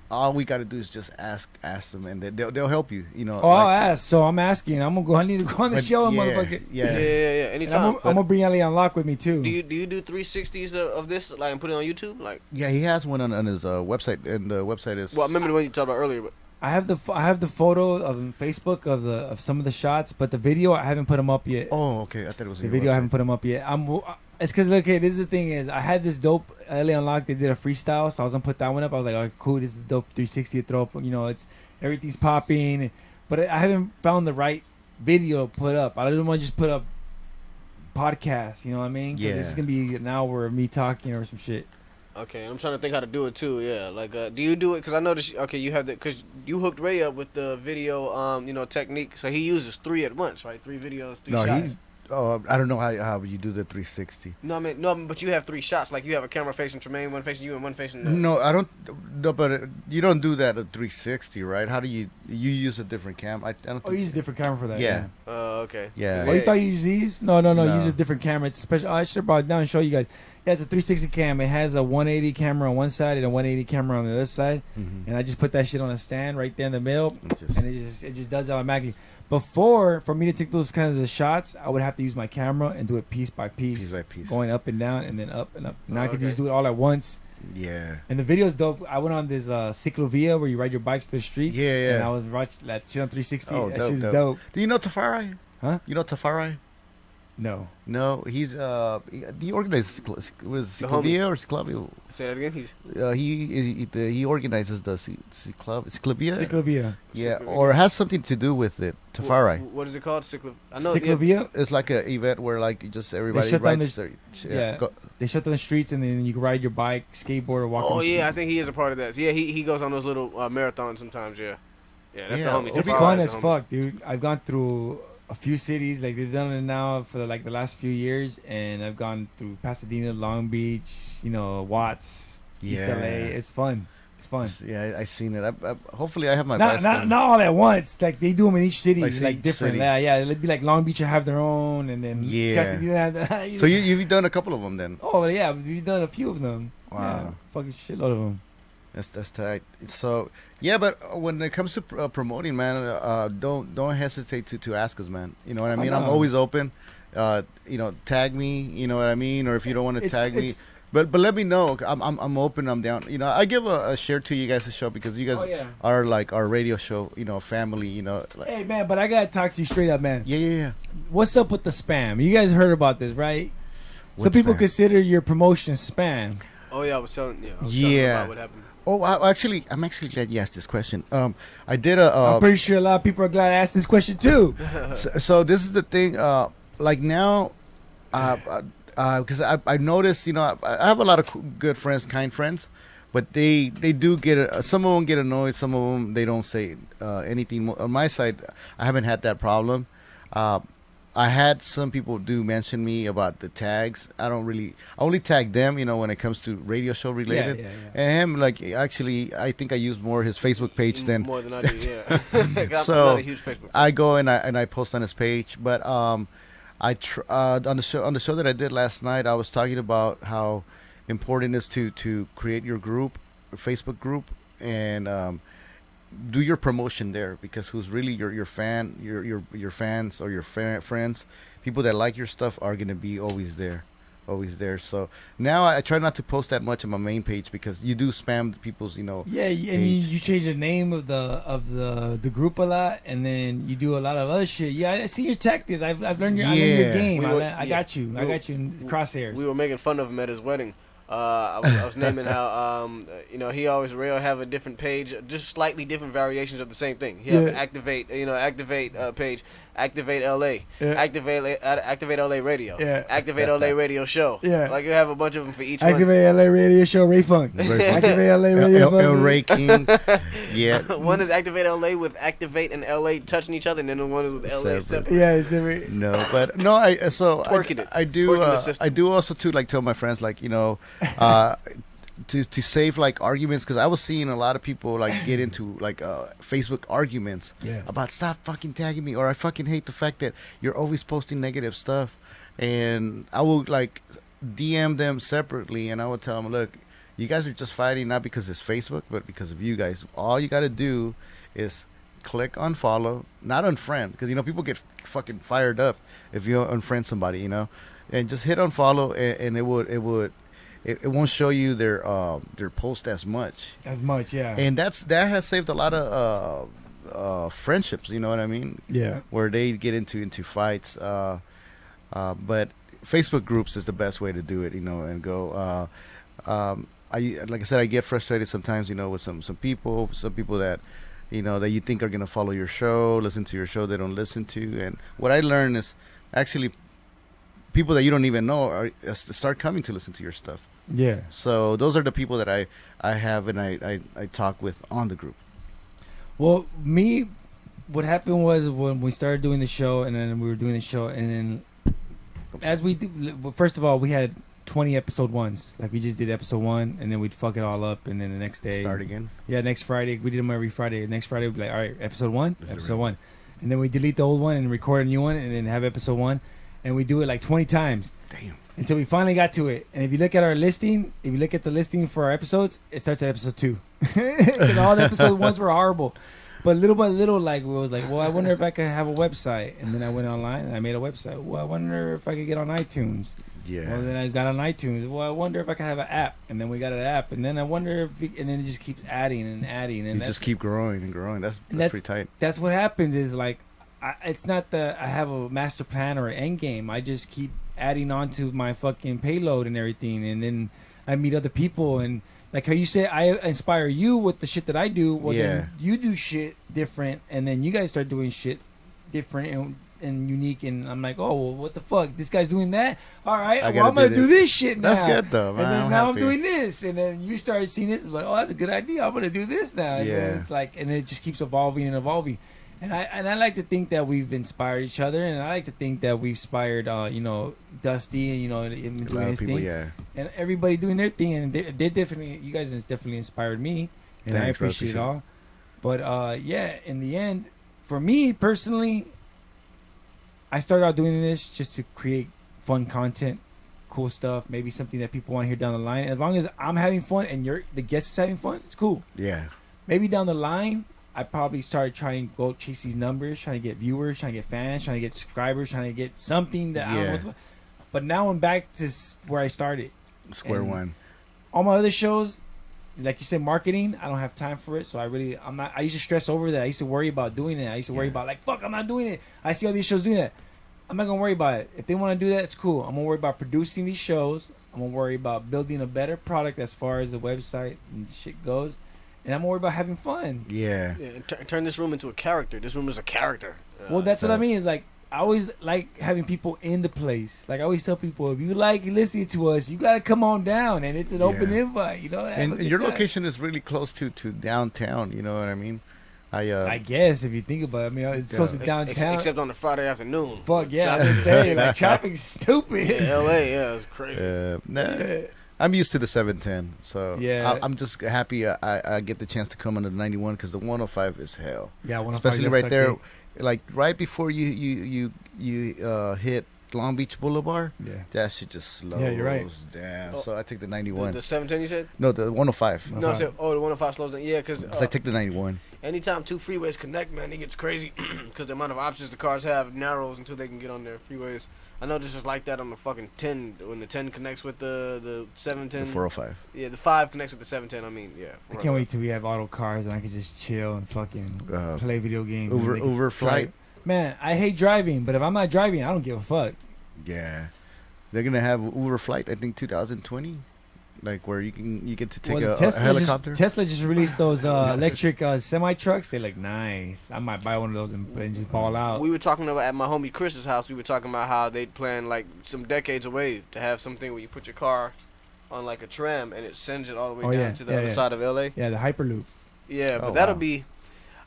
all we gotta do is just ask ask them, and they- they'll they'll help you. You know. Oh, I'll ask. So I'm asking. I'm gonna go. I need to go on the but show, yeah, motherfucker. Yeah, Yeah. yeah, yeah. yeah. And Anytime. I'm, gonna- I'm gonna bring LA Unlock with me too. do you do you do 360s of, of this like and put it on YouTube? Like, Yeah, he has one on, on his uh, website, and the website is. well, I remember the one you talked about earlier, but I have the I have the photo of Facebook of the of some of the shots, but the video I haven't put them up yet. Oh, okay. I thought it was the your video I haven't put them up yet. I'm It's because okay, this is the thing is I had this dope LA Unlocked. They did a freestyle, so I was gonna put that one up. I was like, oh, cool, this is dope 360 to throw up. You know, it's everything's popping, but I haven't found the right video to put up. I didn't want to just put up podcast. You know what I mean? Yeah. This is gonna be an hour of me talking or some shit. Okay, I'm trying to think how to do it too. Yeah, like, uh, do you do it? Cause I noticed. Okay, you have the because you hooked Ray up with the video, um, you know, technique. So he uses three at once, right? Three videos, three No, shots. He's. Oh, I don't know how how you do the 360. No, I mean, no, but you have three shots. Like you have a camera facing Tremaine, one facing you, and one facing. The, No, I don't. No, but uh, you don't do that at 360, right? How do you you use a different cam? I, I don't. Oh, think- you use a different camera for that. Yeah. Uh, okay. Yeah. Oh, you thought you use these? No, no, no. No. Use a different camera. It's special. I should have brought it down and show you guys. Yeah, it's a 360 cam. It has a 180 camera on one side and a 180 camera on the other side. Mhm. And I just put that shit on a stand right there in the middle, It just- and it just it just does it automatically. Before, for me to take those kinds of shots, I would have to use my camera and do it piece by piece, Piece by piece. going up and down and then up and up. Now I could okay. just do it all at once. Yeah. And the video's dope. I went on this uh, Ciclovia where you ride your bikes through the streets. Yeah, yeah. And I was watching that shit on 360. Oh, that dope, shit's dope. dope. Do you know Tafari? Huh? You know Tafari? No. No, he's uh he, he organizes Ciclo- Cic- what is it, The or Ciclavia? Say that again. He's Uh, he he, the, he organizes the Ci- Ciclav Ciclavia. Ciclovia. yeah, Ciclavia. or has something to do with it. Tafari. Wh- What is it called? Cyclo. I know. yeah, It's like a event where like just everybody shut down rides. the- their, yeah. go- They shut down the streets and then you can ride your bike, skateboard, or walk. Oh the yeah, I think he is a part of that. Yeah, he he goes on those little uh, marathons sometimes. Yeah. Yeah, that's Yeah, the homie. It's Tafari fun as homie. fuck, dude. I've gone through a few cities. Like they've done it now for like the last few years, and I've gone through Pasadena, Long Beach, you know, Watts, East LA. It's fun. It's fun. Yeah, I, I seen it. I, I, hopefully, I have my Not, not, not all at once. Like they do them in each city, Like, like, each different. city. Yeah, yeah. It'd be like Long Beach have their own, and then Yeah. So you you've done a couple of them then. Oh yeah, we've done a few of them. Wow. Yeah, fucking shitload of them. That's that's tight. So yeah, but uh, when it comes to pr- uh, promoting, man, uh, don't don't hesitate to, to ask us, man. You know what I I mean? I'm always open. Uh, you know, tag me. You know what I mean? Or if you don't want to It's- tag me, it's- but but let me know. I'm I'm, I'm open. I'm down. You know, I give a, a share to you guys' to show because you guys Oh, yeah. are like our radio show. You know, family. You know, like, Hey man, but I gotta talk to you straight up, man. yeah, yeah, yeah. What's up with the spam? You guys heard about this, right? Some What people spam? consider your promotion spam. Oh yeah, I was telling. Yeah. I was telling Yeah. About what happened. Oh, I, actually, I'm actually glad you asked this question. Um, I did a. Uh, I'm pretty sure a lot of people are glad I asked this question too. so, so this is the thing uh like now uh because I, I noticed you know I, I have a lot of good friends kind friends but they they do get uh, some of them get annoyed some of them they don't say uh, anything on my side i haven't had that problem uh, I had some people do mention me about the tags. I don't really. I only tag them, you know, when it comes to radio show related. yeah, yeah. And him, like, actually, I think I use more his Facebook page than more than I do. Yeah. So, a huge Facebook. I go and I and I post on his page, but um, I tr- uh, on the show on the show that I did last night, I was talking about how important it is to to create your group, Facebook group, and um, do your promotion there because who's really your your fan, your your your fans or your fa- friends, people that like your stuff are gonna be always there. Always there. So now I try not to post that much on my main page because you do spam people's, you know. Yeah, and you, you change the name of the of the the group a lot, and then you do a lot of other shit. Yeah, I see your tactics. I've, I've learned your, I learned your game. We I, were- le- I yeah. got you. I We were- got you in crosshairs. We were making fun of him at his wedding. Uh, I, was, I was naming how um, you know he always rail have a different page, just slightly different variations of the same thing. He have Yeah. an activate, you know, activate uh, page, activate LA, Yeah. activate uh, activate LA radio, Yeah. activate LA radio show. Yeah. like you have a bunch of them for each one. Activate LA Radio Show Ray Funk. Activate LA El, Radio El, Funk. El Ray King, yeah, one is activate LA with activate and LA touching each other, and then the one is with LA Separate. separate. Yeah, it's every, No, but no, I so Twerking I, it. I do uh. I do also too like tell my friends like you know uh to to save like arguments because I was seeing a lot of people like get into like uh Facebook arguments Yeah. about stop fucking tagging me or I fucking hate the fact that you're always posting negative stuff. And I will like DM them separately and I would tell them look you guys are just fighting not because it's Facebook but because of you guys. All you got to do is click unfollow, not unfriend, because you know people get fucking fired up if you unfriend somebody, you know, and just hit unfollow, and, and it would it would it, it won't show you their um their post as much, as much. Yeah. and that's that has saved a lot of uh, uh friendships, you know what I mean, yeah. where they get into into fights, uh, uh, but Facebook groups is the best way to do it. You know, and go. Uh, um, I like I said, I get frustrated sometimes. You know, with some some people, some people that you know that you think are gonna follow your show, listen to your show, they don't listen to. And what I learned is actually people that you don't even know are uh, start coming to listen to your stuff. Yeah. So those are the people that I I have and I I, I talk with on the group. Well, me, what happened was when we started doing the show, and then we were doing the show, and then as we well, first of all, we had 20 episode ones. Like we just did episode one, and then we'd fuck it all up, and then the next day, Start again. yeah, next Friday we did them every Friday. Next Friday we'd be like, all right, episode one, This episode one, and then we delete the old one and record a new one, and then have episode one, and we do it like 20 times Damn. Until we finally got to it. And if you look at our listing, if you look at the listing for our episodes, it starts at episode two. 'Cause all the episode ones were horrible. But little by little, like we was like, well, I wonder if I could have a website. And then I went online and I made a website. Well, I wonder if I could get on iTunes. Yeah. Well, then I got on iTunes. Well, I wonder if I could have an app. And then we got an app. And then I wonder if, we, and then it just keeps adding and adding. And just keep growing and growing. That's that's, that's- pretty tight. that's what happens is like I, it's not that I have a master plan or an end game. I just keep adding on to my fucking payload and everything, and then I meet other people and like how you say I inspire you with the shit that I do. Well, Yeah. then you do shit different, and then you guys start doing shit different and. And unique, and I'm like, oh, well, what the fuck? This guy's doing that. All right, I well, I'm gonna do do this. this shit now. That's good though, man. And then I'm now I'm doing this, and then you started seeing this, like, oh, that's a good idea. I'm gonna do this now. And Yeah. it's like, and it just keeps evolving and evolving. And I and I like to think that we've inspired each other, and I like to think that we've inspired, uh, you know, Dusty, and you know, him doing his people, thing, yeah. and everybody doing their thing, and they, they definitely, you guys definitely inspired me, and I Thanks, bro. appreciate it Appreciate it. all. But uh, yeah, in the end, for me personally, I started out doing this just to create fun content, cool stuff, maybe something that people want to hear down the line. As long as I'm having fun and you're the guest is having fun, it's cool. Yeah. Maybe down the line, I probably started trying to go chase these numbers, trying to get viewers, trying to get fans, trying to get subscribers, trying to get something that I don't know. Yeah. But now I'm back to where I started. Square And- one. All my other shows, like you said, marketing, I don't have time for it. So I really, I'm not. I used to stress over that. I used to worry about doing it. I used to worry Yeah. about like, fuck, I'm not doing it. I see all these shows doing that. I'm not gonna worry about it. If they want to do that, it's cool. I'm gonna worry about producing these shows. I'm gonna worry about building a better product as far as the website and shit goes, and I'm gonna about having fun. Yeah. Yeah, and tur- turn this room into a character. This room is a character. Uh, Well, that's what I mean. Is like I always like having people in the place. Like I always tell people, if you like listening to us, you gotta come on down, and it's an open invite. You know, have a And your time. location is really close to to downtown. You know what I mean? I uh. I guess if you think about it, I mean, it's Yeah. close to downtown. ex- except on the Friday afternoon. Fuck yeah, I Traffic- was saying like traffic's stupid. Yeah, L.A. Yeah, it's crazy. uh, nah, Yeah. I'm used to the 710, so Yeah. I, I'm just happy I, I, I get the chance to come on the 91 because the 105 is hell. Yeah, 105 Especially right there, dick. like right before you you you you uh, hit Long Beach Boulevard. Yeah. That shit just slows Yeah, you're right. down. Oh, so I take the The, 91. the 710 you said? no, the 105. No. No, I said, oh, the 105 slows down. Yeah, because So I take the 91. anytime two freeways connect, man, it gets crazy because the amount of options the cars have narrows until they can get on their freeways. I know this is like that on the fucking 10 when the 10 connects with the the 710. The 405. Yeah, the 5 connects with the 710. I mean, yeah. I can't wait till we have auto cars and I can just chill and fucking Uh, play video games. and Uber Uber flight. drive. Man, I hate driving, but if I'm not driving, I don't give a fuck. Yeah, they're gonna have Uber flight. I think 2020, like where you can you get to take Well, a, a Tesla helicopter. Just, Tesla just released those uh, electric uh, semi trucks. They look nice. I might buy one of those and, and just ball out. We were talking about at my homie Chris's house. We were talking about how they plan like some decades away to have something where you put your car on like a tram and it sends it all the way Oh, down yeah, to the yeah, other yeah. side of LA. yeah, the Hyperloop. Yeah, but Oh, that'll wow. be.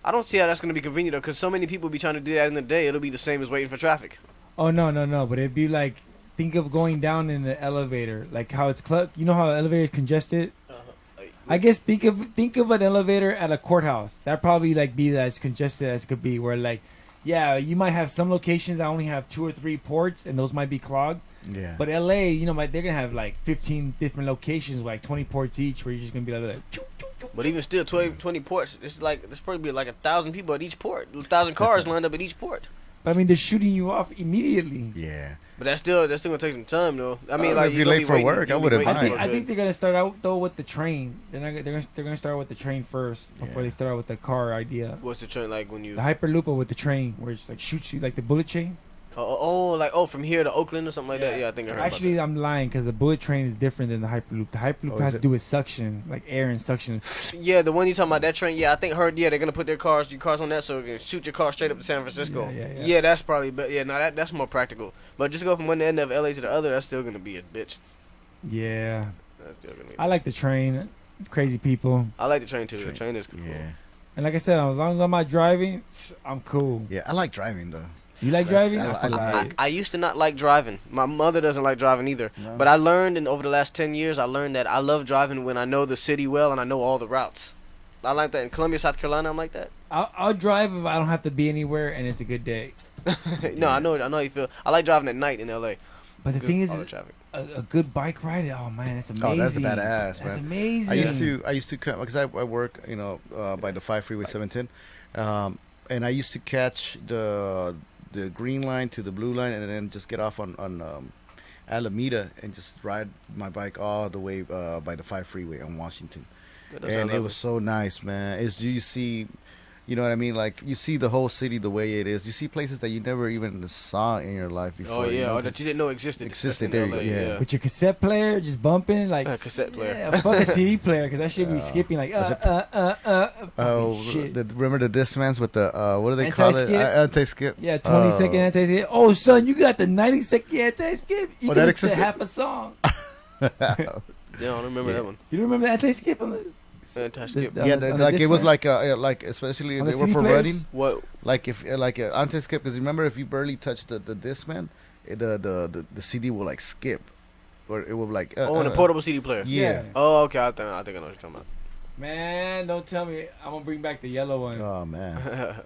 I don't see how that's gonna be convenient though, because so many people be trying to do that in the day. It'll be the same as waiting for traffic. Oh no, no, no! But it'd be like think of going down in the elevator, like how it's cl- You know how the elevator is congested. Uh-huh. I guess think of think of an elevator at a courthouse. That probably like be as congested as it could be. Where like, yeah, you might have some locations that only have two or three ports, and those might be clogged. yeah, But LA, you know, like, they're gonna have like 15 different locations, with like 20 ports each, where you're just gonna be like, like. But even still, 20, 20 ports. It's like there's probably be like a thousand people at each port. A thousand cars lined up at each port. But I mean, they're shooting you off immediately. yeah. But that's still that's still gonna take some time though. I mean, Uh, like if you're late for waiting- work, I you'll be wouldn't waiting I mind. think, for I a think they're gonna start out though with the train. They're not. They're gonna. They're gonna start with the train first before Yeah. they start out with the car idea. What's the train like when you? The Hyperloop with the train, where it's like shoots you like the bullet chain. Oh, oh, oh, like oh, from here to Oakland or something like that. Yeah. Yeah, I think I heard Actually, I'm lying because the bullet train is different than the hyperloop. The hyperloop Oh, has is to it? do with suction, like air and suction. that. Yeah, the one you talking about that train. Yeah, I think heard. Yeah, they're gonna put their cars, your cars on that, so you can shoot your car straight up to San Francisco. Yeah, yeah, yeah. that's probably. But yeah, no, that that's more practical. But just go from one end of LA to the other, that's still gonna be a bitch. Yeah, That's still gonna be. I like the train. Crazy people, I like the train too. The Train. train is cool. Yeah, and like I said, as long as I'm not driving, I'm cool. yeah. I like driving though. You like driving? I- fucking I- like it. I used to not like driving. My mother doesn't like driving either. No? But I learned and over the last ten years, I learned that I love driving when I know the city well and I know all the routes. I like that in Columbia, South Carolina. I'm like that. I'll, I'll drive if I don't have to be anywhere and it's a good day. no, I know. I know how you feel. I like driving at night in LA. But the Good- thing is, all the traffic. a, a good bike ride. Oh man, that's amazing. Oh, that's a badass, That's man. amazing. I used to I used to come because I, I work you know uh, by the five freeway seven ten, um, and I used to catch the the green line to the blue line and then just get off on on um, Alameda and just ride my bike all the way uh, by the five freeway on Washington, and it was so nice, man. Is do you see. You know what I mean? Like you see the whole city the way it is. You see places that you never even saw in your life before. Oh you yeah, know, or that you didn't know existed. Existed, there you LA, go, yeah. with your cassette player, just bumping like A cassette player. Yeah, fuck a CD player because that shit be Uh, skipping like uh was it- uh uh uh. Oh, shit. the, remember the Discmans with the uh, what do they call it? Anti-skip? Uh, anti-skip. yeah, twenty Oh. second anti skip. Oh son, you got the ninety second anti skip. You Oh, can that to existed? half a song. Yeah, I don't remember Yeah. that one. You don't remember the anti skip on the? Anti-skip. The- yeah, the- the- like it was Discman? like uh, like especially they the were for players? running. What? Like if like uh, anti-skip because remember if you barely touch the the Discman, it, the, the the the CD will like skip, or it will like. Uh, Oh, on a uh, portable CD player. Yeah. Oh, okay. I think I think I know what you're talking about. Man, don't tell me I'm gonna bring back the yellow one. Oh man,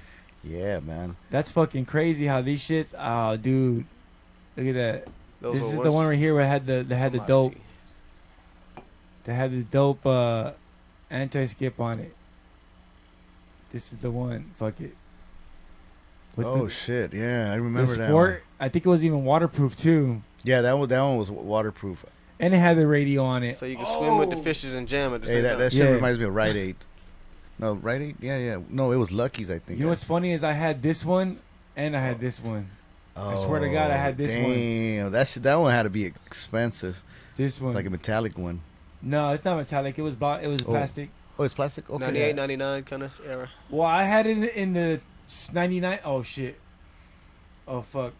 yeah, man. That's fucking crazy how these shits. Oh, dude, look at that. Those this were is the one right here where it had the that had the dope commodity. That had the dope uh anti skip on it. This is the one. Fuck it. What's oh the, shit, yeah, I the remember that. sport? One. I think it was even waterproof too, Yeah, that one that one was waterproof. and it had the radio on it. So you can swim with the Oh. fishes and jam at the Hey, same that time. that shit Yeah. reminds me of Rite Aid. No, Rite Aid. Yeah, yeah. No, it was Lucky's. I think. You know what's funny is I had this one and I had this one. Oh, I swear to God, I had this one. one. Damn, that shit, that one had to be expensive. This one. It's like a metallic one. No, it's not metallic. It was blo- it was Oh. plastic. Oh, it's plastic. Okay. 98, 99 kind of era. Well, I had it in, in the 99. Oh shit. Oh fuck.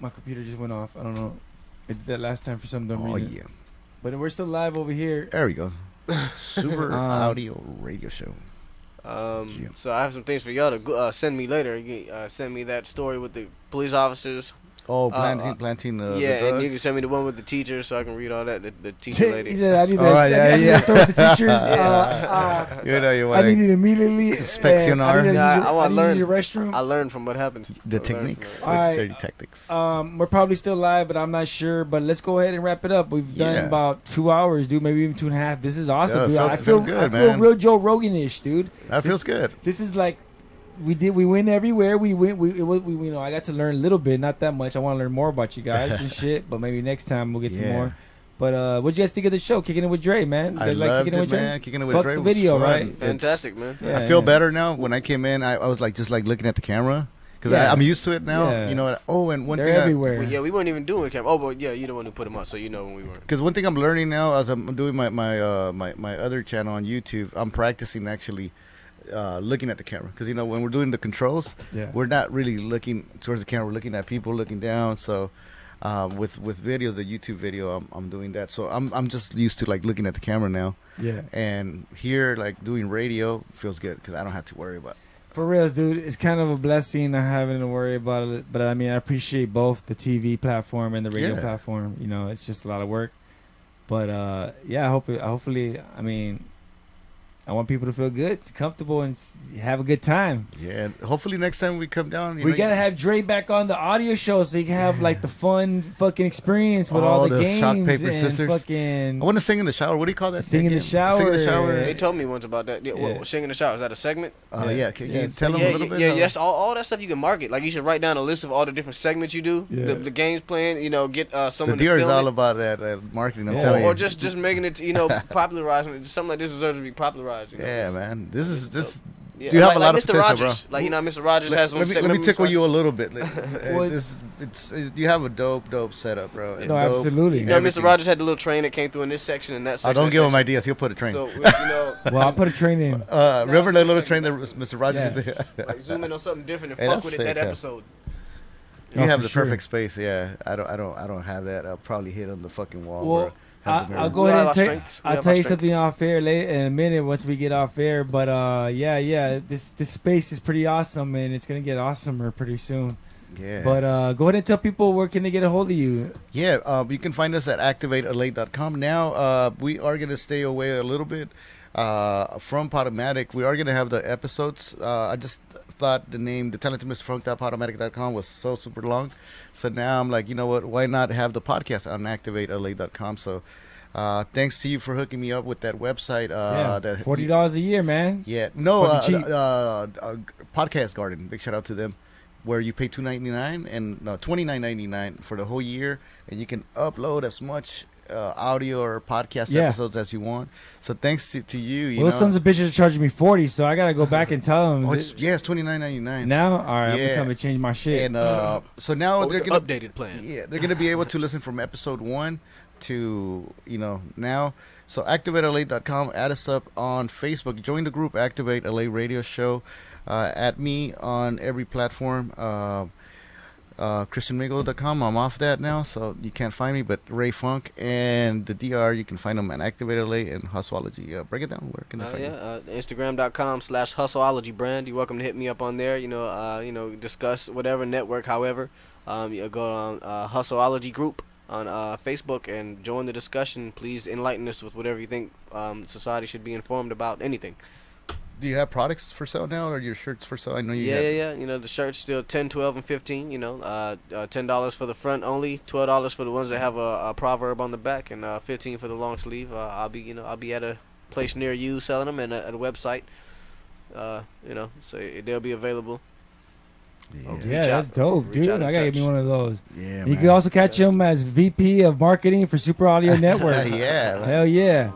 My computer just went off. I don't know. It did that last time for some dumb reason. Oh reason. yeah. But we're still live over here. There we go. Super Um, audio radio show. Um, Yeah. so I have some things for y'all to go, uh, send me later. You, Uh, send me that story with the police officers. Oh, uh, planting, uh, planting uh, yeah, the and you can send me the one with the teacher so I can read all that. The, the teacher he lady. said, "I need that. I need- yeah, I need yeah. that story with the teachers. Yeah. uh, uh, You know, you want. I need it immediately. Inspeccionar. Uh, I need to Nah, I wanna I need to learn. your restroom. I learned from what happens. the I techniques, Alright. dirty tactics. Um, we're probably still live, but I'm not sure. But let's go ahead and wrap it up. We've done Yeah. about two hours, dude. Maybe even two and a half. This is awesome, Yeah, dude. felt- I it feel, good, I feel man. real Joe Rogan-ish, dude. that feels good. This is like we did. We went everywhere. We went. We, it was, we you know I got to learn a little bit, not that much. I want to learn more about you guys and shit. But maybe next time we'll get some more. But uh, what'd you guys think of the show? Kicking it with Dre, man. You I guys like loved kicking it, with Dre? man. Kicking it with Fuck Dre the was video, fun. right? Fantastic, man. Yeah, I feel yeah. better now. When I came in, I, I was like just like looking at the camera because Yeah. I'm used to it now. Yeah. You know. what? Oh, and one They're thing. I, everywhere. Well, yeah, we weren't even doing camera. Oh, but yeah, you the one who put them up, so you know when we weren't. Because one thing I'm learning now, as I'm doing my my uh, my my other channel on YouTube, I'm practicing actually uh, looking at the camera. Because you know when we're doing the controls, yeah. we're not really looking towards the camera. We're looking at people, looking down. So um, with with videos, the YouTube video, I'm I'm doing that. So I'm I'm just used to like looking at the camera now. yeah. And here, like doing radio, feels good because I don't have to worry about. For real, dude, it's kind of a blessing not having to worry about it. But I mean, I appreciate both the TV platform and the radio Yeah. platform. You know, it's just a lot of work. But uh, yeah, I hope it, hopefully, I mean, I want people to feel good, comfortable, and have a good time. Yeah. and Hopefully next time we come down, you we know, gotta have Dre back on the audio show so you can have like the fun fucking experience with all, All the, the games shock, paper, and scissors. fucking. I want to sing in the shower. What do you call that? Sing in the again? Sing in the shower. shower. They told me once about that. Yeah, what, Yeah. sing in the shower. Is that a segment? Uh, Yeah. yeah. Can, can Yeah, you tell them a little yeah, bit? yeah, how- yes. All, all that stuff you can market. Like you should write down a list of all the different segments you do. Yeah. The, the games playing. You know, get uh, The someone to deer is all it. about that, that marketing. I'm Yeah. telling or, or just just making it, you know, popularizing it. Something like this deserves to be popularized. You know? yeah, man. This is this. Yeah, You have like, a lot like of Mr. potential, bro. Rogers. Like you know, Mr. Rogers Let, has. let me, let me tickle you a little bit. it's, it's, it's, you have a dope, dope setup, bro. and No, dope absolutely. You know, Mr. Rogers had the little train that came through in this section and that I section. don't that give him ideas. He'll put a train. So you know, Well, I'll put a train in. uh, No, remember that little train that that's- Mr. Rogers Yeah. did? like zoom in on something different and Hey, fuck that's with it that episode. You have the perfect space. Yeah, I don't, I don't, I don't have that. I'll probably hit on the fucking wall. Bro. Have the I, I'll go We ahead and our tell. I'll tell you something off air late in a minute once we get off air. But uh, yeah, yeah, this this space is pretty awesome, and it's gonna get awesomer pretty soon. Yeah. But uh, go ahead and tell people where can they get a hold of you. Yeah, uh, you can find us at activateLA.com. Now, uh, we are going to stay away a little bit uh, from Podomatic. We are going to have the episodes. Uh, I just thought the name, the talented Mr. funk Funk.podomatic.com was so super long. So now I'm like, you know what? Why not have the podcast on activateLA.com? So uh, thanks to you for hooking me up with that website. Uh, yeah, that forty dollars a year, man. Yeah, no, uh, uh, uh, Podcast Garden. Big shout out to them, where you pay two ninety nine and no twenty nine ninety nine for the whole year, and you can upload as much uh, audio or podcast Yeah. episodes as you want. So thanks to, to you. You Well, know, those sons of bitches are charging me forty, so I gotta go back and tell them. oh, it's, yeah, it's twenty nine ninety nine. now, all right, yeah. I'm gonna tell them to change my shit. And uh, so now Oh, they're the gonna updated plan. Yeah, they're gonna be able to listen from episode one to you know now. So activateLA.com. Add us up on Facebook. Join the group Activate LA Radio Show. Uh, at me on every platform. Uh, uh, ChristianMigo.com. I'm off that now, so you can't find me. But Ray Funk and the DR, you can find them at Activate LA and Hustleology. Uh, break it down. Where can they Uh, find yeah, you? uh, Instagram.com slash hustleology brand. You're welcome to hit me up on there. You know, uh, you know, discuss whatever network. However, um, you go on uh, hustleology group on uh, Facebook and join the discussion. Please enlighten us with whatever you think um, society should be informed about anything. Do you have products for sale now, or your shirts for sale? I know you. Yeah, have, yeah, yeah. You know, the shirts still 10 12 and 15 You know, uh, uh, $10 for the front only, $12 for the ones that have a, a proverb on the back, and uh, 15 for the long sleeve. Uh, I'll be, you know, I'll be at a place near you selling them and at a website. Uh, you know, so they'll be available. Yeah, yeah, that's out- dope, dude. I gotta get me one of those. yeah. you man. can also catch him as VP of Marketing for Super Audio Network. yeah. man. Hell yeah.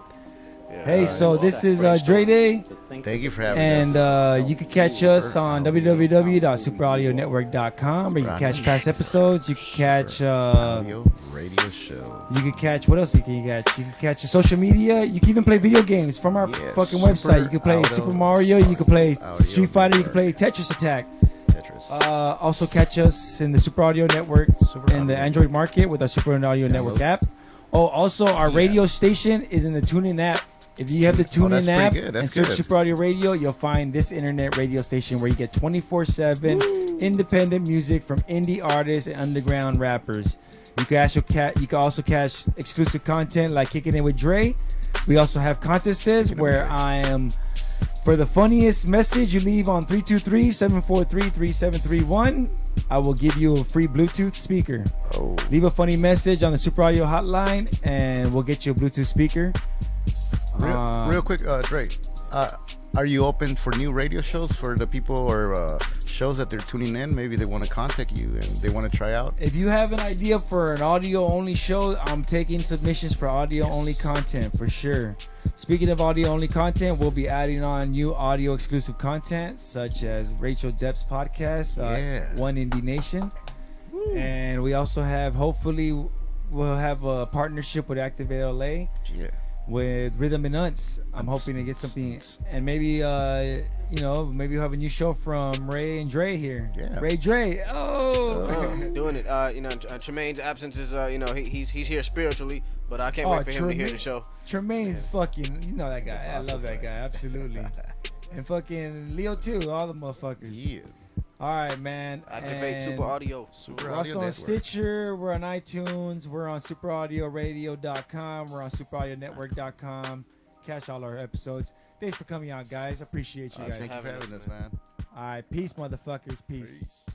Yeah. Hey, so this is uh. Dre Day, Thank you for having and us. uh, you can catch us on www.superaudionetwork.com where you can catch past episodes. You can catch uh, radio show. you can catch what else you can catch? You can catch the social media. You can even play video games from our Yeah, fucking website. You can play Auto- Super Mario. You can play Audio Street Fighter. You can play Tetris Attack. Tetris. Uh, also catch us in the Super Audio Network Super in the Android market with our Super Audio Network app. Oh, also our radio station is in the TuneIn app. If you have the Oh, TuneIn pretty app and search good. Super Audio Radio, you'll find this internet radio station where you get 24/7 independent music from indie artists and underground rappers. You can also catch you can also catch exclusive content like Kicking It with Dre. We also have contests where I am for the funniest message you leave on 323-743-3731, I will give you a free Bluetooth speaker. oh. Leave a funny message on the Super Audio hotline and we'll get you a Bluetooth speaker. Real, Uh, real quick, uh, Dre, uh, are you open for new radio shows for the people or uh, shows that they're tuning in? Maybe they want to contact you and they want to try out. If you have an idea for an audio only show, I'm taking submissions for audio only content for sure. Speaking of audio only content, we'll be adding on new audio exclusive content such as Rachel Depp's podcast, uh, One Indie Nation. And we also have, hopefully, we'll have a partnership with Activate LA Yeah. With Rhythm and Unts. I'm hoping to get something, and maybe, uh, you know, maybe we'll have a new show from Ray and Dre here. Yeah. Ray Dre. Oh. Uh, doing it. Uh, you know, uh, Tremaine's absence is, uh, you know, he, he's he's here spiritually, but I can't Oh, wait for him to hear the show. Tremaine's fucking, you know that guy. I love that guy. guy, absolutely. and fucking Leo too, all the motherfuckers. Yeah. All right, man. Activate And Super Audio. Super We're Audio also on Network. Stitcher. We're on iTunes. We're on superaudioradio.com. We're on superaudionetwork.com. Catch all our episodes. Thanks for coming out, guys. Appreciate you Uh, guys. thank you for having having us, us, man. All right, peace, motherfuckers. Peace. Peace.